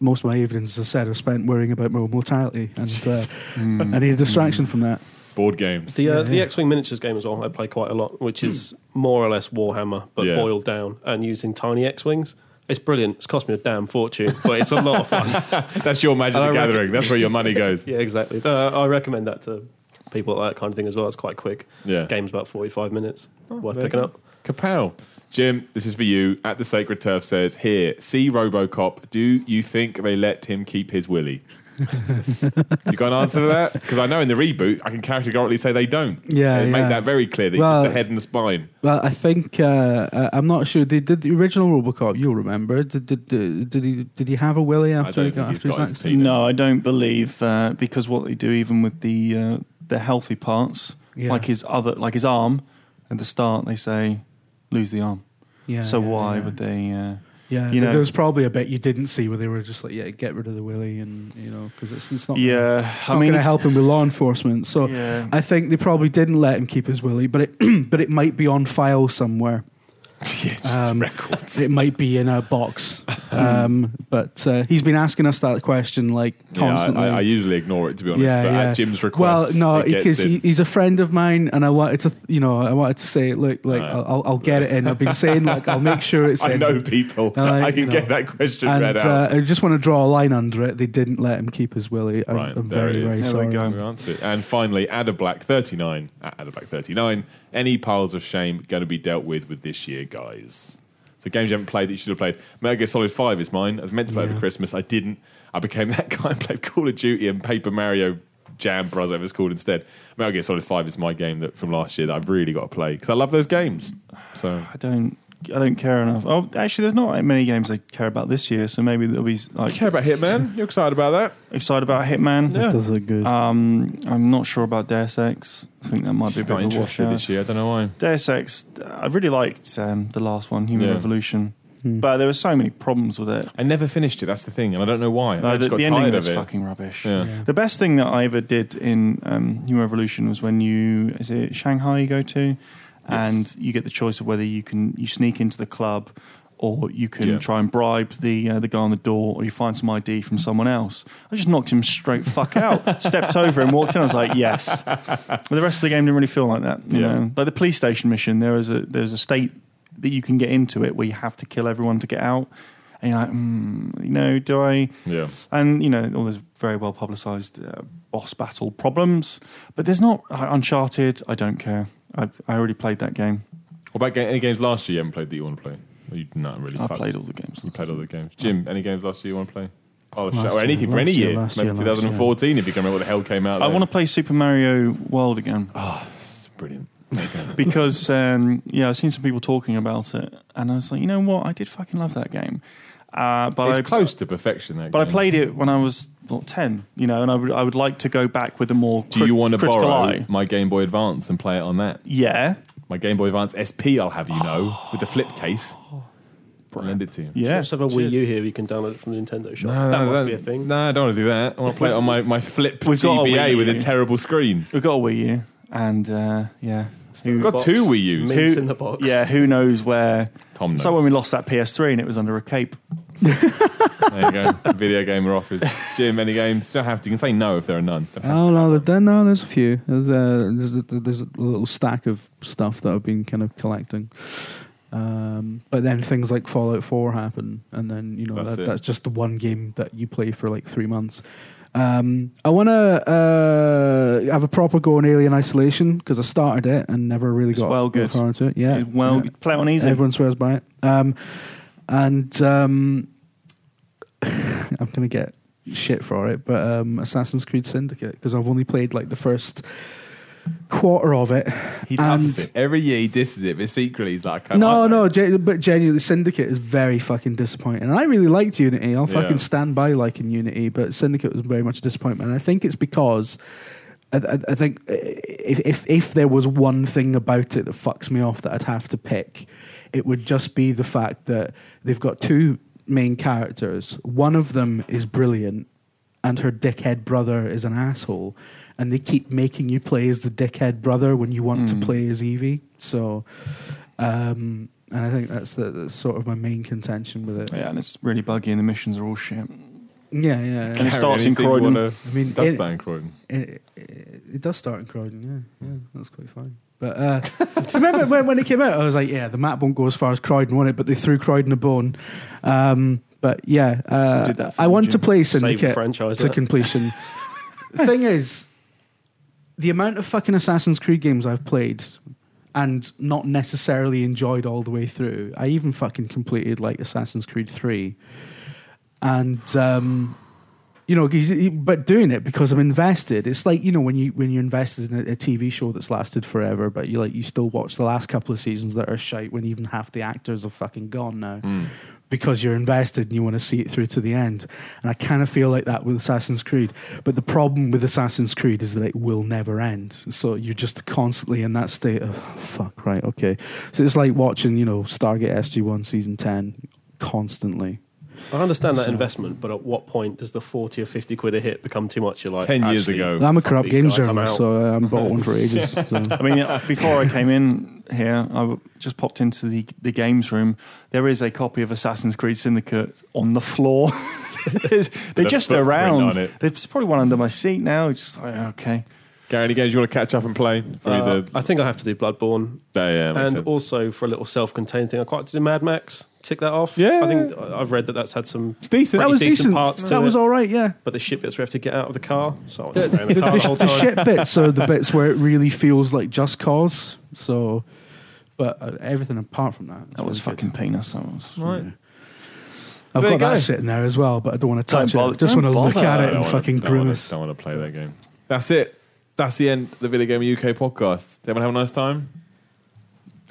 Speaker 2: most of my evenings, as I said, are spent worrying about my mortality, and uh, I need a distraction from that.
Speaker 1: Board games.
Speaker 4: The uh,
Speaker 2: Yeah,
Speaker 4: the
Speaker 2: yeah.
Speaker 4: X-wing miniatures game as well. I play quite a lot, which is more or less Warhammer but
Speaker 1: Yeah.
Speaker 4: boiled down and using tiny X-wings. It's brilliant. It's cost me a damn fortune, but it's a lot of fun.
Speaker 1: That's your Magic the
Speaker 4: I reckon-
Speaker 1: Gathering. That's where your money goes.
Speaker 4: yeah, exactly. Uh, I recommend that to people like that kind of thing as well. It's quite quick.
Speaker 1: Yeah.
Speaker 4: Game's about forty-five minutes. Worth picking
Speaker 1: good.
Speaker 4: up.
Speaker 1: Kapow. Jim, this is for you. At the Sacred Turf says, Here, see Robocop. Do you think they let him keep his willy? you got an answer to that? Because I know in the reboot, I can categorically say they don't.
Speaker 2: Yeah,
Speaker 1: They make that very clear. That
Speaker 2: Well-
Speaker 1: it's just the head and the spine.
Speaker 2: Well, I think uh, uh, I'm not sure. They did the original RoboCop. You'll remember. Did did, did, did he did he have a willy after he got after his
Speaker 1: got
Speaker 2: accident?
Speaker 1: penis.
Speaker 3: No, I don't believe uh, because what they do, even with the uh, the healthy parts,
Speaker 2: Yeah.
Speaker 3: like his other, like his arm, at the start they say lose the arm.
Speaker 2: Yeah.
Speaker 3: so
Speaker 2: yeah,
Speaker 3: why
Speaker 2: yeah.
Speaker 3: would they? Uh,
Speaker 2: Yeah,
Speaker 3: you know-
Speaker 2: there was probably a bit you didn't see where they were just like, yeah, get rid of the willy, and you know, because it's, it's not.
Speaker 3: yeah,
Speaker 2: it's
Speaker 3: I
Speaker 2: not
Speaker 3: mean,
Speaker 2: going to help him with law enforcement. So
Speaker 3: Yeah.
Speaker 2: I think they probably didn't let him keep his willy, but it but it might be on file somewhere.
Speaker 1: Yeah,
Speaker 2: Um,
Speaker 1: records.
Speaker 2: It might be in a box. Um, but uh, he's been asking us that question like
Speaker 1: Yeah, I,
Speaker 2: constantly.
Speaker 1: I, I usually ignore it to be honest.
Speaker 2: Yeah,
Speaker 1: but
Speaker 2: yeah.
Speaker 1: at Jim's request,
Speaker 2: well, no, because he, he's a friend of mine, and I wanted to, you know, I wanted to say, look, like,
Speaker 1: Right.
Speaker 2: I'll, I'll get it in. I've been saying, like, I'll make sure it's
Speaker 1: I
Speaker 2: in.
Speaker 1: know people.
Speaker 2: I-
Speaker 1: I can
Speaker 2: you
Speaker 1: get
Speaker 2: know,
Speaker 1: that question
Speaker 2: and
Speaker 1: read
Speaker 2: uh,
Speaker 1: out.
Speaker 2: I just want to draw a line under it. They didn't let him keep his willy. I'm,
Speaker 1: Right,
Speaker 2: I'm
Speaker 1: there
Speaker 2: very,
Speaker 1: it is.
Speaker 2: very
Speaker 3: There
Speaker 2: sorry.
Speaker 3: we go.
Speaker 1: We answered it. And finally, Adablack 39. At Adablack 39. Any piles of shame going to be dealt with with this year, guys? So games you haven't played that you should have played. Metal Gear Solid 5 is mine. I was meant to play
Speaker 2: Yeah.
Speaker 1: over Christmas. I didn't. I became that guy and played Call of Duty and Paper Mario Jam Bros. Whatever it's called instead. Metal Gear Solid 5 is my game that from last year that I've really got to play because I love those games. So
Speaker 3: I don't. I don't care enough. Oh, actually, there's not many games I care about this year, so maybe there'll be
Speaker 1: I
Speaker 3: like
Speaker 1: care about Hitman. You're excited about that?
Speaker 3: excited about Hitman.
Speaker 1: Yeah.
Speaker 2: That does look good.
Speaker 3: Um, I'm not sure about Deus Ex. I think that might be a
Speaker 1: It's
Speaker 3: bit
Speaker 1: not
Speaker 3: of a
Speaker 1: interested
Speaker 3: washout.
Speaker 1: this year. I don't know why.
Speaker 3: Deus Ex, I really liked um, the last one, Human
Speaker 1: Yeah.
Speaker 3: Revolution,
Speaker 2: Hmm.
Speaker 3: but there were so many problems with it.
Speaker 1: I never finished it. That's the thing, and I don't know why. I
Speaker 3: No,
Speaker 1: just
Speaker 3: the,
Speaker 1: got
Speaker 3: the ending
Speaker 1: tired
Speaker 3: was
Speaker 1: of it.
Speaker 3: fucking rubbish.
Speaker 1: Yeah.
Speaker 2: Yeah.
Speaker 3: The best thing that I ever did in um, Human Revolution was when you is it Shanghai you go to, and you get the choice of whether you can you sneak into the club, or you can
Speaker 1: Yeah.
Speaker 3: try and bribe the uh, the guy on the door, or you find some ID from someone else. I just knocked him straight fuck out, stepped over and walked in. I was like, yes. But the rest of the game didn't really feel like that. You
Speaker 1: Yeah.
Speaker 3: know, like the police station mission, there is a there's a state that you can get into it where you have to kill everyone to get out. And you're like, mm, you know, do I?
Speaker 1: Yeah.
Speaker 3: and you know all those very well publicized uh, boss battle problems but there's not uh, uncharted i don't care i, I already played that game
Speaker 1: What about ga- any games last year you haven't played that you want to play? Or you not really?
Speaker 3: i
Speaker 1: fuck-
Speaker 3: played all the games
Speaker 1: You played all the games. Jim, any games last year you want to play? Oh,
Speaker 2: Last
Speaker 1: shit. or
Speaker 2: year,
Speaker 1: anything for
Speaker 2: last
Speaker 1: any
Speaker 2: year,
Speaker 1: year.
Speaker 2: last
Speaker 1: Maybe
Speaker 2: year, last
Speaker 1: 2014 if you can remember what the hell came out.
Speaker 3: i want to play super mario world again
Speaker 1: It's brilliant.
Speaker 3: because um, yeah i've seen some people talking about it and i was like you know what i did fucking love that game uh, but
Speaker 1: it's
Speaker 3: I,
Speaker 1: close to perfection. That
Speaker 3: but i
Speaker 1: game.
Speaker 3: played it when i was what, 10 you know and I would, I would like to go back with a more
Speaker 1: Do you want to
Speaker 3: critical
Speaker 1: borrow
Speaker 3: eye
Speaker 1: my Game Boy Advance and play it on that?
Speaker 3: yeah
Speaker 1: My Game Boy Advance SP, I'll have you know, with the flip case. I'll lend it to you.
Speaker 3: yeah
Speaker 4: Just have a Wii U here. You can download it from the Nintendo shop.
Speaker 1: No,
Speaker 4: that
Speaker 1: no,
Speaker 4: must
Speaker 1: that-
Speaker 4: be a thing.
Speaker 1: No, I don't want to do that. I want to play it on my, my flip
Speaker 3: We've got a
Speaker 1: GBA
Speaker 3: Wii
Speaker 1: with a
Speaker 3: U.
Speaker 1: terrible screen.
Speaker 3: We've got a Wii U, and uh, yeah,
Speaker 1: We've got
Speaker 4: Box,
Speaker 1: two Wii U's.
Speaker 4: Mint in the box.
Speaker 3: Yeah, who knows where?
Speaker 1: Tom
Speaker 3: It's
Speaker 1: knows.
Speaker 3: like when we lost that PS3 and it was under a cape.
Speaker 1: There you go. Video gamer offers. Jim, any games? You don't have to. You can say no if there are none. Don't have
Speaker 2: Oh no, there, no, there's a few. There's a there's a, there's a little stack of stuff that I've been kind of collecting. Um, but then things like Fallout 4 happen, and then you know
Speaker 1: That's
Speaker 2: that, that's just the one game that you play for like three months. Um, I want to uh, have a proper go on Alien Isolation because I started it and never really
Speaker 3: It's
Speaker 2: got
Speaker 3: well
Speaker 2: got
Speaker 3: good.
Speaker 2: far into it. Yeah,
Speaker 3: It- well,
Speaker 2: yeah.
Speaker 3: play it on easy.
Speaker 2: Everyone swears by it. Um, and um, I'm going to get shit for it, but um, Assassin's Creed Syndicate because I've only played like the first quarter of it.
Speaker 1: He
Speaker 2: And-
Speaker 1: loves it. Every year he disses it, but secretly he's like,
Speaker 2: No, no, gen- but genuinely, Syndicate is very fucking disappointing. And I really liked Unity. I'll
Speaker 1: Yeah.
Speaker 2: fucking stand by liking Unity, but Syndicate was very much a disappointment. And I think it's because I, I, I think if, if if there was one thing about it that fucks me off that I'd have to pick, it would just be the fact that they've got two main characters. One of them is brilliant, and her dickhead brother is an asshole. And they keep making you play as the dickhead brother when you want
Speaker 3: Mm.
Speaker 2: to play as Evie. So, um, and I think that's, the, that's sort of my main contention with it.
Speaker 3: Yeah, and it's really buggy and the missions are all shit.
Speaker 2: yeah, yeah.
Speaker 3: And it
Speaker 1: Harry,
Speaker 3: starts in Croydon.
Speaker 1: wanna-
Speaker 2: I mean,
Speaker 1: It does
Speaker 2: it-
Speaker 1: start in Croydon.
Speaker 2: It, it, it does start in Croydon, yeah, yeah, that's quite fine. But uh, I remember when, when it came out, I was like, yeah, the map won't go as far as Croydon, won't it? But they threw Croydon a bone. Um, but yeah, uh,
Speaker 3: did that for
Speaker 2: I want to play Syndicate
Speaker 4: franchise.
Speaker 2: to completion. the thing is, the amount of fucking Assassin's Creed games I've played and not necessarily enjoyed all the way through. I even fucking completed like Assassin's Creed 3. And um, you know, but doing it because I'm invested. It's like you know when you when you're invested in a, a TV show that's lasted forever, but you like you still watch the last couple of seasons that are shite when even half the actors are fucking gone now
Speaker 1: Mm.
Speaker 2: because you're invested and you want to see it through to the end. And I kind of feel like that with Assassin's Creed. But the problem with Assassin's Creed is that it will never end. So you're just constantly in that state of fuck, right, okay. So it's like watching, you know, Stargate SG1 season 10 constantly.
Speaker 4: I understand that
Speaker 2: So-
Speaker 4: investment, but at what point does the 40 or 50 quid a hit become too much? You're like,
Speaker 1: 10 years
Speaker 4: actually,
Speaker 1: ago.
Speaker 2: I'm a corrupt games
Speaker 4: guys, I'm
Speaker 2: journalist, so uh, I'm bought one for ages. So.
Speaker 3: I mean, uh, before I came in here, I just popped into the, the games room. There is a copy of Assassin's Creed Syndicate on the floor. They're just around.
Speaker 1: on it.
Speaker 3: There's probably one under my seat now. Just like, okay.
Speaker 1: Gary, any games you want to catch up and play? For
Speaker 4: Uh,
Speaker 1: either,
Speaker 4: I think I have to do Bloodborne,
Speaker 1: yeah, yeah, makes
Speaker 4: and
Speaker 1: sense.
Speaker 4: also for a little self-contained thing, I quite like to do Mad Max. Tick that off.
Speaker 1: Yeah.
Speaker 4: I think I- I've read that that's had some,
Speaker 1: it's decent.
Speaker 2: that was
Speaker 4: decent
Speaker 2: decent.
Speaker 4: parts to
Speaker 2: That was
Speaker 4: it.
Speaker 2: all right, yeah.
Speaker 4: but the shit bits we have to get out of the car. So I was
Speaker 2: The,
Speaker 4: the
Speaker 2: the-
Speaker 4: car the whole
Speaker 2: the
Speaker 4: time.
Speaker 2: shit bits are the bits where it really feels like Just Cause. So, but uh, everything apart from that,
Speaker 3: That was
Speaker 2: really good.
Speaker 3: fucking penis. That was.
Speaker 1: Right.
Speaker 2: I've
Speaker 1: There you
Speaker 2: got that
Speaker 1: go.
Speaker 2: sitting there as well, but I don't want to
Speaker 3: Don't
Speaker 2: touch
Speaker 3: bother-
Speaker 2: it. Just want to look at it and fucking
Speaker 1: don't wanna-
Speaker 2: grimace.
Speaker 1: Don't want to play that game. That's it. That's the end of the Video Gamer UK podcast. Did everyone have a nice time?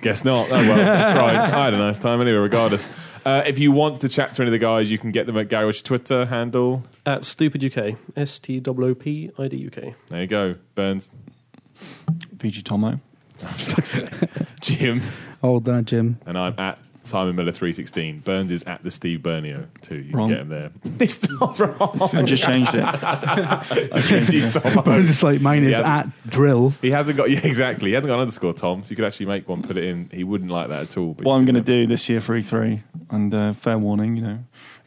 Speaker 1: Guess not. Oh well, I tried. I had a nice time anyway, regardless. Uh, if you want to chat to any of the guys, you can get them at Gary What's Twitter handle.
Speaker 4: At Stupid UK. S T O O P I D UK.
Speaker 1: There you go. Burns.
Speaker 3: VG Tomo.
Speaker 1: Jim.
Speaker 2: Old that, Jim.
Speaker 1: And I'm at Simon Miller 316. Burns is at the Steve Bernio too. You
Speaker 3: Wrong.
Speaker 1: can get him there. It's not wrong.
Speaker 3: I just changed it.
Speaker 2: But it's just like mine is
Speaker 1: Yeah.
Speaker 2: at drill.
Speaker 1: He hasn't got yeah, exactly. He hasn't got an underscore, Tom. So you could actually make one, put it in. He wouldn't like that at all. but
Speaker 3: what I'm going to do this year for E3, and uh, fair warning, you know,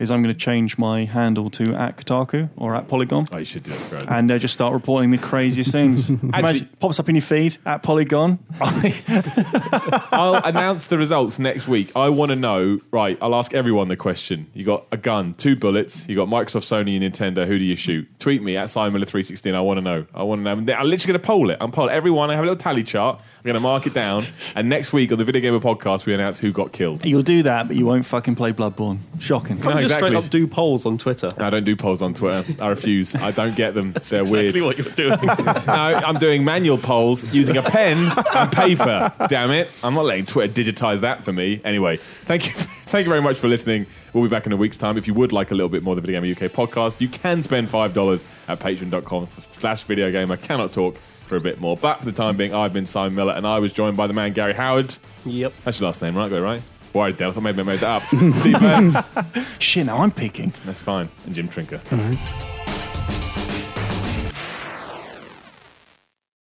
Speaker 3: is I'm going to change my handle to at Kotaku or at Polygon.
Speaker 1: Oh, you should do that, Brad.
Speaker 3: And uh, just start reporting the craziest things. Imagine, pops up in your feed at Polygon.
Speaker 1: I'll announce the results next week. I want to know. Right, I'll ask everyone the question. You got a gun, two bullets. You got Microsoft, Sony, and Nintendo. Who do you shoot? Tweet me at Simon316. I want to know. I want to know. I'm literally going to poll it. I'm poll everyone. I have a little tally chart. I'm going to mark it down. And next week on the Video Gamer podcast, we announce who got killed.
Speaker 3: You'll do that, but you won't fucking play Bloodborne. Shocking.
Speaker 1: No,
Speaker 4: Can't you just
Speaker 1: exactly.
Speaker 4: straight up do polls on Twitter.
Speaker 1: I don't do polls on Twitter. I refuse. I don't get them. They're
Speaker 4: exactly
Speaker 1: weird.
Speaker 4: what you're doing.
Speaker 1: no, I'm doing manual polls using a pen and paper. Damn it! I'm not letting Twitter digitize that for me. Anyway, thank you, thank you very much for listening. We'll be back in a week's time. If you would like a little bit more of the Video Gamer UK podcast, you can spend five dollars at Patreon.com/slash Video Gamer. Cannot talk for a bit more, but for the time being, I've been Simon Miller, and I was joined by the man Gary Howard.
Speaker 4: yep.
Speaker 1: That's your last name, right? Go right. Worried, Del. I thought maybe I made that up. Steve Burns.
Speaker 3: Shit, now I'm picking.
Speaker 1: That's fine. And Jim Trinca.
Speaker 2: All right.